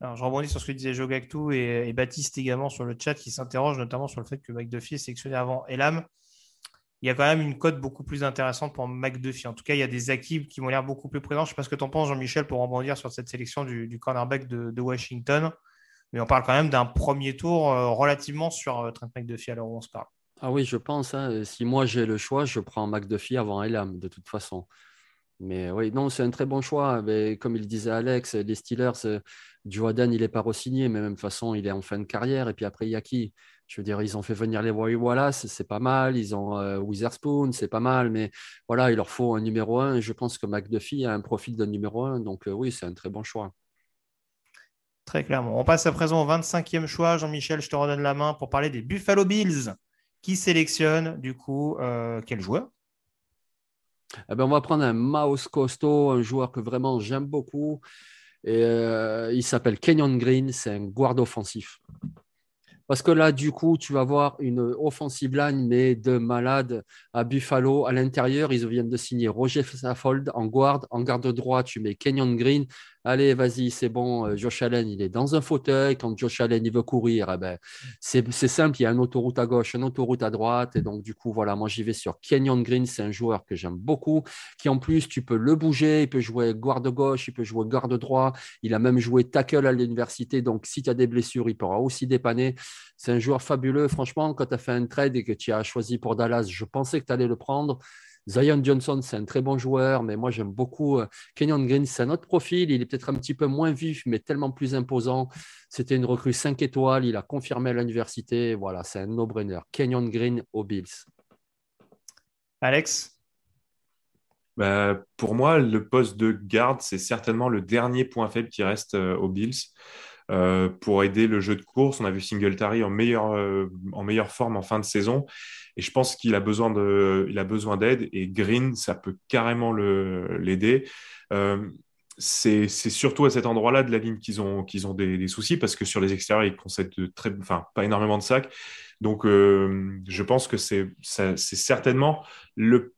Alors, je rebondis sur ce que disait Joe Gactou et, Baptiste également sur le chat qui s'interroge notamment sur le fait que McDuffie est sélectionné avant Elam. Il y a quand même une cote beaucoup plus intéressante pour McDuffie. En tout cas, il y a des acquis qui m'ont l'air beaucoup plus présents. Je ne sais pas ce que tu en penses, Jean-Michel, pour rebondir sur cette sélection du, cornerback de, Washington. Mais on parle quand même d'un premier tour euh, relativement sur euh, Trent McDuffie à l'heure où on se parle. Ah oui, je pense. Hein, si moi j'ai le choix, je prends McDuffie avant Elam, de toute façon. Mais oui, non, c'est un très bon choix. Mais comme il disait Alex, les Steelers, euh, Jordan, il n'est pas re-signé, mais de même façon, il est en fin de carrière. Et puis après, il y a qui? Je veux dire, ils ont fait venir les Roy Wallace, c'est pas mal. Ils ont euh, Witherspoon, c'est pas mal. Mais voilà, il leur faut un numéro un. Je pense que McDuffie a un profil de numéro un. Donc euh, oui, c'est un très bon choix. Très clairement. On passe à présent au 25e choix. Jean-Michel, je te redonne la main pour parler des Buffalo Bills qui sélectionne du coup euh, quel joueur? Eh ben, On va prendre un mouse costaud, un joueur que vraiment j'aime beaucoup. Et, euh, il s'appelle Kenyon Green, c'est un guard offensif. Parce que là, du coup, tu vas voir une offensive line, mais de malade à Buffalo. À l'intérieur, ils viennent de signer Roger Saffold en guard. En garde droit, tu mets Kenyon Green. Allez, vas-y, c'est bon. Euh, Josh Allen, il est dans un fauteuil. Quand Josh Allen, il veut courir, eh ben, c'est simple. Il y a une autoroute à gauche, une autoroute à droite. Et donc, du coup, voilà, moi, j'y vais sur Kenyon Green. C'est un joueur que j'aime beaucoup, qui en plus, tu peux le bouger. Il peut jouer garde gauche, il peut jouer garde droit. Il a même joué tackle à l'université. Donc, si tu as des blessures, il pourra aussi dépanner. C'est un joueur fabuleux. Franchement, quand tu as fait un trade et que tu as choisi pour Dallas, je pensais que tu allais le prendre. Zion Johnson, c'est un très bon joueur, mais moi j'aime beaucoup euh, Kenyon Green. C'est un autre profil. Il est peut-être un petit peu moins vif, mais tellement plus imposant. C'était une recrue 5 étoiles. Il a confirmé à l'université. Voilà, c'est un no-brainer. Kenyon Green aux Bills. Alex? Bah, Pour moi, le poste de garde, c'est certainement le dernier point faible qui reste euh, aux Bills. Euh, pour aider le jeu de course. On a vu Singletary en meilleure, en meilleure forme en fin de saison. Et je pense qu'il a besoin de, il a besoin d'aide et Green, ça peut carrément l'aider. Euh, c'est surtout à cet endroit-là de la ligne qu'ils ont, qu'ils ont des, soucis parce que sur les extérieurs, ils concèdent très, enfin, pas énormément de sacs. Donc, euh, je pense que c'est certainement le.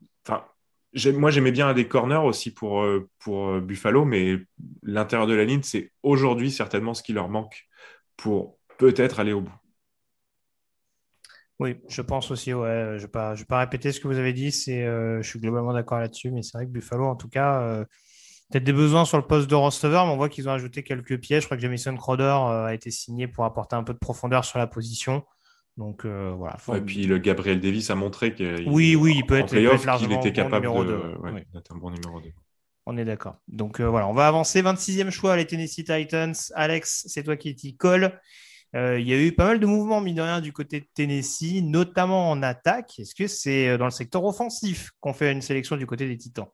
Moi, j'aimais bien des corners aussi pour, euh, pour Buffalo, mais l'intérieur de la ligne, c'est aujourd'hui certainement ce qui leur manque pour peut-être aller au bout. Oui, je pense aussi. Ouais. Je ne vais, pas, je pas répéter ce que vous avez dit. C'est, euh, je suis globalement d'accord là-dessus. Mais c'est vrai que Buffalo, en tout cas, euh, peut-être des besoins sur le poste de receveur, mais on voit qu'ils ont ajouté quelques pièces. Je crois que Jamison Crowder euh, a été signé pour apporter un peu de profondeur sur la position. Donc voilà. Et puis le Gabriel Davis a montré qu'il oui, oui, il peut être, était capable d'être un bon numéro 2. On est d'accord. Donc voilà, on va avancer. 26e choix, les Tennessee Titans. Alex, c'est toi qui t'y colle. Il y a eu pas mal de mouvements, mine de rien, du côté de Tennessee, notamment en attaque. Est-ce que c'est dans le secteur offensif qu'on fait une sélection du côté des Titans?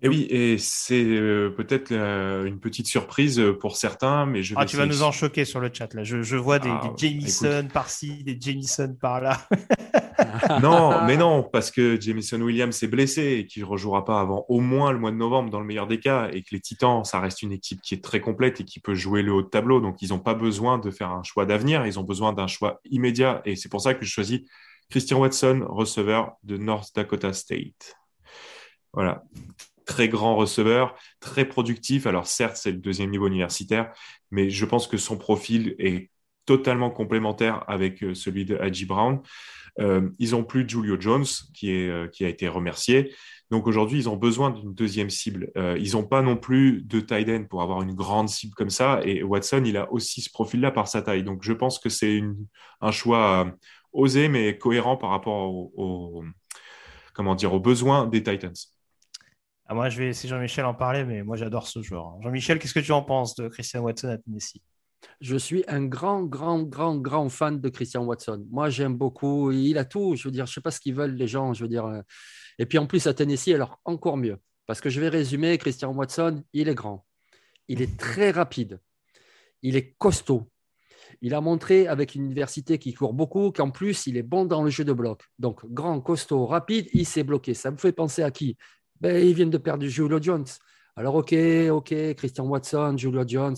Et oui, et c'est euh, peut-être euh, une petite surprise pour certains, mais je Ah, tu vas nous en choquer sur le chat, là. Je, je vois des, Ah, des Jamison par-ci, des Jamison par-là. non, mais non, parce que Jameson Williams est blessé et qu'il ne rejouera pas avant au moins le mois de novembre dans le meilleur des cas, et que les Titans, ça reste une équipe qui est très complète et qui peut jouer le haut de tableau, donc ils n'ont pas besoin de faire un choix d'avenir, ils ont besoin d'un choix immédiat, et c'est pour ça que je choisis Christian Watson, receveur de North Dakota State. Voilà, très grand receveur, très productif. Alors certes, c'est le deuxième niveau universitaire, mais je pense que son profil est totalement complémentaire avec euh, celui de Haji Brown. Euh, ils ont plus Julio Jones euh, qui a été remercié. Donc aujourd'hui, ils ont besoin d'une deuxième cible. Ils n'ont pas non plus de tight pour avoir une grande cible comme ça. Et Watson, il a aussi ce profil-là par sa taille. Donc je pense que c'est un choix osé mais cohérent par rapport aux besoins des Titans. Ah, moi, je vais laisser Jean-Michel en parler, mais moi, j'adore ce joueur. Jean-Michel, qu'est-ce que tu en penses de Christian Watson à Tennessee? Je suis un grand, grand, grand, grand fan de Christian Watson. Moi, j'aime beaucoup. Il a tout. Je veux dire, je sais pas ce qu'ils veulent les gens. Je veux euh, Et puis en plus à Tennessee, alors encore mieux. Parce que je vais résumer. Christian Watson, il est grand. Il est très rapide. Il est costaud. Il a montré avec une université qui court beaucoup qu'en plus, il est bon dans le jeu de bloc. Donc, grand, costaud, rapide, il s'est bloqué. Ça me fait penser à qui? Ben, Ils viennent de perdre Julio Jones. Alors, OK, OK, Christian Watson, Julio Jones.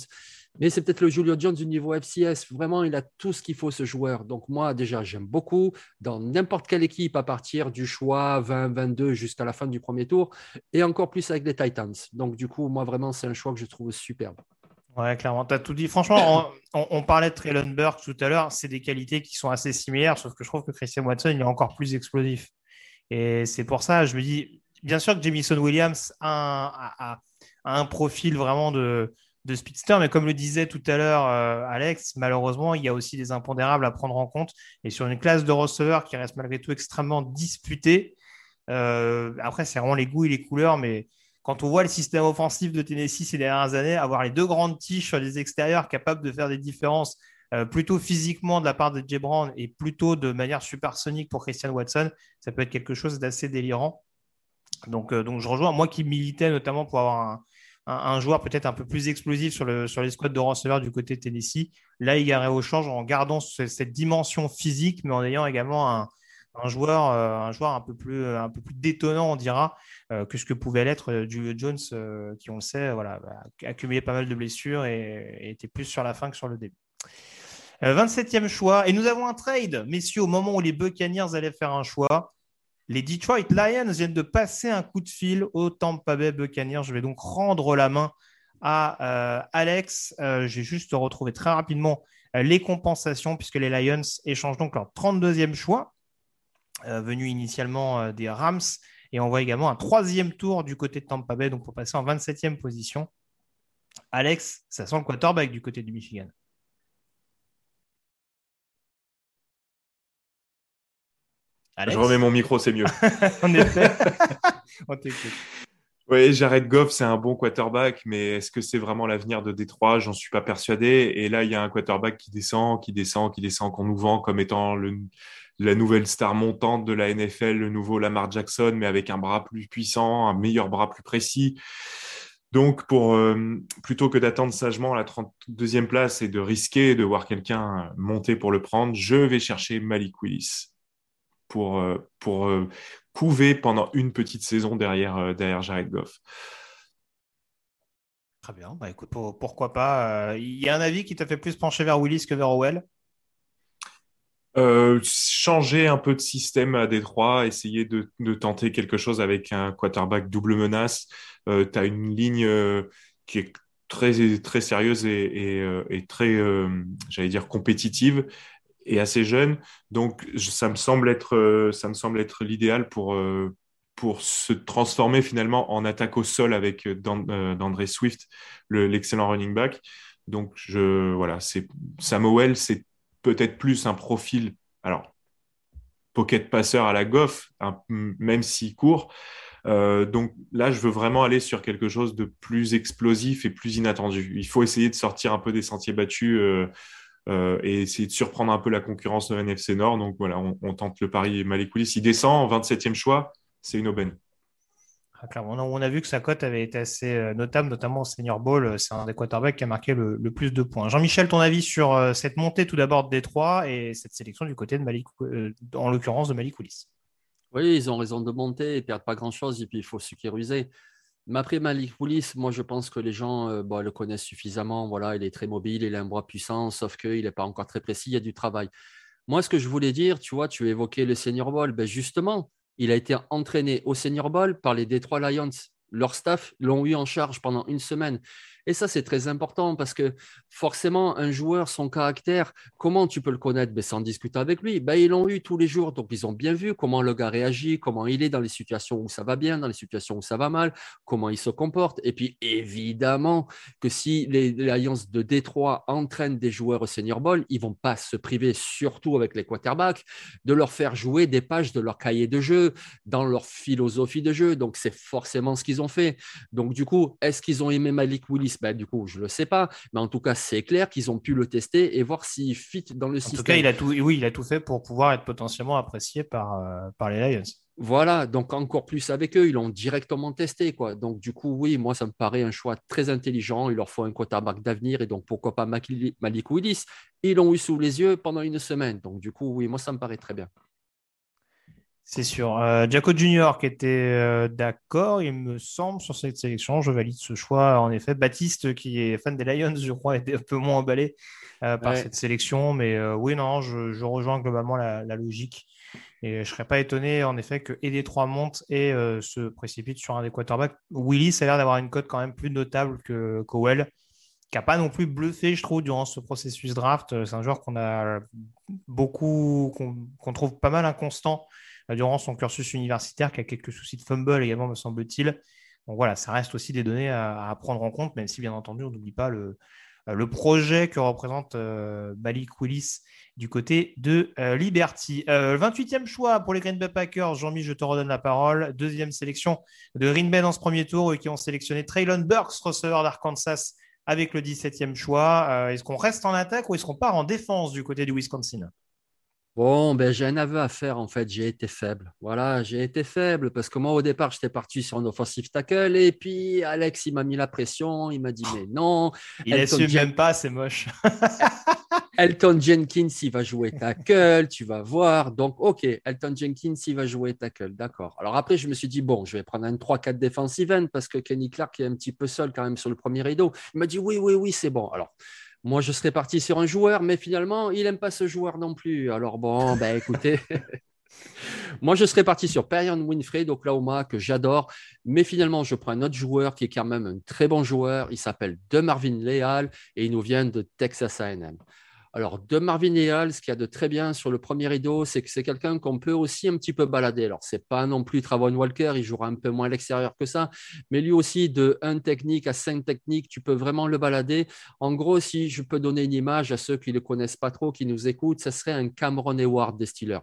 Mais c'est peut-être le Julio Jones du niveau FCS. Vraiment, il a tout ce qu'il faut, ce joueur. Donc, moi, déjà, j'aime beaucoup. Dans n'importe quelle équipe, à partir du choix 20-22 jusqu'à la fin du premier tour, et encore plus avec les Titans. Donc, du coup, moi, vraiment, c'est un choix que je trouve superbe. Ouais, clairement, tu as tout dit. Franchement, on, parlait de Traylon Burke tout à l'heure. C'est des qualités qui sont assez similaires, sauf que je trouve que Christian Watson il est encore plus explosif. Et c'est pour ça, je me dis, bien sûr que Jamison Williams a un profil vraiment de, de speedster, mais comme le disait tout à l'heure euh, Alex, malheureusement, il y a aussi des impondérables à prendre en compte. Et sur une classe de receveurs qui reste malgré tout extrêmement disputée, euh, après, c'est vraiment les goûts et les couleurs, mais quand on voit le système offensif de Tennessee ces dernières années, avoir les deux grandes tiges sur les extérieurs capables de faire des différences euh, plutôt physiquement de la part de Jay Brown et plutôt de manière supersonique pour Christian Watson, ça peut être quelque chose d'assez délirant. Donc, donc je rejoins, moi qui militais notamment pour avoir un, un- joueur peut-être un peu plus explosif sur, le, sur les squads de receveurs du côté Tennessee, là il irait au change en gardant ce- cette dimension physique, mais en ayant également un, euh, un joueur un peu plus, un détonnant, on dira, euh, que ce que pouvait l'être euh, Julio Jones, qui on le sait, voilà, a accumulé pas mal de blessures et, était plus sur la fin que sur le début. Euh, 27e choix, et nous avons un trade, messieurs, au moment où les Buccaneers allaient faire un choix. Les Detroit Lions viennent de passer un coup de fil au Tampa Bay Buccaneers. Je vais donc rendre la main à euh, Alex. Euh, J'ai juste retrouvé très rapidement euh, les compensations, puisque les Lions échangent donc leur 32e choix, venu initialement des Rams, et envoie également un troisième tour du côté de Tampa Bay, donc pour passer en 27e position. Alex, ça sent le quarterback du côté du Michigan. Alex Je remets mon micro, c'est mieux. En effet. On t'écoute. Oui, Jared Goff, c'est un bon quarterback, mais est-ce que c'est vraiment l'avenir de Détroit? J'en suis pas persuadé. Et là, il y a un quarterback qui descend, qui descend, qui descend, qu'on nous vend comme étant le, la nouvelle star montante de la NFL, le nouveau Lamar Jackson, mais avec un bras plus puissant, un meilleur bras plus précis. Donc, pour, euh, plutôt que d'attendre sagement la 32e place et de risquer de voir quelqu'un monter pour le prendre, je vais chercher Malik Willis pour, euh, pour euh, couver pendant une petite saison derrière, euh, derrière Jared Goff. Très bien. Bah, écoute, pour- pourquoi pas. Il y a un avis qui t'a fait plus pencher vers Willis que vers Owell? Euh, changer un peu de système à Détroit, essayer de, de tenter quelque chose avec un quarterback double menace. Euh, tu as une ligne euh, qui est très, très sérieuse et, et, et très, j'allais dire, compétitive et assez jeune. Donc, ça me semble être, euh, ça me semble être l'idéal pour, euh, pour se transformer finalement en attaque au sol avec euh, Dan- d'André Swift, le- l'excellent running back. Donc, je, voilà, Samuel, c'est peut-être plus un profil, alors, pocket passeur à la Goff, un- même s'il court. Donc là, je veux vraiment aller sur quelque chose de plus explosif et plus inattendu. Il faut essayer de sortir un peu des sentiers battus et essayer de surprendre un peu la concurrence de NFC Nord. Donc voilà, on, tente le pari Malik Willis. Il descend, 27e choix, c'est une aubaine. Ah, on a vu que sa cote avait été assez euh, notable, notamment au Senior Bowl. Euh, c'est un des quarterbacks qui a marqué le, plus de points. Jean-Michel, ton avis sur euh, cette montée tout d'abord de Détroit et cette sélection du côté de Malik, en l'occurrence de Malik Willis? Oui, ils ont raison de monter, ils perdent pas grand-chose et puis il faut sécuriser. Mais après Malik Willis, moi je pense que les gens le connaissent suffisamment. Voilà, il est très mobile, il a un bras puissant, sauf qu'il n'est pas encore très précis, il y a du travail. Moi, ce que je voulais dire, tu vois, tu évoquais le Senior Bowl, ben justement, il a été entraîné au Senior Bowl par les Detroit Lions. Leur staff l'ont eu en charge pendant une semaine. Et ça, c'est très important parce que forcément, un joueur, son caractère, comment tu peux le connaître? Ben, Sans discuter avec lui. Ben, ils l'ont eu tous les jours, donc ils ont bien vu comment le gars réagit, comment il est dans les situations où ça va bien, dans les situations où ça va mal, comment il se comporte. Et puis, évidemment, que si les, Alliances de Détroit entraînent des joueurs au Senior Bowl, ils vont pas se priver, surtout avec les quarterbacks, de leur faire jouer des pages de leur cahier de jeu, dans leur philosophie de jeu. Donc, c'est forcément ce qu'ils ont fait. Donc, du coup, est-ce qu'ils ont aimé Malik Willis ben, du coup, je ne le sais pas. Mais en tout cas, c'est clair qu'ils ont pu le tester et voir s'il fit dans le système. En tout cas, il a tout, oui, il a tout fait pour pouvoir être potentiellement apprécié par, euh, par les Lions. Voilà, donc encore plus avec eux, ils l'ont directement testé. Quoi. Donc du coup, oui, moi, ça me paraît un choix très intelligent. Il leur faut un quarterback d'avenir et donc pourquoi pas Malik Willis. Ils l'ont eu sous les yeux pendant une semaine. Donc du coup, oui, moi, ça me paraît très bien. C'est sûr. Euh, Jaco Junior qui était euh, d'accord, il me semble, sur cette sélection. Je valide ce choix. En effet, Baptiste, qui est fan des Lions, je crois, était un peu moins emballé euh, par cette sélection. Mais oui, non, je, rejoins globalement la, logique. Et je ne serais pas étonné, en effet, que et trois montent et se précipitent sur un des quarterbacks. Willis a l'air d'avoir une cote quand même plus notable que Cowell, qui n'a pas non plus bluffé, je trouve, durant ce processus draft. C'est un joueur qu'on a beaucoup, qu'on trouve pas mal inconstant durant son cursus universitaire, qui a quelques soucis de fumble également, me semble-t-il. Donc voilà, ça reste aussi des données à, prendre en compte, même si bien entendu, on n'oublie pas le, euh, le projet que représente euh, Malik Willis du côté de euh, Liberty. 28e choix pour les Green Bay Packers. Jean-Mi, je te redonne la parole. Deuxième sélection de Green Bay dans ce premier tour, qui ont sélectionné Traylon Burks, receveur d'Arkansas, avec le 17e choix. est-ce qu'on reste en attaque ou est-ce qu'on part en défense du côté du Wisconsin? Bon, ben, j'ai un aveu à faire en fait. J'ai été faible. Voilà, j'ai été faible parce que moi au départ j'étais parti sur un offensive tackle et puis Alex il m'a mis la pression. Il m'a dit mais non. Il assume même pas, c'est moche. Elton Jenkins il va jouer tackle, tu vas voir. Donc ok, Elton Jenkins il va jouer tackle, d'accord. Alors après je me suis dit bon, je vais prendre un 3-4 defensive end parce que Kenny Clark est un petit peu seul quand même sur le premier rideau. Il m'a dit oui oui oui c'est bon. Alors moi, je serais parti sur un joueur, mais finalement, il n'aime pas ce joueur non plus. Alors bon, ben écoutez, moi, je serais parti sur Perion Winfrey d'Oklahoma, que j'adore, mais finalement, je prends un autre joueur qui est quand même un très bon joueur. Il s'appelle De Marvin Leal et il nous vient de Texas A&M. Alors, de Marvin Leal, ce qu'il y a de très bien sur le premier rideau, c'est que c'est quelqu'un qu'on peut aussi un petit peu balader. Alors, c'est pas non plus Travon Walker, il jouera un peu moins à l'extérieur que ça, mais lui aussi, de 1 technique à 5 techniques, tu peux vraiment le balader. En gros, si je peux donner une image à ceux qui ne le connaissent pas trop, qui nous écoutent, ce serait un Cameron Eward des Steelers.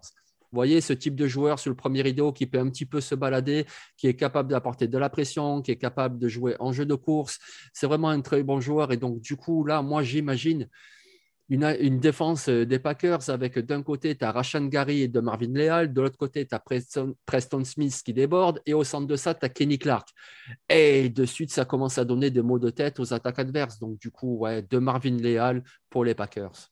Vous voyez ce type de joueur sur le premier rideau qui peut un petit peu se balader, qui est capable d'apporter de la pression, qui est capable de jouer en jeu de course. C'est vraiment un très bon joueur. Et donc, du coup, là, moi, j'imagine une, défense euh, des Packers avec d'un côté, tu as Rashan Gary et de Marvin Leal, de l'autre côté, tu as Preston, Smith qui déborde, et au centre de ça, tu as Kenny Clark. Et de suite, ça commence à donner des mots de tête aux attaques adverses. Donc, du coup, ouais, de Marvin Leal pour les Packers.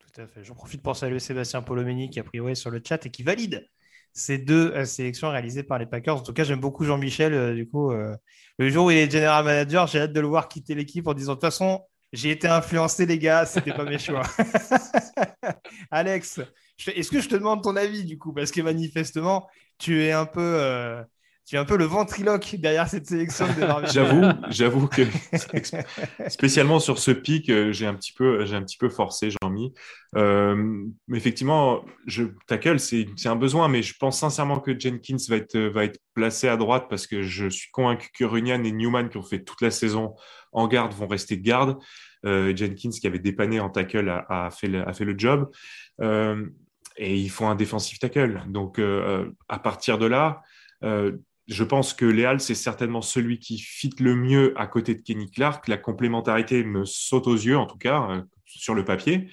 Tout à fait. J'en profite pour saluer Sébastien Polomeni qui a pris ouais, sur le chat et qui valide ces deux euh, sélections réalisées par les Packers. En tout cas, j'aime beaucoup Jean-Michel. Euh, du coup, le jour où il est general manager, j'ai hâte de le voir quitter l'équipe en disant de toute façon, j'ai été influencé, les gars, c'était pas mes choix. Alex, est-ce que je te demande ton avis du coup? Parce que manifestement, tu es un peu. Euh, tu es un peu le ventriloque derrière cette sélection de J'avoue, j'avoue que spécialement sur ce pic, euh, j'ai un petit peu, j'ai un petit peu forcé, Jean-Mi. Euh, effectivement, je tackle, c'est un besoin, mais je pense sincèrement que Jenkins va être, va être placé à droite parce que je suis convaincu que Runyan et Newman, qui ont fait toute la saison en garde, vont rester de garde. Euh, Jenkins, qui avait dépanné en tackle, a, fait, le, job. Euh, et ils font un défensif tackle. Donc, à partir de là, je pense que Léal, c'est certainement celui qui fit le mieux à côté de Kenny Clark. La complémentarité me saute aux yeux, en tout cas. sur le papier.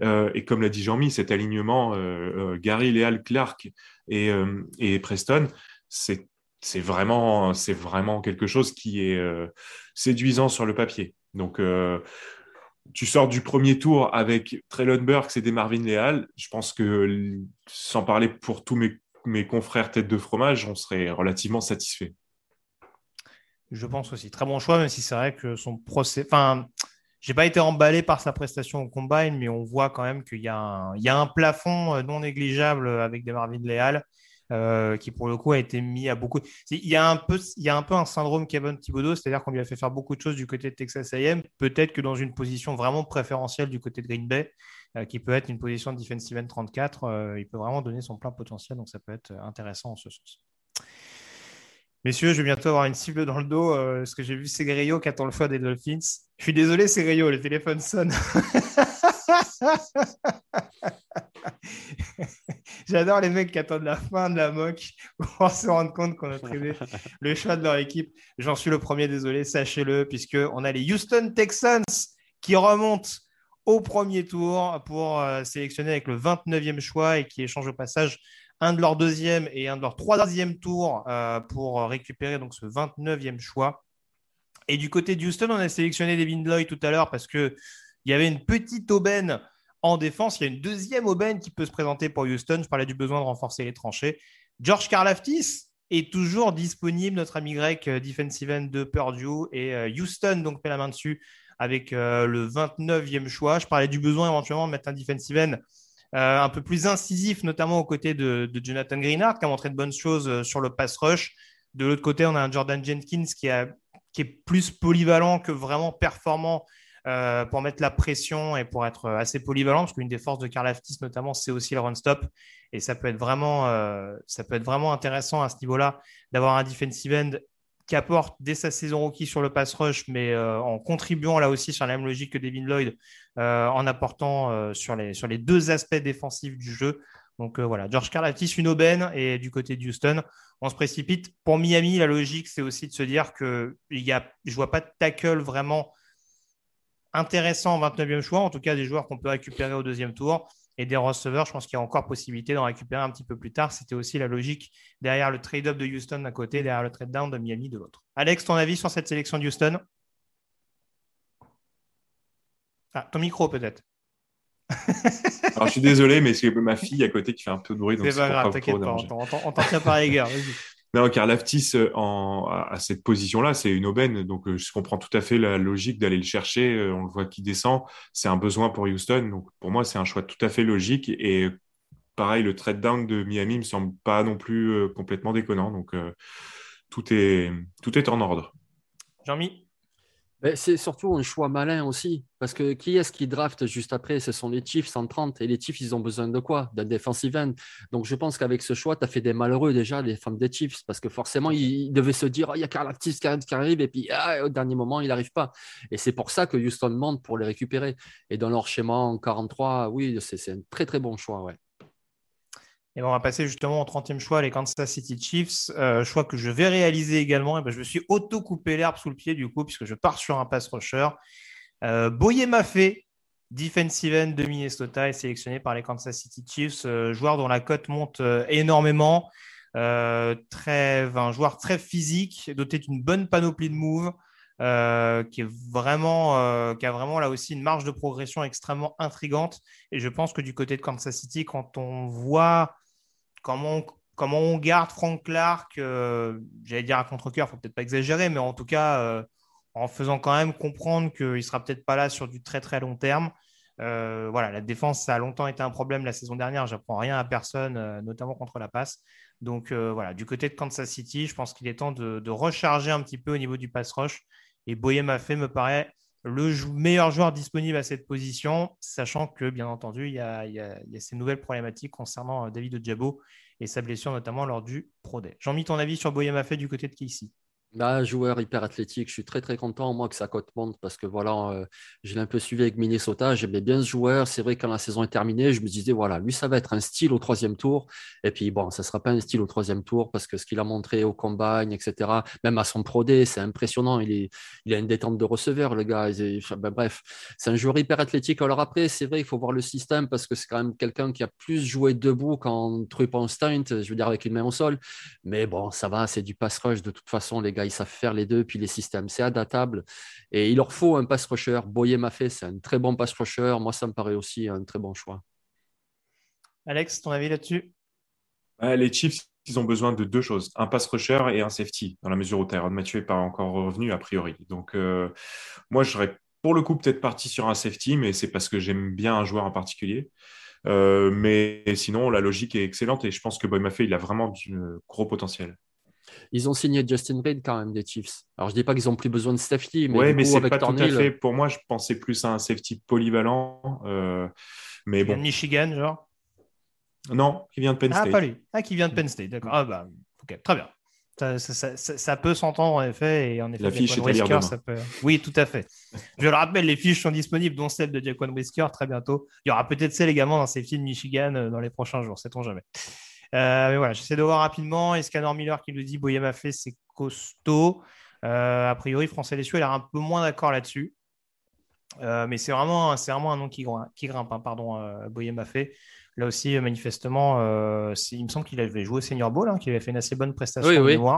et comme l'a dit Jean-Mi, cet alignement Gary, Léal, Clark et Preston, c'est c'est vraiment, c'est vraiment quelque chose qui est séduisant sur le papier. Donc, tu sors du premier tour avec Traylon Burks et des Marvin Leal. Je pense que, sans parler pour tous mes, mes confrères tête de fromage, on serait relativement satisfait. Je pense aussi. Très bon choix, même si c'est vrai que son procès. Enfin, j'ai pas été emballé par sa prestation au combine, mais on voit quand même qu'il y, y, a un plafond euh, non négligeable avec des Marvin Leal. Euh, qui pour le coup a été mis à beaucoup. Il y a un peu, il y a un peu un syndrome Kevin Thibodeau, c'est-à-dire qu'on lui a fait faire beaucoup de choses du côté de Texas A&M, peut-être que dans une position vraiment préférentielle du côté de Green Bay, euh, qui peut être une position de defensive end 34, il peut vraiment donner son plein potentiel, donc ça peut être intéressant en ce sens. Messieurs, je vais bientôt avoir une cible dans le dos euh, parce que j'ai vu Segreyo qui attend le choix des Dolphins. Je suis désolé, Segreyo, le téléphone sonne. J'adore les mecs qui attendent la fin de la moque pour se rendre compte qu'on a trouvé le choix de leur équipe. J'en suis le premier, désolé, sachez-le, puisqu'on a les Houston Texans qui remontent au premier tour pour euh, sélectionner avec le 29e choix et qui échangent au passage un de leur deuxième et un de leur troisième tour euh, pour récupérer donc ce 29e choix. Et du côté de Houston, on a sélectionné Devin Lloyd tout à l'heure parce qu'il y avait une petite aubaine en défense. Il y a une deuxième aubaine qui peut se présenter pour Houston. Je parlais du besoin de renforcer les tranchées. George Karlaftis est toujours disponible, notre ami grec euh, defensive end de Purdue. Et euh, Houston donc met la main dessus avec le 29e choix. Je parlais du besoin éventuellement de mettre un defensive end euh, un peu plus incisif, notamment aux côtés de, Jonathan Greenard, qui a montré de bonnes choses euh, sur le pass rush. De l'autre côté, on a un Jordan Jenkins qui, est plus polyvalent que vraiment performant euh, pour mettre la pression et pour être assez polyvalent, parce qu'une des forces de Karl Aftis, notamment, c'est aussi le run-stop. Et ça peut, être vraiment, ça peut être vraiment intéressant à ce niveau-là d'avoir un defensive end qui apporte dès sa saison rookie sur le pass rush, mais euh, en contribuant là aussi sur la même logique que Devin Lloyd, euh, en apportant euh, sur, les, sur les deux aspects défensifs du jeu. Donc voilà, George Karlatis, une aubaine, et du côté de Houston, on se précipite. Pour Miami, la logique, c'est aussi de se dire que il y a, je ne vois pas de tackle vraiment intéressant en 29e choix, en tout cas des joueurs qu'on peut récupérer au deuxième tour. Et des receveurs, je pense qu'il y a encore possibilité d'en récupérer un petit peu plus tard. C'était aussi la logique derrière le trade-up de Houston d'un côté, derrière le trade-down de Miami de l'autre. Alex, ton avis sur cette sélection de Houston? Ah, ton micro peut-être. Alors, je suis désolé, mais c'est ma fille à côté qui fait un peu de bruit. C'est pas grave, t'inquiète pas, on t'en tient par égard. Non, car Laftis, euh, à cette position-là, c'est une aubaine. Donc, euh, je comprends tout à fait la logique d'aller le chercher. Euh, on le voit qui descend. C'est un besoin pour Houston. Donc, pour moi, c'est un choix tout à fait logique. Et pareil, le trade down de Miami me semble pas non plus complètement déconnant. Donc, tout, est, tout est en ordre. Jean-Mi? C'est surtout un choix malin aussi, parce que qui est-ce qui draft juste après? Ce sont les Chiefs 130, et les Chiefs, ils ont besoin de quoi? D'un defensive end. Donc je pense qu'avec ce choix, tu as fait des malheureux déjà, les fans des Chiefs, parce que forcément, ils devaient se dire, oh, il y a Karl Aptis qui arrive, et puis ah, au dernier moment, il n'arrive pas. Et c'est pour ça que Houston monte pour les récupérer. Et dans leur schéma en 43, oui, c'est un très très bon choix, ouais. Et ben, on va passer justement au 30e choix, les Kansas City Chiefs. Euh, choix que je vais réaliser également. Ben, je me suis auto-coupé l'herbe sous le pied du coup, puisque je pars sur un pass rusher. Euh, Boye Maffé, defensive end de Minnesota, est sélectionné par les Kansas City Chiefs. Euh, joueur dont la cote monte euh, énormément. très, un joueur très physique, doté d'une bonne panoplie de moves. qui, est vraiment, qui a vraiment là aussi une marge de progression extrêmement intrigante. Et je pense que du côté de Kansas City, quand on voit comment on, garde Frank Clark, euh, j'allais dire à contre-coeur, il faut peut-être pas exagérer, mais en tout cas, euh, en faisant quand même comprendre qu'il ne sera peut-être pas là sur du très très long terme. Euh, voilà, la défense, ça a longtemps été un problème la saison dernière. J'apprends rien à personne, notamment contre la passe. Donc voilà, du côté de Kansas City, je pense qu'il est temps de, recharger un petit peu au niveau du pass rush. Et Boyem fait me paraît le meilleur joueur disponible à cette position, sachant que, bien entendu, il y a, ces nouvelles problématiques concernant euh, David Ojabo et sa blessure, notamment lors du Pro Day. Jean-Mi, ton avis sur Boyama fait du côté de Casey Bah, joueur hyper athlétique, je suis très très content moi que sa cote monte parce que voilà, euh, je l'ai un peu suivi avec Minnesota, j'aimais bien ce joueur. C'est vrai que quand la saison est terminée, je me disais voilà, lui ça va être un style au troisième tour. Et puis bon, ça sera pas un style au troisième tour parce que ce qu'il a montré au combine, etc. Même à son pro c'est impressionnant. Il, est, il a une détente de receveur, le gars. Ben, bref, c'est un joueur hyper athlétique. Alors après, c'est vrai, il faut voir le système parce que c'est quand même quelqu'un qui a plus joué debout qu'en truc en stunt, je veux dire avec une main au sol. Mais bon, ça va, c'est du pass rush de toute façon, les gars ils savent faire les deux, puis les systèmes, c'est adaptable. Et il leur faut un pass rusher. Boyer m'a fait, c'est un très bon pass rusher. Moi, ça me paraît aussi un très bon choix. Alex, ton avis là-dessus? Les Chiefs, ils ont besoin de deux choses, un pass rusher et un safety, dans la mesure où Tyrone Mathieu n'est pas encore revenu a priori. Donc, euh, moi, je serais pour le coup peut-être parti sur un safety, mais c'est parce que j'aime bien un joueur en particulier. Euh, mais sinon, la logique est excellente et je pense que Boy Maffei, il a vraiment du gros potentiel. Ils ont signé Justin Reid quand même des Chiefs. Alors je dis pas qu'ils ont plus besoin de safety, mais, ouais, mais c'est pas tout à fait. Pour moi, je pensais plus à un safety polyvalent, euh, mais bon. Michigan, genre? Non, qui vient de Penn ah, State. Ah, pas lui. Ah, qui vient de Penn State, d'accord. Ah bah, ok, très bien. Ça, peut s'entendre en effet. Et en effet, la fiche est Whisker, ça peut... Oui, tout à fait. Je le rappelle, les fiches sont disponibles, dont celle de Jaquan Whisker très bientôt. Il y aura peut-être celle également dans safety de Michigan euh, dans les prochains jours, sait-on jamais. Euh, mais voilà, j'essaie de voir rapidement. Escanor Miller qui nous dit Boyama fait, c'est costaud. Euh, a priori, Français Lessieux, il a un peu moins d'accord là-dessus. Euh, mais c'est vraiment, vraiment un nom qui, grimpe, qui grimpe hein, pardon, Boyama fait. Là aussi, manifestement, il me semble qu'il avait joué au Senior Bowl, hein, qu'il avait fait une assez bonne prestation oui, oui.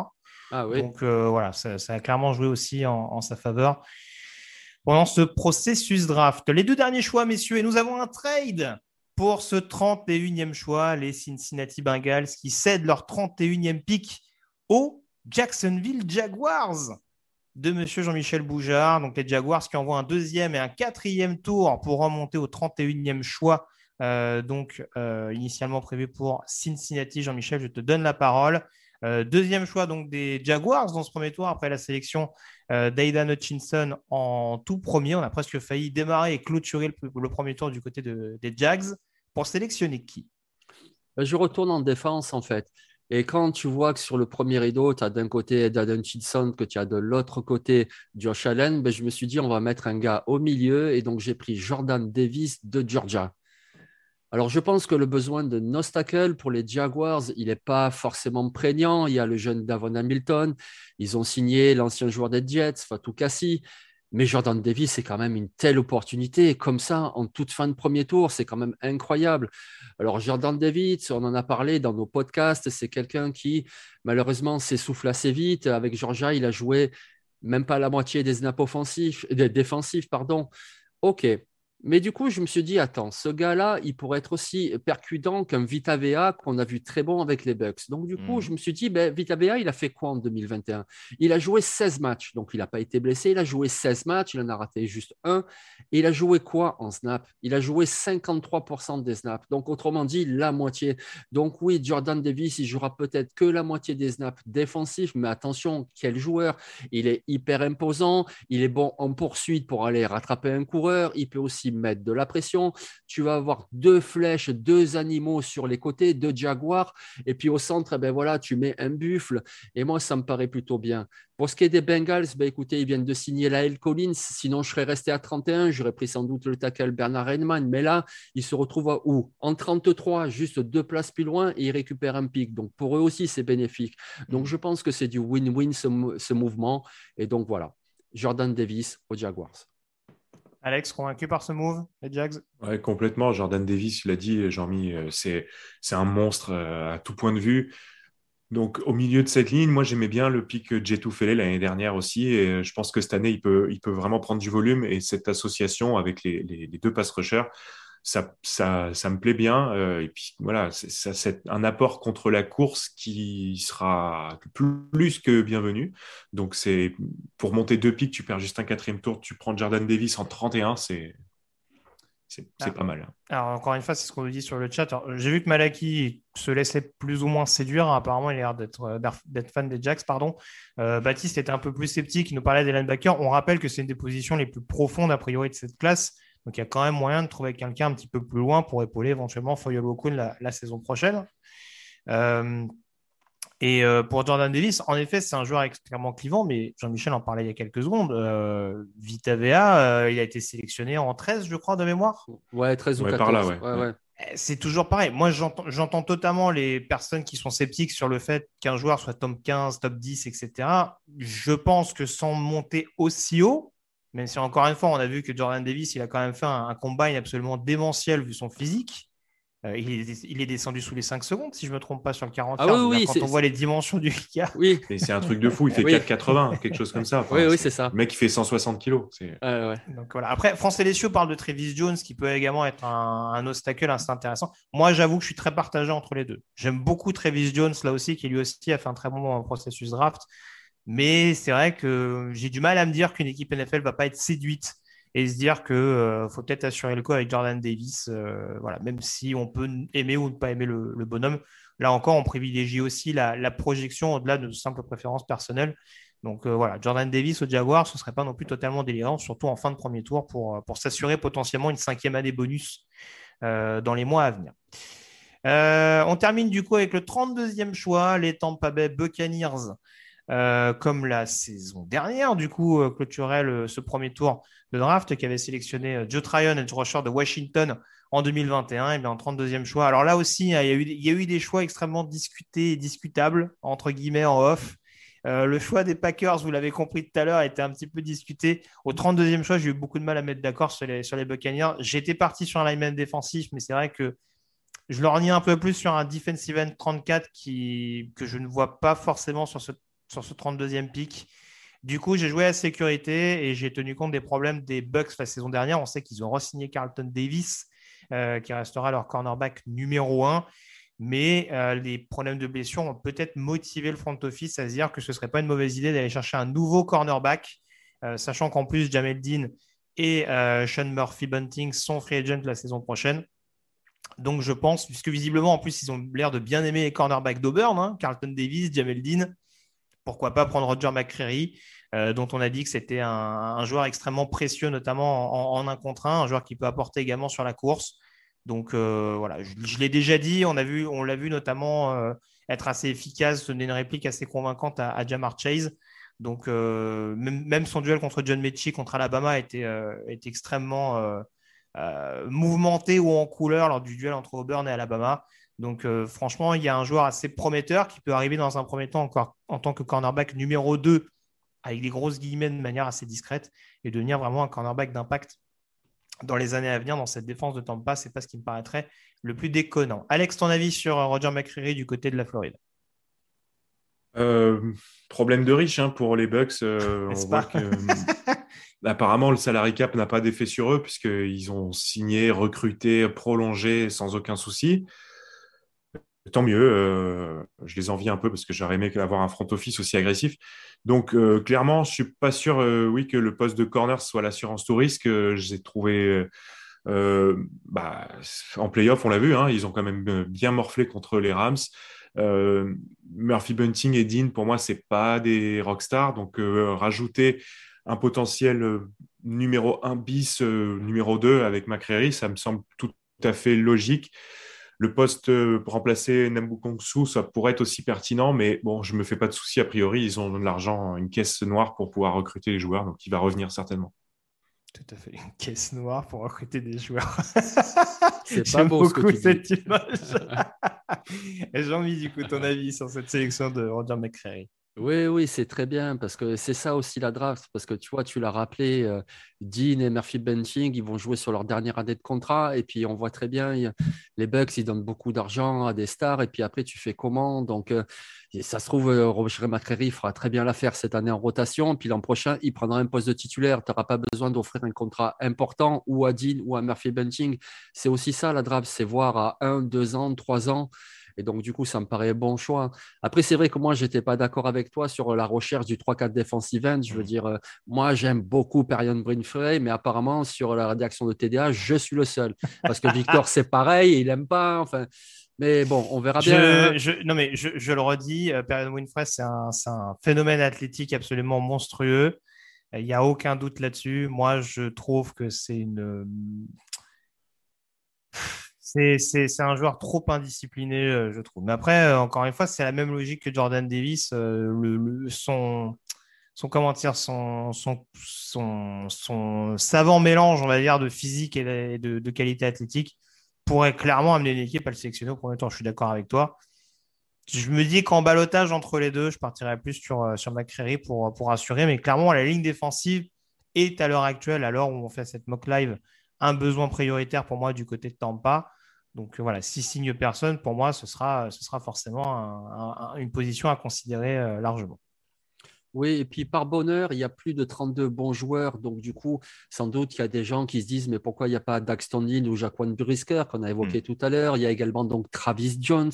Ah, oui. Donc voilà, ça, a clairement joué aussi en, en sa faveur pendant ce processus draft. Les deux derniers choix, messieurs, et nous avons un trade pour ce 31e choix, les Cincinnati Bengals qui cèdent leur 31e pick aux Jacksonville Jaguars de Monsieur Jean-Michel Boujard. Donc les Jaguars qui envoient un deuxième et un quatrième tour pour remonter au 31e choix. Euh, donc euh, initialement prévu pour Cincinnati. Jean-Michel, je te donne la parole. Euh, deuxième choix donc des Jaguars dans ce premier tour après la sélection euh, d'Aidan Hutchinson en tout premier. On a presque failli démarrer et clôturer le, premier tour du côté des Jags pour sélectionner qui? Ben, Je retourne en défense en fait. Et quand tu vois que sur le premier rideau, tu as d'un côté Aidan Hutchinson, que tu as de l'autre côté Josh Allen, ben, je me suis dit on va mettre un gars au milieu et donc j'ai pris Jordan Davis de Georgia. Alors, je pense que le besoin de Nostacle pour les Jaguars, il n'est pas forcément prégnant. Il y a le jeune Davon Hamilton. Ils ont signé l'ancien joueur des Jets, Fatou Kassi. Mais Jordan Davis, c'est quand même une telle opportunité. Comme ça, en toute fin de premier tour, c'est quand même incroyable. Alors, Jordan Davis, on en a parlé dans nos podcasts. C'est quelqu'un qui, malheureusement, s'essouffle assez vite. Avec Georgia, il a joué même pas la moitié des snaps offensifs, des défensifs, pardon. OK. Mais du coup, je me suis dit, attends, ce gars-là, il pourrait être aussi percutant qu'un Vita VA qu'on a vu très bon avec les Bucks. Donc, du coup, mhm. je me suis dit, ben, Vita VA, il a fait quoi en 2021 Il a joué 16 matchs, donc il n'a pas été blessé. Il a joué 16 matchs, il en a raté juste un. Et il a joué quoi en snap? Il a joué 53% des snaps. Donc, autrement dit, la moitié. Donc, oui, Jordan Davis, il jouera peut-être que la moitié des snaps défensifs, mais attention, quel joueur Il est hyper imposant, il est bon en poursuite pour aller rattraper un coureur, il peut aussi mettre de la pression. Tu vas avoir deux flèches, deux animaux sur les côtés, deux jaguars. Et puis au centre, eh ben voilà, tu mets un buffle. Et moi, ça me paraît plutôt bien. Pour ce qui est des Bengals, ben écoutez, ils viennent de signer la L. Collins. Sinon, je serais resté à 31. J'aurais pris sans doute le tackle Bernard Heinemann. Mais là, ils se retrouvent à où? En 33, juste deux places plus loin, et ils récupèrent un pic. Donc pour eux aussi, c'est bénéfique. Donc je pense que c'est du win-win ce mouvement. Et donc voilà, Jordan Davis aux Jaguars. Alex, convaincu par ce move, les Jags? Complètement. Jordan Davis, il l'a dit, Jean-Mi, euh, c'est, un monstre euh, à tout point de vue. Donc, au milieu de cette ligne, moi, j'aimais bien le pic Jetou Fele l'année dernière aussi. Et euh, je pense que cette année, il peut, il peut vraiment prendre du volume. Et cette association avec les, les, les deux pass rushers, ça, ça, ça, me plaît bien. Euh, et puis voilà, c'est un apport contre la course qui sera plus que bienvenu. Donc c'est pour monter deux pics, tu perds juste un quatrième tour, tu prends Jordan Davis en 31, c'est c'est ah. pas mal. Alors, encore une fois, c'est ce qu'on nous dit sur le chat. J'ai vu que Malaki se laissait plus ou moins séduire. Apparemment, il a l'air d'être euh, fan des Jacks. Pardon. Euh, Baptiste était un peu plus sceptique. Il nous parlait des linebackers. On rappelle que c'est une des positions les plus profondes, a priori, de cette classe. Donc il y a quand même moyen de trouver quelqu'un un petit peu plus loin pour épauler éventuellement Foyol la, la saison prochaine. Euh, Et euh, pour Jordan Davis, en effet, c'est un joueur extrêmement clivant, mais Jean-Michel en parlait il y a quelques secondes. Euh, Vita euh, il a été sélectionné en 13, je crois, de mémoire. Ouais, 13 ou Ouais, 14. par là, ouais. ouais, ouais. Eh, C'est toujours pareil. Moi, j'entends j'entends totalement les personnes qui sont sceptiques sur le fait qu'un joueur soit top 15, top 10, etc. Je pense que sans monter aussi haut, même si encore une fois, on a vu que Jordan Davis, il a quand même fait un, un combine absolument démentiel vu son physique. Euh, il, est, il est descendu sous les 5 secondes, si je ne me trompe pas, sur le 40 Ah oui, oui, Quand c'est- on voit les dimensions du gars. Oui, Et c'est un truc de fou. Il fait Oui. 4,80, quelque chose comme ça. Enfin, oui, oui, c'est ça. Le mec, il fait 160 kilos. C'est... Ouais, ouais. Donc voilà. Après, France Télécio parle de Travis Jones, qui peut également être un, un obstacle assez intéressant. Moi, j'avoue que je suis très partagé entre les deux. J'aime beaucoup Travis Jones, là aussi, qui lui aussi a fait un très bon processus draft. Mais c'est vrai que j'ai du mal à me dire qu'une équipe NFL va pas être séduite et se dire que euh, faut peut-être assurer le coup avec Jordan Davis. euh, voilà, même si on peut aimer ou ne pas aimer le, bonhomme. Là encore, on privilégie aussi la, projection au-delà de simples préférences personnelles. Donc euh, voilà, Jordan Davis au Jaguar, ce serait pas non plus totalement délirant, surtout en fin de premier tour pour, pour s'assurer potentiellement une cinquième année bonus dans les mois à venir. On termine du coup avec le 32e choix, les Tampa Bay Buccaneers. Euh, comme la saison dernière, du coup, euh, clôturait ce premier tour de draft qui avait sélectionné euh, Joe Tryon, edge rusher de Washington en 2021, et bien en 32e choix. Alors là aussi, hein, il y, a eu, des choix extrêmement discutés et discutables, entre guillemets, en off. Le choix des Packers, vous l'avez compris tout à l'heure, a été un petit peu discuté. Au 32e choix, j'ai eu beaucoup de mal à mettre d'accord sur les, sur les Buccaneers. J'étais parti sur un lineman défensif, mais c'est vrai que je lorgnais un peu plus sur un defensive end 34 qui, que je ne vois pas forcément sur ce, sur ce 32e pick. Du coup, j'ai joué à sécurité et j'ai tenu compte des problèmes des Bucks la saison dernière. On sait qu'ils ont re-signé Carlton Davis, euh, qui restera leur cornerback numéro 1. Mais euh, les problèmes de blessure ont peut-être motivé le front office à se dire que ce ne serait pas une mauvaise idée d'aller chercher un nouveau cornerback, euh, sachant qu'en plus, Jamel Dean et Sean Murphy Bunting sont free agents la saison prochaine. Donc je pense, puisque visiblement, en plus, ils ont l'air de bien aimer les cornerbacks d'Auburn, hein, Carlton Davis, Jamel Dean. Pourquoi pas prendre Roger McCreary, euh, dont on a dit que c'était un, un joueur extrêmement précieux, notamment en, en un contre un, un joueur qui peut apporter également sur la course. Donc euh, voilà, je, je l'ai déjà dit, on, vu, l'a vu notamment euh, être assez efficace, donner une réplique assez convaincante à, à Jamar Chase. Donc euh, même, même son duel contre John Mechie contre Alabama était, était extrêmement euh, euh, mouvementé ou en couleur lors du duel entre Auburn et Alabama. Donc euh, franchement, il y a un joueur assez prometteur qui peut arriver dans un premier temps encore en tant que cornerback numéro 2 avec des grosses guillemets de manière assez discrète et devenir vraiment un cornerback d'impact dans les années à venir dans cette défense de Tampa, c'est pas ce qui me paraîtrait le plus déconnant. Alex, ton avis sur euh, Roger McCreary du côté de la Floride? Euh, problème de riche hein, pour les Bucks. euh, on voit que apparemment le salary cap n'a pas d'effet sur eux puisqu'ils ont signé, recruté, prolongé sans aucun souci. Tant mieux, euh, je les envie un peu parce que j'aurais aimé avoir un front office aussi agressif. Donc euh, clairement, je suis pas sûr, euh, oui, que le poste de corner soit l'assurance tout risque. J'ai trouvé bah, en playoff, on l'a vu, hein, ils ont quand même bien morflé contre les Rams. Murphy Bunting et Dean, pour moi, c'est pas des rockstars. Donc, rajouter un potentiel numéro 1 bis, numéro 2 avec McCreary, ça me semble tout à fait logique. Le poste euh, pour remplacer Nambukongsu, ça pourrait être aussi pertinent, mais bon, je me fais pas de soucis. A priori, ils ont de l'argent, une caisse noire pour pouvoir recruter les joueurs, donc il va revenir certainement. Tout à fait. Une caisse noire pour recruter des joueurs. C'est pas J'aime beau ce que beaucoup dis. cette image. Jean-Mi, du coup, ton avis sur cette sélection de Roger McCreary Oui, oui, c'est très bien parce que c'est ça aussi la draft. Parce que tu vois, tu l'as rappelé, euh, Dean et Murphy Bunting, ils vont jouer sur leur dernière année de contrat. Et puis, on voit très bien, les Bucks, ils donnent beaucoup d'argent à des stars. Et puis après, tu fais comment? Donc, euh, ça se trouve, euh, Roger fera très bien l'affaire cette année en rotation. Puis l'an prochain, il prendra un poste de titulaire. Tu n'auras pas besoin d'offrir un contrat important ou à Dean ou à Murphy Bunting. C'est aussi ça la draft, c'est voir à un, deux ans, trois ans. Et donc, du coup, ça me paraît bon choix. Après, c'est vrai que moi, je n'étais pas d'accord avec toi sur la recherche du 3-4 defensive end. Je veux dire, euh, moi, j'aime beaucoup Perion Brinfrey, mais apparemment, sur la rédaction de TDA, je suis le seul. Parce que Victor, c'est pareil, il n'aime pas. Enfin, mais bon, on verra bien. je, je- non, mais je, je le redis, euh, Perion Winfrey, c'est un, un phénomène athlétique absolument monstrueux. Euh, Il n'y a aucun doute là-dessus. Moi, je trouve que c'est une. C'est un joueur trop indiscipliné, euh, je trouve. Mais après, euh, encore une fois, c'est la même logique que Jordan Davis. Euh, son, son, comment dire, son, son, son, savant mélange, on va dire, de physique et de, qualité athlétique pourrait clairement amener l'équipe à le sélectionner au premier tour. Je suis d'accord avec toi. Je me dis qu'en balotage entre les deux, je partirais plus sur, sur pour, pour assurer. Mais clairement, la ligne défensive est à l'heure actuelle, à l'heure où on fait cette mock live, un besoin prioritaire pour moi du côté de Tampa. Donc voilà, si signe personne, pour moi, ce sera, ce sera forcément une position à considérer euh, largement. Oui, et puis par bonheur, il y a plus de 32 bons joueurs. Donc, du coup, sans doute, il y a des gens qui se disent Mais pourquoi il n'y a pas Dax Tondin ou Jaquan Brisker qu'on a évoqué hmm. tout à l'heure? Il y a également donc Travis Jones.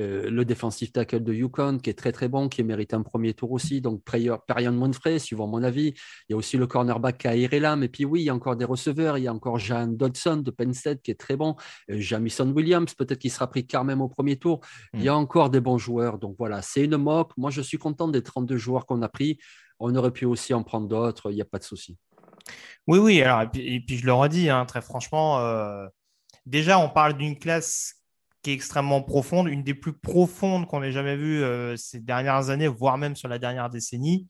Euh, le défensif tackle de Yukon, qui est très très bon, qui mérite un premier tour aussi. Donc, Perion Monfrey, suivant mon avis. Il y a aussi le cornerback Kair Elam. Et puis, oui, il y a encore des receveurs. Il y a encore Jean Dodson de Penn State, qui est très bon. Euh, Jamison Williams, peut-être qu'il sera pris quand même au premier tour. Il y a hmm. encore des bons joueurs. Donc, voilà, c'est une moque. Moi, je suis content des 32 joueurs qu'on a pris. On aurait pu aussi en prendre d'autres. Il n'y a pas de souci. Oui, oui. Alors, et puis, je le redis, hein, très franchement. Euh, déjà, on parle d'une classe qui est extrêmement profonde, une des plus profondes qu'on ait jamais vues euh, ces dernières années, voire même sur la dernière décennie.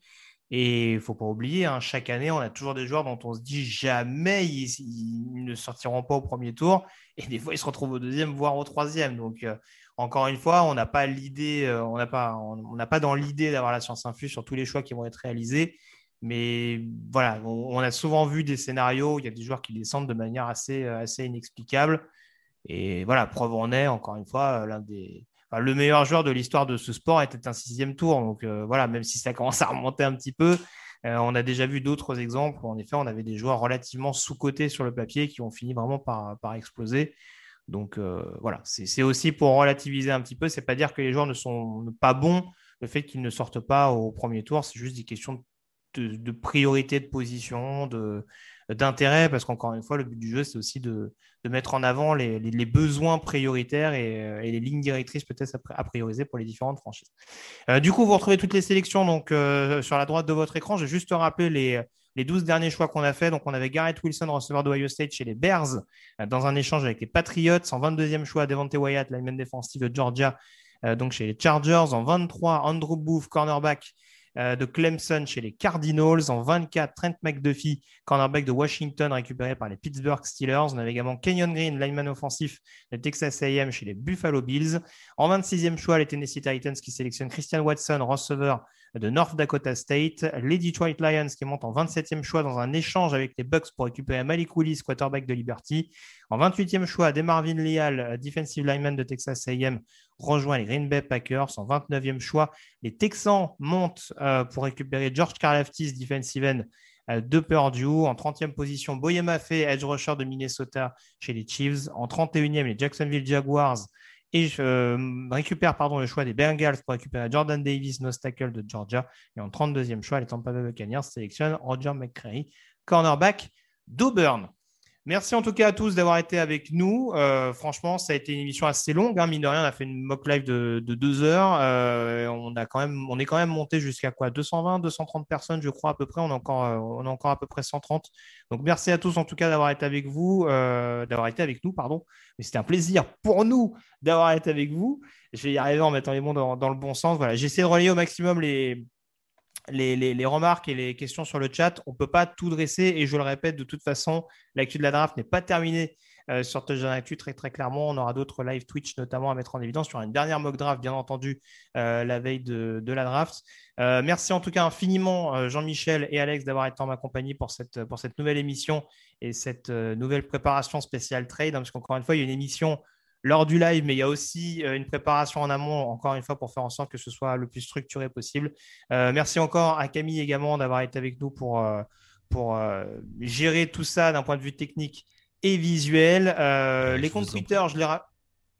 Et il faut pas oublier, hein, chaque année, on a toujours des joueurs dont on se dit jamais ils, ne sortiront pas au premier tour. Et des fois, ils se retrouvent au deuxième, voire au troisième. Donc, euh, encore une fois, on n'a pas l'idée, euh, on n'a pas, on dans l'idée d'avoir la science infuse sur tous les choix qui vont être réalisés. Mais voilà, on, a souvent vu des scénarios où il y a des joueurs qui descendent de manière assez, assez inexplicable. Et voilà, preuve en est, encore une fois, euh, l'un des. le meilleur joueur de l'histoire de ce sport était un sixième tour. Donc euh, voilà, même si ça commence à remonter un petit peu, euh, on a déjà vu d'autres exemples où en effet, on avait des joueurs relativement sous-cotés sur le papier qui ont fini vraiment par, par exploser. Donc voilà, c'est aussi pour relativiser un petit peu. C'est pas dire que les joueurs ne sont pas bons. Le fait qu'ils ne sortent pas au premier tour, c'est juste des questions de, de priorité de position, de, d'intérêt, parce qu'encore une fois, le but du jeu, c'est aussi de, mettre en avant les, besoins prioritaires et, les lignes directrices peut-être à, prioriser pour les différentes franchises. Euh, du coup, vous retrouvez toutes les sélections donc, euh, sur la droite de votre écran. Je vais juste rappeler les, les 12 derniers choix qu'on a fait. Donc, on avait Garrett Wilson, receveur d'Ohio State chez les Bears, euh, dans un échange avec les Patriots. En 22e choix, Devante Wyatt, lineman défensif de Georgia, donc chez les Chargers. En 23, Andrew Booth, cornerback euh, de Clemson chez les Cardinals. En 24, Trent McDuffie, cornerback de Washington, récupéré par les Pittsburgh Steelers. On avait également Kenyon Green, lineman offensif de Texas AM chez les Buffalo Bills. En 26e choix, les Tennessee Titans qui sélectionnent Christian Watson, receveur de North Dakota State. Les Detroit Lions qui montent en 27e choix dans un échange avec les Bucks pour récupérer Malik Willis, quarterback de Liberty. En 28e choix, Demarvin Leal, defensive lineman de Texas A&M, rejoint les Green Bay Packers. En 29e choix, les Texans montent euh, pour récupérer George Karlaftis, defensive end euh, de Purdue. En 30e position, Boyema Fay, edge rusher de Minnesota chez les Chiefs. En 31e, les Jacksonville Jaguars et je euh, récupère pardon, le choix des Bengals pour récupérer Jordan Davis, no tackle de Georgia. Et en 32e choix, les Tampa Bay Buccaneers sélectionnent Roger McCreary, cornerback d'Auburn. Merci en tout cas à tous d'avoir été avec nous. Euh, franchement, ça a été une émission assez longue. Hein. Mine de rien, on a fait une mock live de, deux heures. Euh, on, a quand même, on est quand même monté jusqu'à quoi? 220, 230 personnes, je crois, à peu près. On est encore, euh, encore à peu près 130. Donc, merci à tous en tout cas d'avoir été avec vous, d'avoir été avec nous, pardon. Mais c'était un plaisir pour nous d'avoir été avec vous. Je vais y arriver en mettant les mots dans, dans le bon sens. Voilà, j'essaie de relayer au maximum les, les, remarques et les questions sur le chat. On ne peut pas tout dresser et je le répète, de toute façon, l'actu de la draft n'est pas terminée euh, sur Touchdown Actu très très clairement. On aura d'autres live Twitch notamment à mettre en évidence sur une dernière mock draft, bien entendu, euh, la veille de, la draft. Euh, merci en tout cas infiniment Jean-Michel et Alex d'avoir été en ma compagnie pour cette, pour cette nouvelle émission et cette nouvelle préparation spéciale trade, hein, parce qu'encore une fois, il y a une émission lors du live, mais il y a aussi euh, une préparation en amont, encore une fois, pour faire en sorte que ce soit le plus structuré possible. Euh, merci encore à Camille également d'avoir été avec nous pour, euh, pour gérer tout ça d'un point de vue technique et visuel. les comptes Twitter, je les... Ah,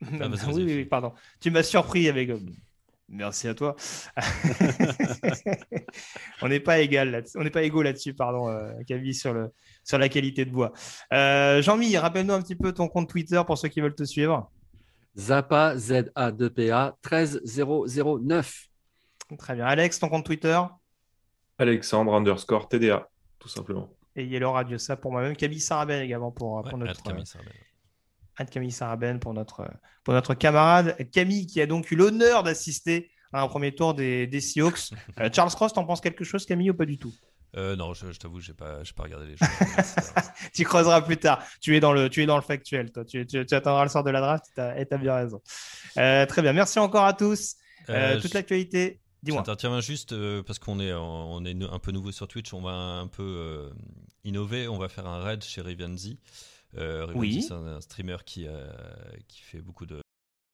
oui, oui, pardon. Tu m'as surpris avec... Merci à toi. on n'est pas égal, on n'est pas égaux là-dessus, pardon, Camille, sur le sur la qualité de voix. Jean-Mi, rappelle-nous un petit peu ton compte Twitter pour ceux qui veulent te suivre. Zappa, Z-A-2-P-A, 13009. Très bien. Alex, ton compte Twitter? Alexandre underscore TDA, tout simplement. Et Yellow Radio, ça pour moi-même. Camille Sarabel également pour, pour notre. Camille Saraben pour notre, pour notre camarade Camille qui a donc eu l'honneur d'assister à un premier tour des, des Seahawks. Euh, Charles Cross, t'en penses quelque chose Camille ou pas du tout? Euh, non, je, t'avoue, j'ai pas, pas regardé les choses. tu creuseras plus tard. Tu es dans le, tu es dans le factuel, toi. Tu, tu, attendras le sort de la draft et tu as, bien raison. Euh, très bien. Merci encore à tous. toute l'actualité. Dis-moi. Tiens, juste parce qu'on est, on est un peu nouveau sur Twitch. On va un peu innover. On va faire un raid chez Rivianzi. Euh, oui. C'est un, streamer qui, euh, qui fait beaucoup de,